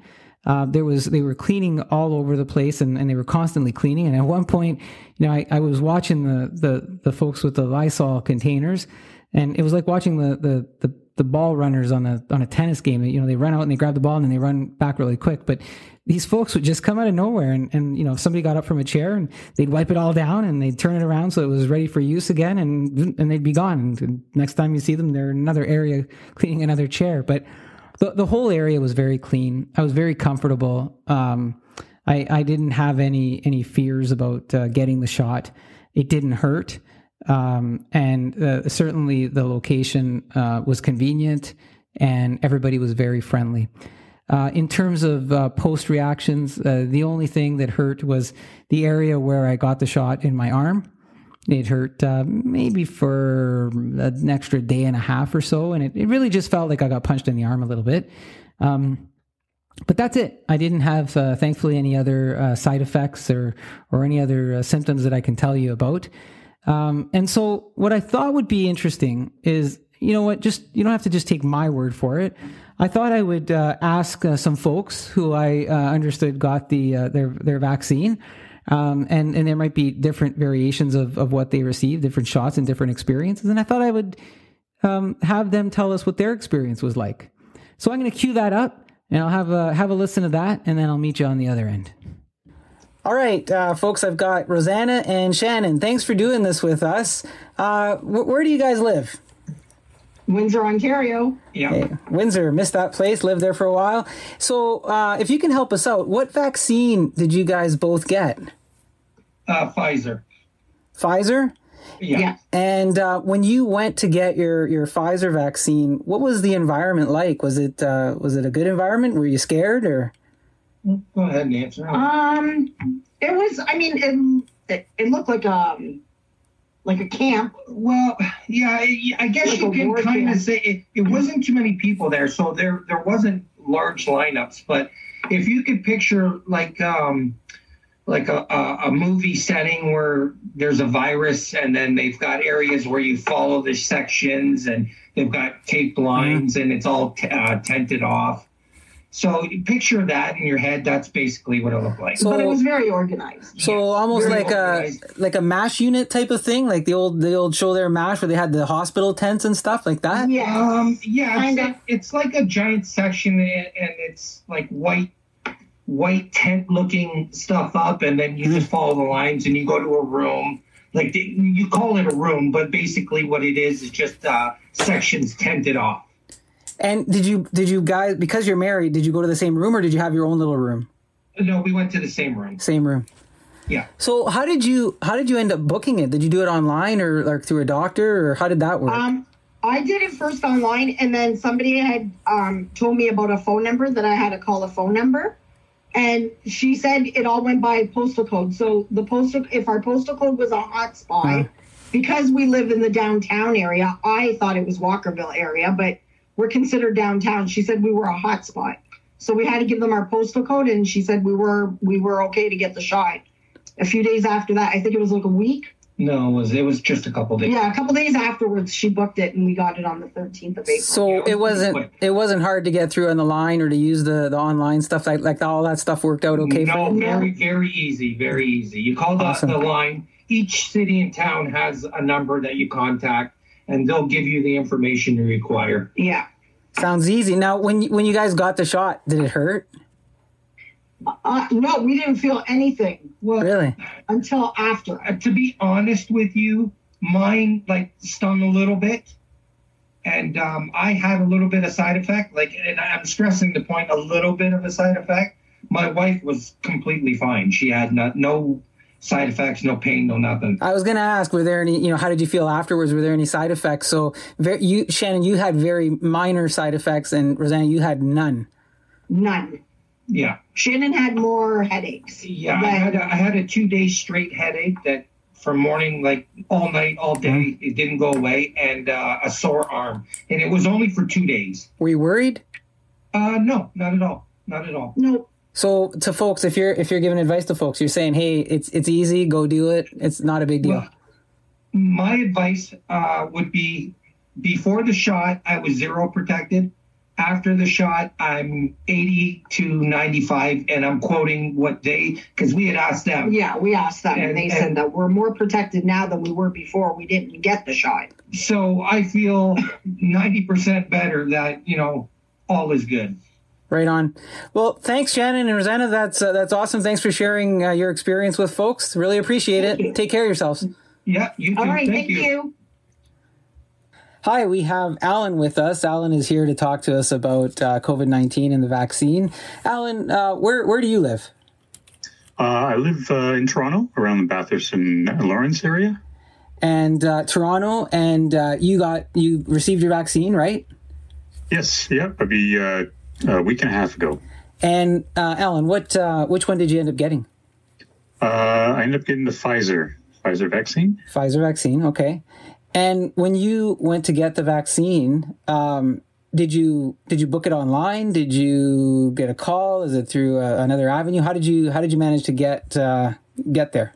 Uh, there was they were cleaning all over the place and, and they were constantly cleaning and at one point you know I, I was watching the, the the folks with the lysol containers and it was like watching the the the, the ball runners on a on a tennis game. You know, they run out and they grab the ball and then they run back really quick. But these folks would just come out of nowhere and, and you know, somebody got up from a chair and they'd wipe it all down and they'd turn it around so it was ready for use again and and they'd be gone. And next time you see them, they're in another area cleaning another chair. But the the whole area was very clean. I was very comfortable. Um, I I didn't have any any fears about uh, getting the shot. It didn't hurt. Um, and uh, certainly the location uh, was convenient and everybody was very friendly. Uh, in terms of uh, post reactions, uh, the only thing that hurt was the area where I got the shot in my arm. It hurt uh, maybe for an extra day and a half or so, and it, it really just felt like I got punched in the arm a little bit. Um, but that's it. I didn't have, uh, thankfully, any other uh, side effects or or any other symptoms that I can tell you about. Um, and so, what I thought would be interesting is, you know what, just you don't have to just take my word for it. I thought I would uh, ask uh, some folks who I uh, understood got the uh, their their vaccine, um, and and there might be different variations of of what they received, different shots and different experiences. And I thought I would um, have them tell us what their experience was like. So I'm going to cue that up, and I'll have a have a listen to that, and then I'll meet you on the other end. All right, uh, folks, I've got Rosanna and Shannon. Thanks for doing this with us. Uh, wh- where do you guys live? Windsor, Ontario. Yeah. Okay. Windsor, missed that place, lived there for a while. So, uh, if you can help us out, what vaccine did you guys both get? Uh, Pfizer. Pfizer? Yeah. Yeah. And uh, when you went to get your, your Pfizer vaccine, what was the environment like? Was it uh, was it a good environment? Were you scared or? Go ahead and answer. Um, it was. I mean, it it, it looked like um like a camp. Well, yeah, I- I guess Like you can war kind of say it, it wasn't too many people there, so there there wasn't large lineups. But if you could picture like um, like a, a, a movie setting where there's a virus, and then they've got areas where you follow the sections, and they've got taped lines, and it's all t- uh, tented off. So you picture that in your head. That's basically what it looked like. So- but it was very organized. So Yeah, almost very like a like a mash unit type of thing, like the old the old show there mash where they had the hospital tents and stuff like that. Yeah. Um, yeah, it's, Kinda. it's like a giant section, and, and it's like white, white tent looking stuff up, and then you just follow the lines, and you go to a room. Like the, you call it a room, but basically what it is is just uh, sections tented off. And did you did you guys because you're married? Did you go to the same room or did you have your own little room? No, we went to the same room. Same room. Yeah. So how did you how did you end up booking it? Did you do it online or like through a doctor or how did that work? Um, I did it first online, and then somebody had um, told me about a phone number that I had to call a phone number, and she said it all went by postal code. So the postal, if our postal code was a hotspot, because we live in the downtown area, I thought it was Walkerville area, but we're considered downtown. She said we were a hotspot, so we had to give them our postal code, and she said we were we were okay to get the shot. A few days after that, I think it was like a week. No, it was it was just a couple days. Yeah, a couple days afterwards, she booked it, and we got it on the 13th of April. so it wasn't quick. it wasn't hard to get through on the line or to use the the online stuff like like all that stuff worked out okay no, for you? No, very, very easy, very easy. You call the, Awesome. the line. Each city and town has a number that you contact, and they'll give you the information you require. yeah. Sounds easy. Now when you, when you guys got the shot, did it hurt? Uh, no, we didn't feel anything Well, Really? until after. uh, to be honest with you, mine like stung a little bit, and um, I had a little bit of side effect. Like, and I'm stressing the point, a little bit of a side effect. My wife was completely fine. She had no, no side effects, no pain, no nothing. I was going to ask, were there any, you know, how did you feel afterwards? Were there any side effects? So, very, you, Shannon, you had very minor side effects, and Rosanna, you had none. None. Yeah. Shannon had more headaches. Yeah, I had a, I had a two day straight headache that from morning like all night, all day, it didn't go away, and uh, a sore arm, and it was only for two days. Were you worried? Uh, no, not at all, not at all. no. So, to folks, if you're if you're giving advice to folks, you're saying, hey, it's it's easy, go do it. It's not a big deal. Well, my advice uh, would be before the shot, I was zero protected. After the shot, I'm 80 to 95, and I'm quoting what they because we had asked them. Yeah, we asked them, and, And- they and- said that we're more protected now than we were before we didn't get the shot. so I feel 90% better that, you know, all is good. Right on. Well, thanks, Shannon and Rosanna. That's uh, that's awesome. Thanks for sharing uh, your experience with folks. Really appreciate it. Take care of yourselves. Yeah, you too. All right, Thank, thank you. Hi, we have Alan with us. Alan is here to talk to us about uh, COVID nineteen and the vaccine. Alan, uh, where where do you live? Uh, I live uh, in Toronto, around the Bathurst and Lawrence area. And uh, Toronto, and uh, you got you received your vaccine, right? Yes, yeah, maybe uh, a week and a half ago. And uh, Alan, what uh, which one did you end up getting? Uh, I ended up getting the Pfizer Pfizer vaccine. Pfizer vaccine, okay. And when you went to get the vaccine, um, did you did you book it online? Did you get a call? Is it through uh, another avenue? How did you how did you manage to get uh, get there?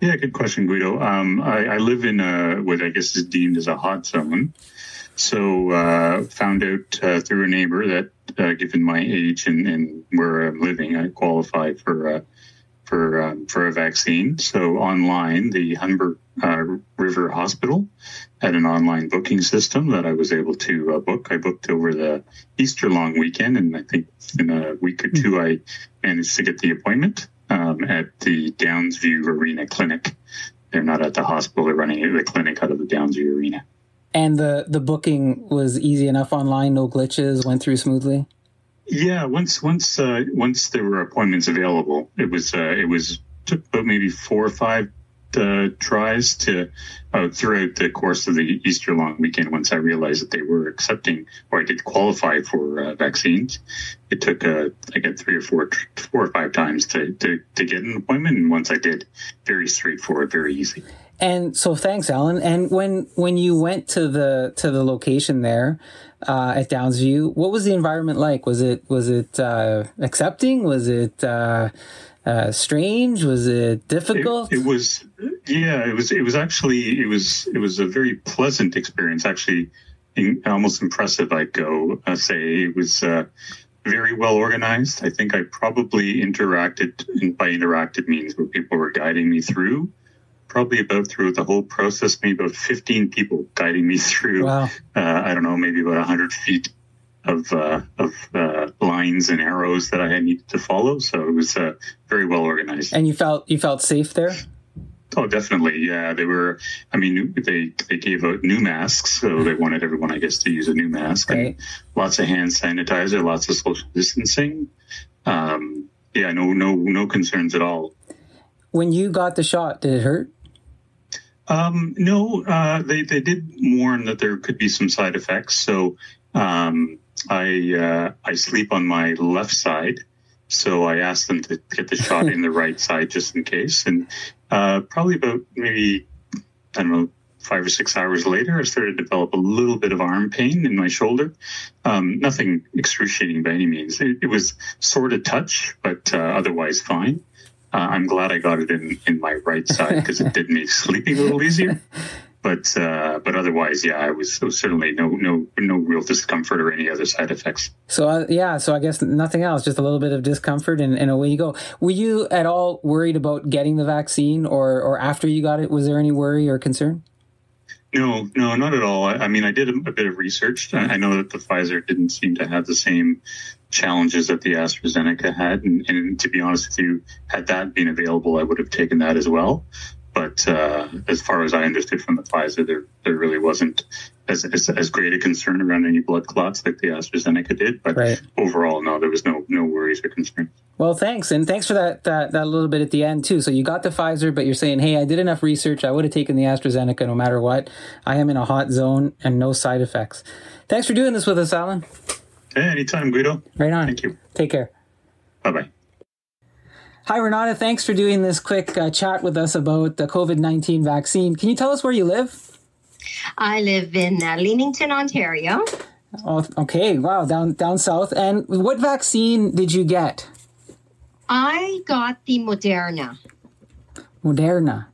Yeah, good question, Guido. Um, I, I live in a, what I guess is deemed as a hot zone. So uh, found out uh, through a neighbor that, uh, given my age and, and where I'm living, I qualify for uh, for um, for a vaccine. So online, the Humber uh, River Hospital had an online booking system that I was able to uh, book. I booked over the Easter long weekend, and I think in a week or two, I managed to get the appointment um, at the Downsview Arena Clinic. They're not at the hospital; they're running the clinic out of the Downsview Arena. And the the booking was easy enough online, no glitches, went through smoothly. Yeah, once once uh, once there were appointments available, it was uh, it was took about maybe four or five uh, tries to uh, throughout the course of the Easter long weekend. Once I realized that they were accepting or I did qualify for uh, vaccines, it took uh, I got three or four four or five times to, to to get an appointment. And once I did, very straightforward, very easy. And so thanks, Alan. And when when you went to the to the location there uh, at Downsview, what was the environment like? Was it was it uh, accepting? Was it uh, uh, strange? Was it difficult? It, it was, yeah. It was. It was actually. It was. It was a very pleasant experience. Actually, in, almost impressive. I'd go uh, say it was. Uh, very well organized. I think I probably interacted, and by interacted means where people were guiding me through probably about through the whole process, maybe about 15 people guiding me through, Wow. uh, I don't know, maybe about 100 feet of, uh, of uh, lines and arrows that I had needed to follow. So it was uh, very well organized. and you felt you felt safe there. Oh, definitely. Yeah, they were. I mean, they they gave out new masks, so they wanted everyone, I guess, to use a new mask. Right. And lots of hand sanitizer, lots of social distancing. Um, yeah, no, no, no concerns at all. When you got the shot, did it hurt? Um, no, uh, they they did warn that there could be some side effects. So um, I uh, I sleep on my left side, so I asked them to get the shot in the right side just in case. And uh, probably about maybe I don't know five or six hours later, I started to develop a little bit of arm pain in my shoulder. Um, nothing excruciating by any means. It, it was sort of touch, but uh, otherwise fine. Uh, I'm glad I got it in, in my right side because it did make sleeping a little easier. But uh, but otherwise, yeah, I was, was certainly no no no real discomfort or any other side effects. So uh, yeah, so I guess nothing else, just a little bit of discomfort, and, and away you go. Were you at all worried about getting the vaccine, or or after you got it? Was there any worry or concern? No, no, not at all. I, I mean, I did a, a bit of research. I, I know that the Pfizer didn't seem to have the same challenges that the AstraZeneca had, and, and to be honest with you, had that been available, I would have taken that as well. But uh, as far as I understood from the Pfizer, there there really wasn't as, as, as great a concern around any blood clots like the AstraZeneca did. But Right. overall, no, there was no no worries or concerns. Well, thanks, and thanks for that that that little bit at the end too. So you got the Pfizer, but you're saying, hey, I did enough research. I would have taken the AstraZeneca no matter what. I am in a hot zone and no side effects. Thanks for doing this with us, Alan. Hey, anytime, Guido. Right on. Thank you. Take care. Bye bye. Hi, Renata. Thanks for doing this quick uh, chat with us about the COVID 19 vaccine. Can you tell us where you live? I live in uh, Leamington, Ontario. Oh, okay. Wow. Down, down south. And what vaccine did you get? I got the Moderna. Moderna.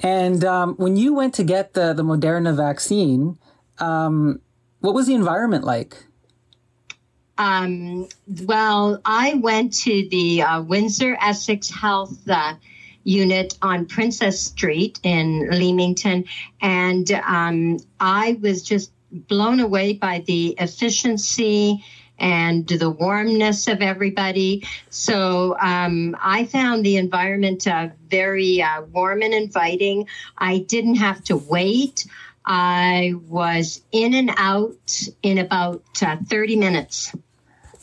And um, when you went to get the, the Moderna vaccine, um, what was the environment like? Um, well, I went to the uh, Windsor Essex Health uh, unit on Princess Street in Leamington, and um, I was just blown away by the efficiency and the warmness of everybody. So um, I found the environment uh, very uh, warm and inviting. I didn't have to wait. I was in and out in about uh, 30 minutes.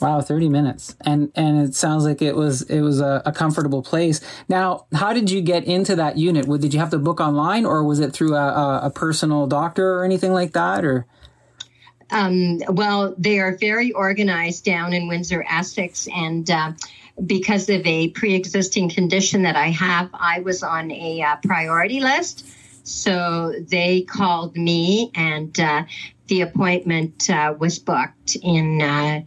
Wow, thirty minutes, and and it sounds like it was it was a, a, comfortable place. Now, how did you get into that unit? Did you have to book online, or was it through a, a personal doctor or anything like that, or? Um, well, they are very organized down in Windsor, Essex, and uh, because of a pre-existing condition that I have, I was on a uh, priority list. So they called me, and uh, the appointment uh, was booked in uh,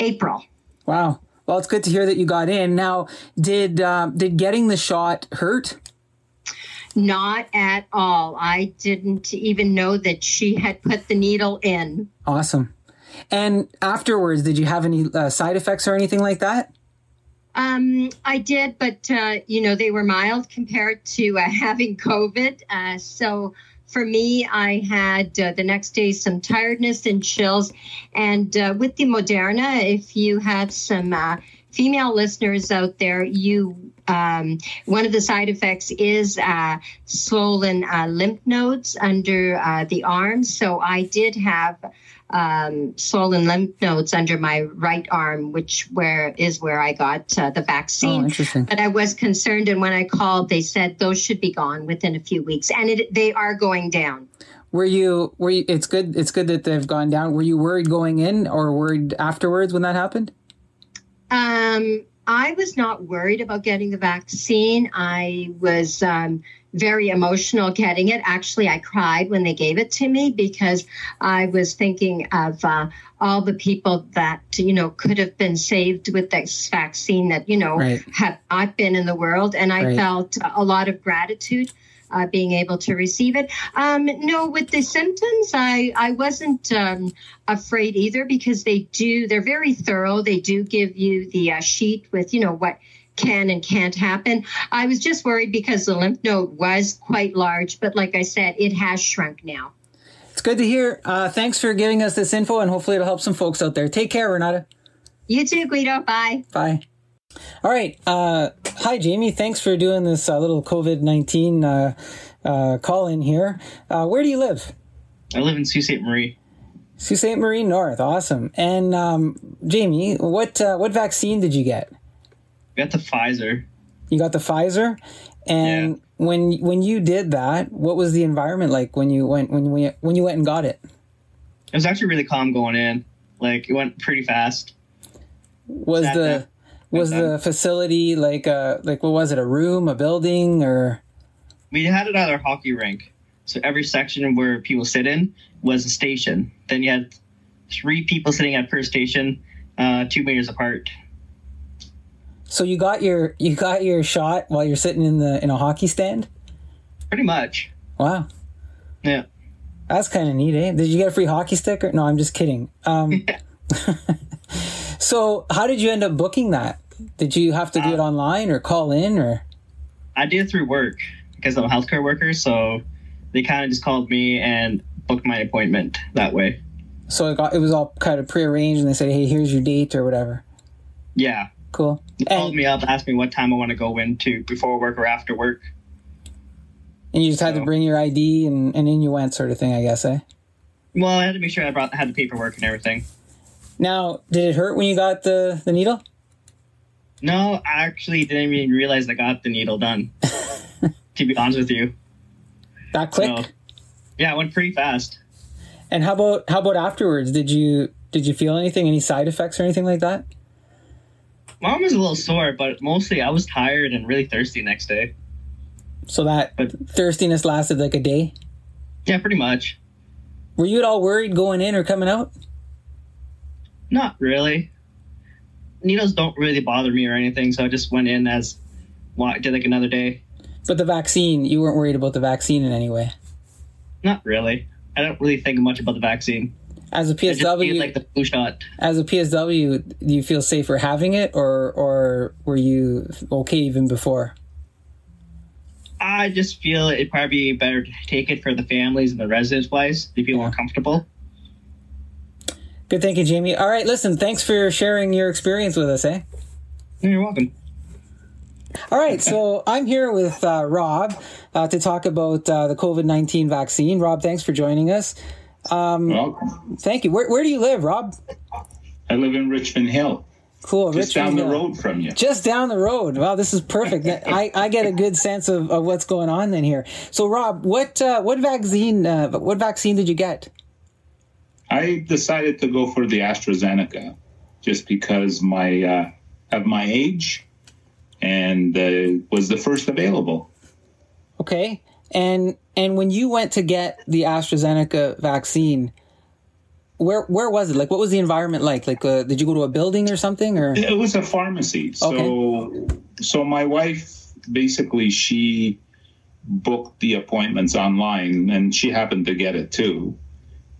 April. Wow. Well, it's good to hear that you got in. Now, did uh, did getting the shot hurt? Not at all. I didn't even know that she had put the needle in. Awesome. And afterwards, did you have any uh, side effects or anything like that? Um, I did, but uh, you know they were mild compared to uh, having COVID. Uh, so for me, I had uh, the next day some tiredness and chills. And uh, with the Moderna, if you have some female listeners out there, you um, one of the side effects is uh, swollen uh, lymph nodes under uh, the arms. So I did have um, swollen lymph nodes under my right arm, which where is where I got uh, the vaccine. Oh, interesting. But I was concerned, and when I called, they said those should be gone within a few weeks, and it, they are going down. Were you? Were you? It's good. It's good that they've gone down. Were you worried going in, or worried afterwards when that happened? Um, I was not worried about getting the vaccine. I was um, very emotional getting it. Actually, I cried when they gave it to me because I was thinking of uh, all the people that, you know, could have been saved with this vaccine that, you know, right. have not been in the world. And I Right. felt a lot of gratitude. Uh, being able to receive it. Um, no, with the symptoms, I, I wasn't um, afraid either because they do, they're very thorough. They do give you the uh, sheet with, you know, what can and can't happen. I was just worried because the lymph node was quite large, but like I said, it has shrunk now. It's good to hear. Uh, thanks for giving us this info, and hopefully it'll help some folks out there. Take care, Renata. You too, Guido. Bye. Bye. All right. Uh, hi, Jamie. Thanks for doing this uh, little COVID 19 uh, uh, call in here. Uh, where do you live? I live in Sault Ste. Marie. Sault Ste. Marie North. Awesome. And um, Jamie, what uh, what vaccine did you get? Got the Pfizer. You got the Pfizer. And when when you did that, what was the environment like when you went when you when you went and got it? It was actually really calm going in. Like it went pretty fast. Was Sat the there. was the facility like a like what was it a room a building or We had it at our hockey rink. So every section where people sit in was a station. Then you had three people sitting at per station, uh, two meters apart. So you got your you got your shot while you're sitting in the in a hockey stand Pretty much. wow Yeah. that's kind of neat eh did you get a free hockey stick or no i'm just kidding um so how did you end up booking that did you have to do it online or call in or I did it through work because I'm a healthcare worker. So they kind of just called me and booked my appointment that way. so it got it was all kind of prearranged and they said hey here's your date or whatever Yeah. Cool They called me up, asked me what time I want to go into before work or after work. and you just had to bring your id and, and in you went sort of thing i guess eh Well, I had to make sure I brought had the paperwork and everything. now did it hurt when you got the the needle No, I actually didn't even realize I got the needle done. to be honest with you. that quick So, yeah, it went pretty fast. And how about how about afterwards? Did you did you feel anything? Any side effects or anything like that? My arm was a little sore, but mostly I was tired and really thirsty next day. So that but, thirstiness lasted like a day. Yeah, pretty much. Were you at all worried going in or coming out? Not really. Needles don't really bother me or anything, so I just went in as well, I did like another day. But the vaccine, you weren't worried about the vaccine in any way. Not really. I don't really think much about the vaccine. As a PSW, like the flu shot. as a PSW, do you feel safer having it, or or were you okay even before? I just feel it'd probably be better to take it for the families and the residents wise. They feel more comfortable. Good thinking, Jamie. All right, listen, thanks for sharing your experience with us, eh? You're welcome. All right, so I'm here with uh, Rob uh, to talk about uh, the COVID 19 vaccine. Rob, thanks for joining us. Um. Thank you. Where, where do you live, Rob? I live in Richmond Hill. Cool. Just Richmond down the Hill. road from you. Just down the road. Wow, this is perfect. I, I get a good sense of, of what's going on then here. So, Rob, what uh, what vaccine uh, what vaccine did you get? I decided to go for the AstraZeneca just because my uh, of my age and uh, was the first available. Okay, and and when you went to get the AstraZeneca vaccine, where where was it? Like, what was the environment like? Like, uh, did you go to a building or something? Or It was a pharmacy. So so my wife basically she booked the appointments online and she happened to get it too.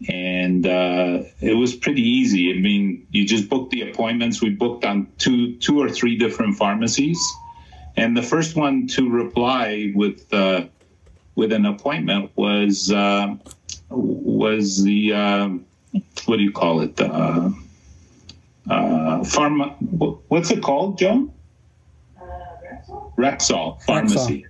And uh, it was pretty easy. I mean, you just book the appointments. We booked on two two or three different pharmacies. And the first one to reply with uh, with an appointment was uh, was the um what do you call it? Uh, uh, pharma. What's it called, Joan? Rexall Pharmacy.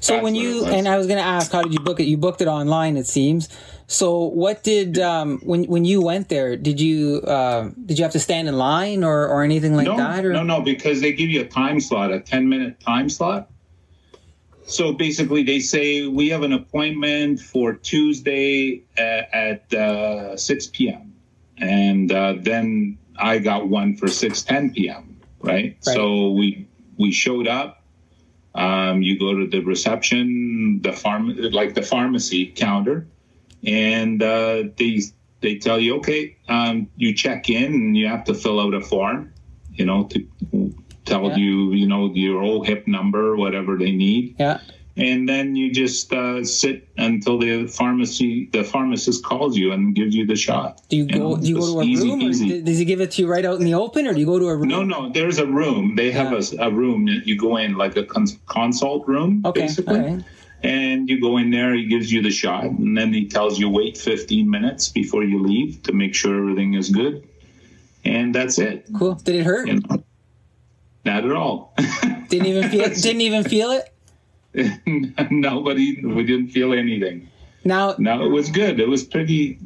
So when you and I was going to ask, how did you book it? You booked it online, it seems. So what did um, when when you went there? Did you uh, did you have to stand in line or, or anything like no, that? Or no, no, because they give you a time slot, a ten minute time slot. So basically, they say we have an appointment for Tuesday at, at uh, six p.m. and uh, then I got one for six ten p.m. Right? So we we showed up. Um, you go to the reception, the farm, like the pharmacy counter, and uh, they they tell you, okay, um, you check in and you have to fill out a form, you know, to tell you, you know, your OHIP number, whatever they need. Yeah. And then you just uh, sit until the pharmacy, the pharmacist calls you and gives you the shot. Do you go? Do you go to a easy room, or does he give it to you right out in the open, or do you go to a room? No, no, there's a room. They have a, a room that you go in, like a cons- consult room, Okay, basically. all right. And you go in there, he gives you the shot, and then he tells you wait 15 minutes before you leave to make sure everything is good. And that's it. Cool. Did it hurt? You know? Not at all. Didn't even feel. didn't even feel it. Nobody, we didn't feel anything. Now, no, it was good. It was pretty,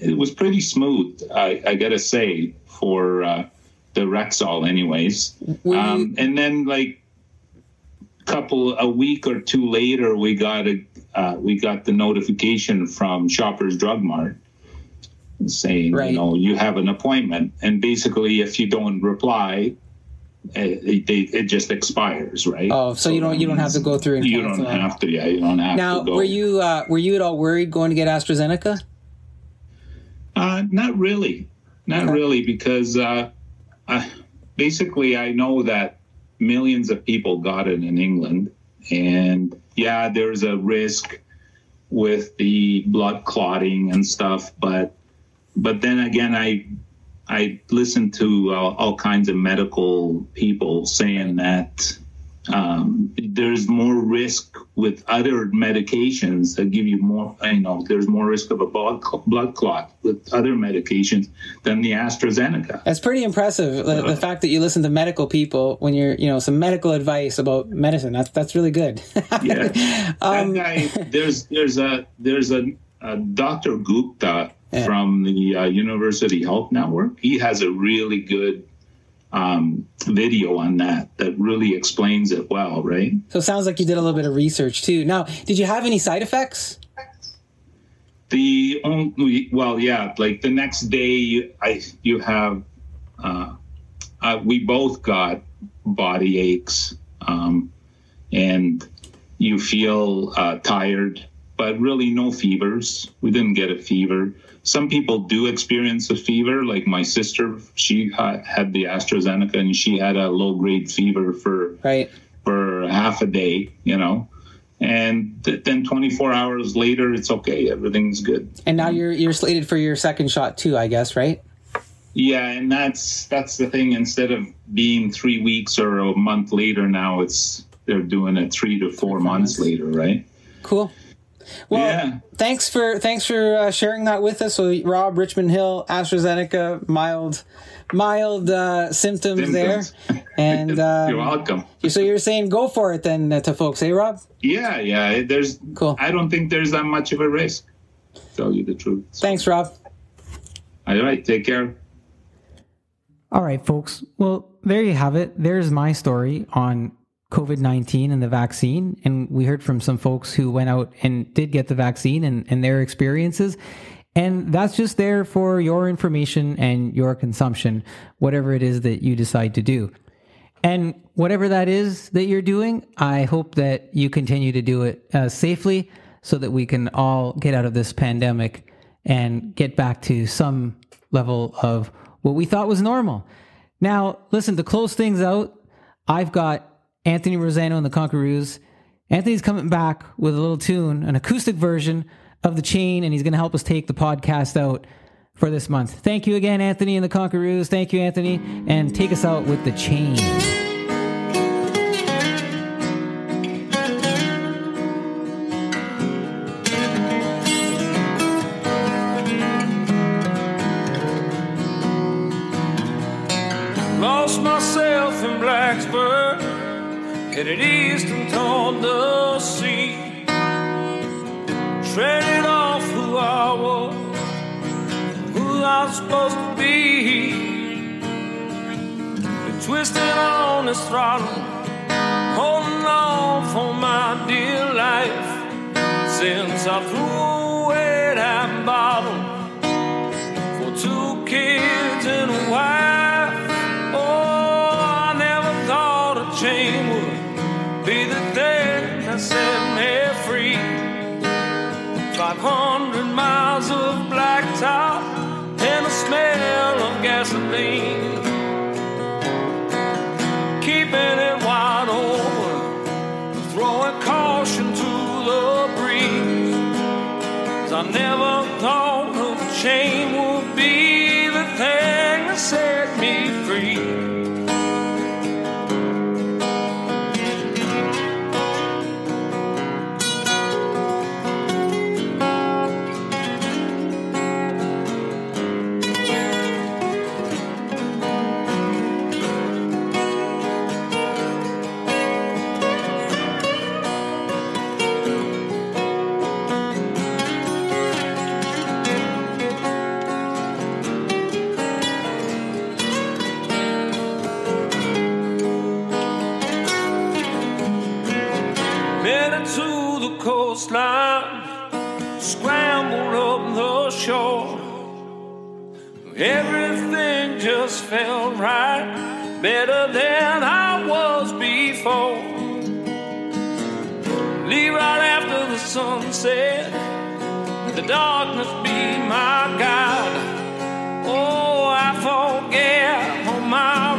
it was pretty smooth. I, I gotta say for uh, the Rexall, anyways. Um, and then like a couple a week or two later, we got a uh, we got the notification from Shoppers Drug Mart saying, you know, you have an appointment, and basically, if you don't reply, it, it, it just expires, right? Oh, so you don't you don't have to go through and You don't have to. Yeah, you don't have Now, were you uh, were you at all worried going to get AstraZeneca? Uh, not really, not really, because uh, I, basically I know that millions of people got it in England, and yeah, there's a risk with the blood clotting and stuff, but but then again, I I listened to uh, all kinds of medical people saying that um, there's more risk with other medications that give you more, you know, there's more risk of a blood, blood clot with other medications than the AstraZeneca. That's pretty impressive. The, the fact that you listen to medical people when you're, you know, some medical advice about medicine. That's that's really good. Yeah, Um, guy. There's there's a there's a, a Dr. Gupta from the uh, University Health Network. He has a really good um, video on that that really explains it well, right? So it sounds like you did a little bit of research too. Now, did you have any side effects? The only well, yeah, like the next day, you, I you have uh, uh, we both got body aches, um, and you feel uh, tired, but really no fevers. We didn't get a fever. Some people do experience a fever, like my sister. She ha- had the AstraZeneca, and she had a low grade fever for right for half a day. You know. And th- then 24 hours later, it's okay. Everything's good. And now you're you're slated for your second shot too, I guess, right? Yeah, and that's that's the thing. Instead of being three weeks or a month later, now it's they're doing it three to four months later, right? Cool. Well, Yeah. thanks for thanks for uh, sharing that with us. So, Rob, Richmond Hill, AstraZeneca, mild, mild uh, symptoms, Symptoms. there, and um, You're welcome. So you're saying go for it then uh, to folks, hey Rob? Yeah, yeah. There's cool. I don't think there's that much of a risk. Tell you the truth. Thanks, Rob. All right. Take care. All right, folks. Well, there you have it. There's my story on COVID 19 and the vaccine. And we heard from some folks who went out and did get the vaccine and, and their experiences. And that's just there for your information and your consumption, whatever it is that you decide to do. And whatever that is that you're doing, I hope that you continue to do it uh, safely so that we can all get out of this pandemic and get back to some level of what we thought was normal. Now, listen, to close things out, I've got Anthony Rosano and the Conqueroos. Anthony's coming back with a little tune, an acoustic version of The Chain, and he's going to help us take the podcast out for this month. Thank you again, Anthony and the Conqueroos. Thank you, Anthony, and take us out with The Chain. Headed east and toward the sea. Traded off who I was, who I was supposed to be. Been twisted on this throttle, holding on for my dear life. Since I threw away that bottle felt right, better than I was before. Leave right after the sunset, the darkness be my guide. Oh, I forget all my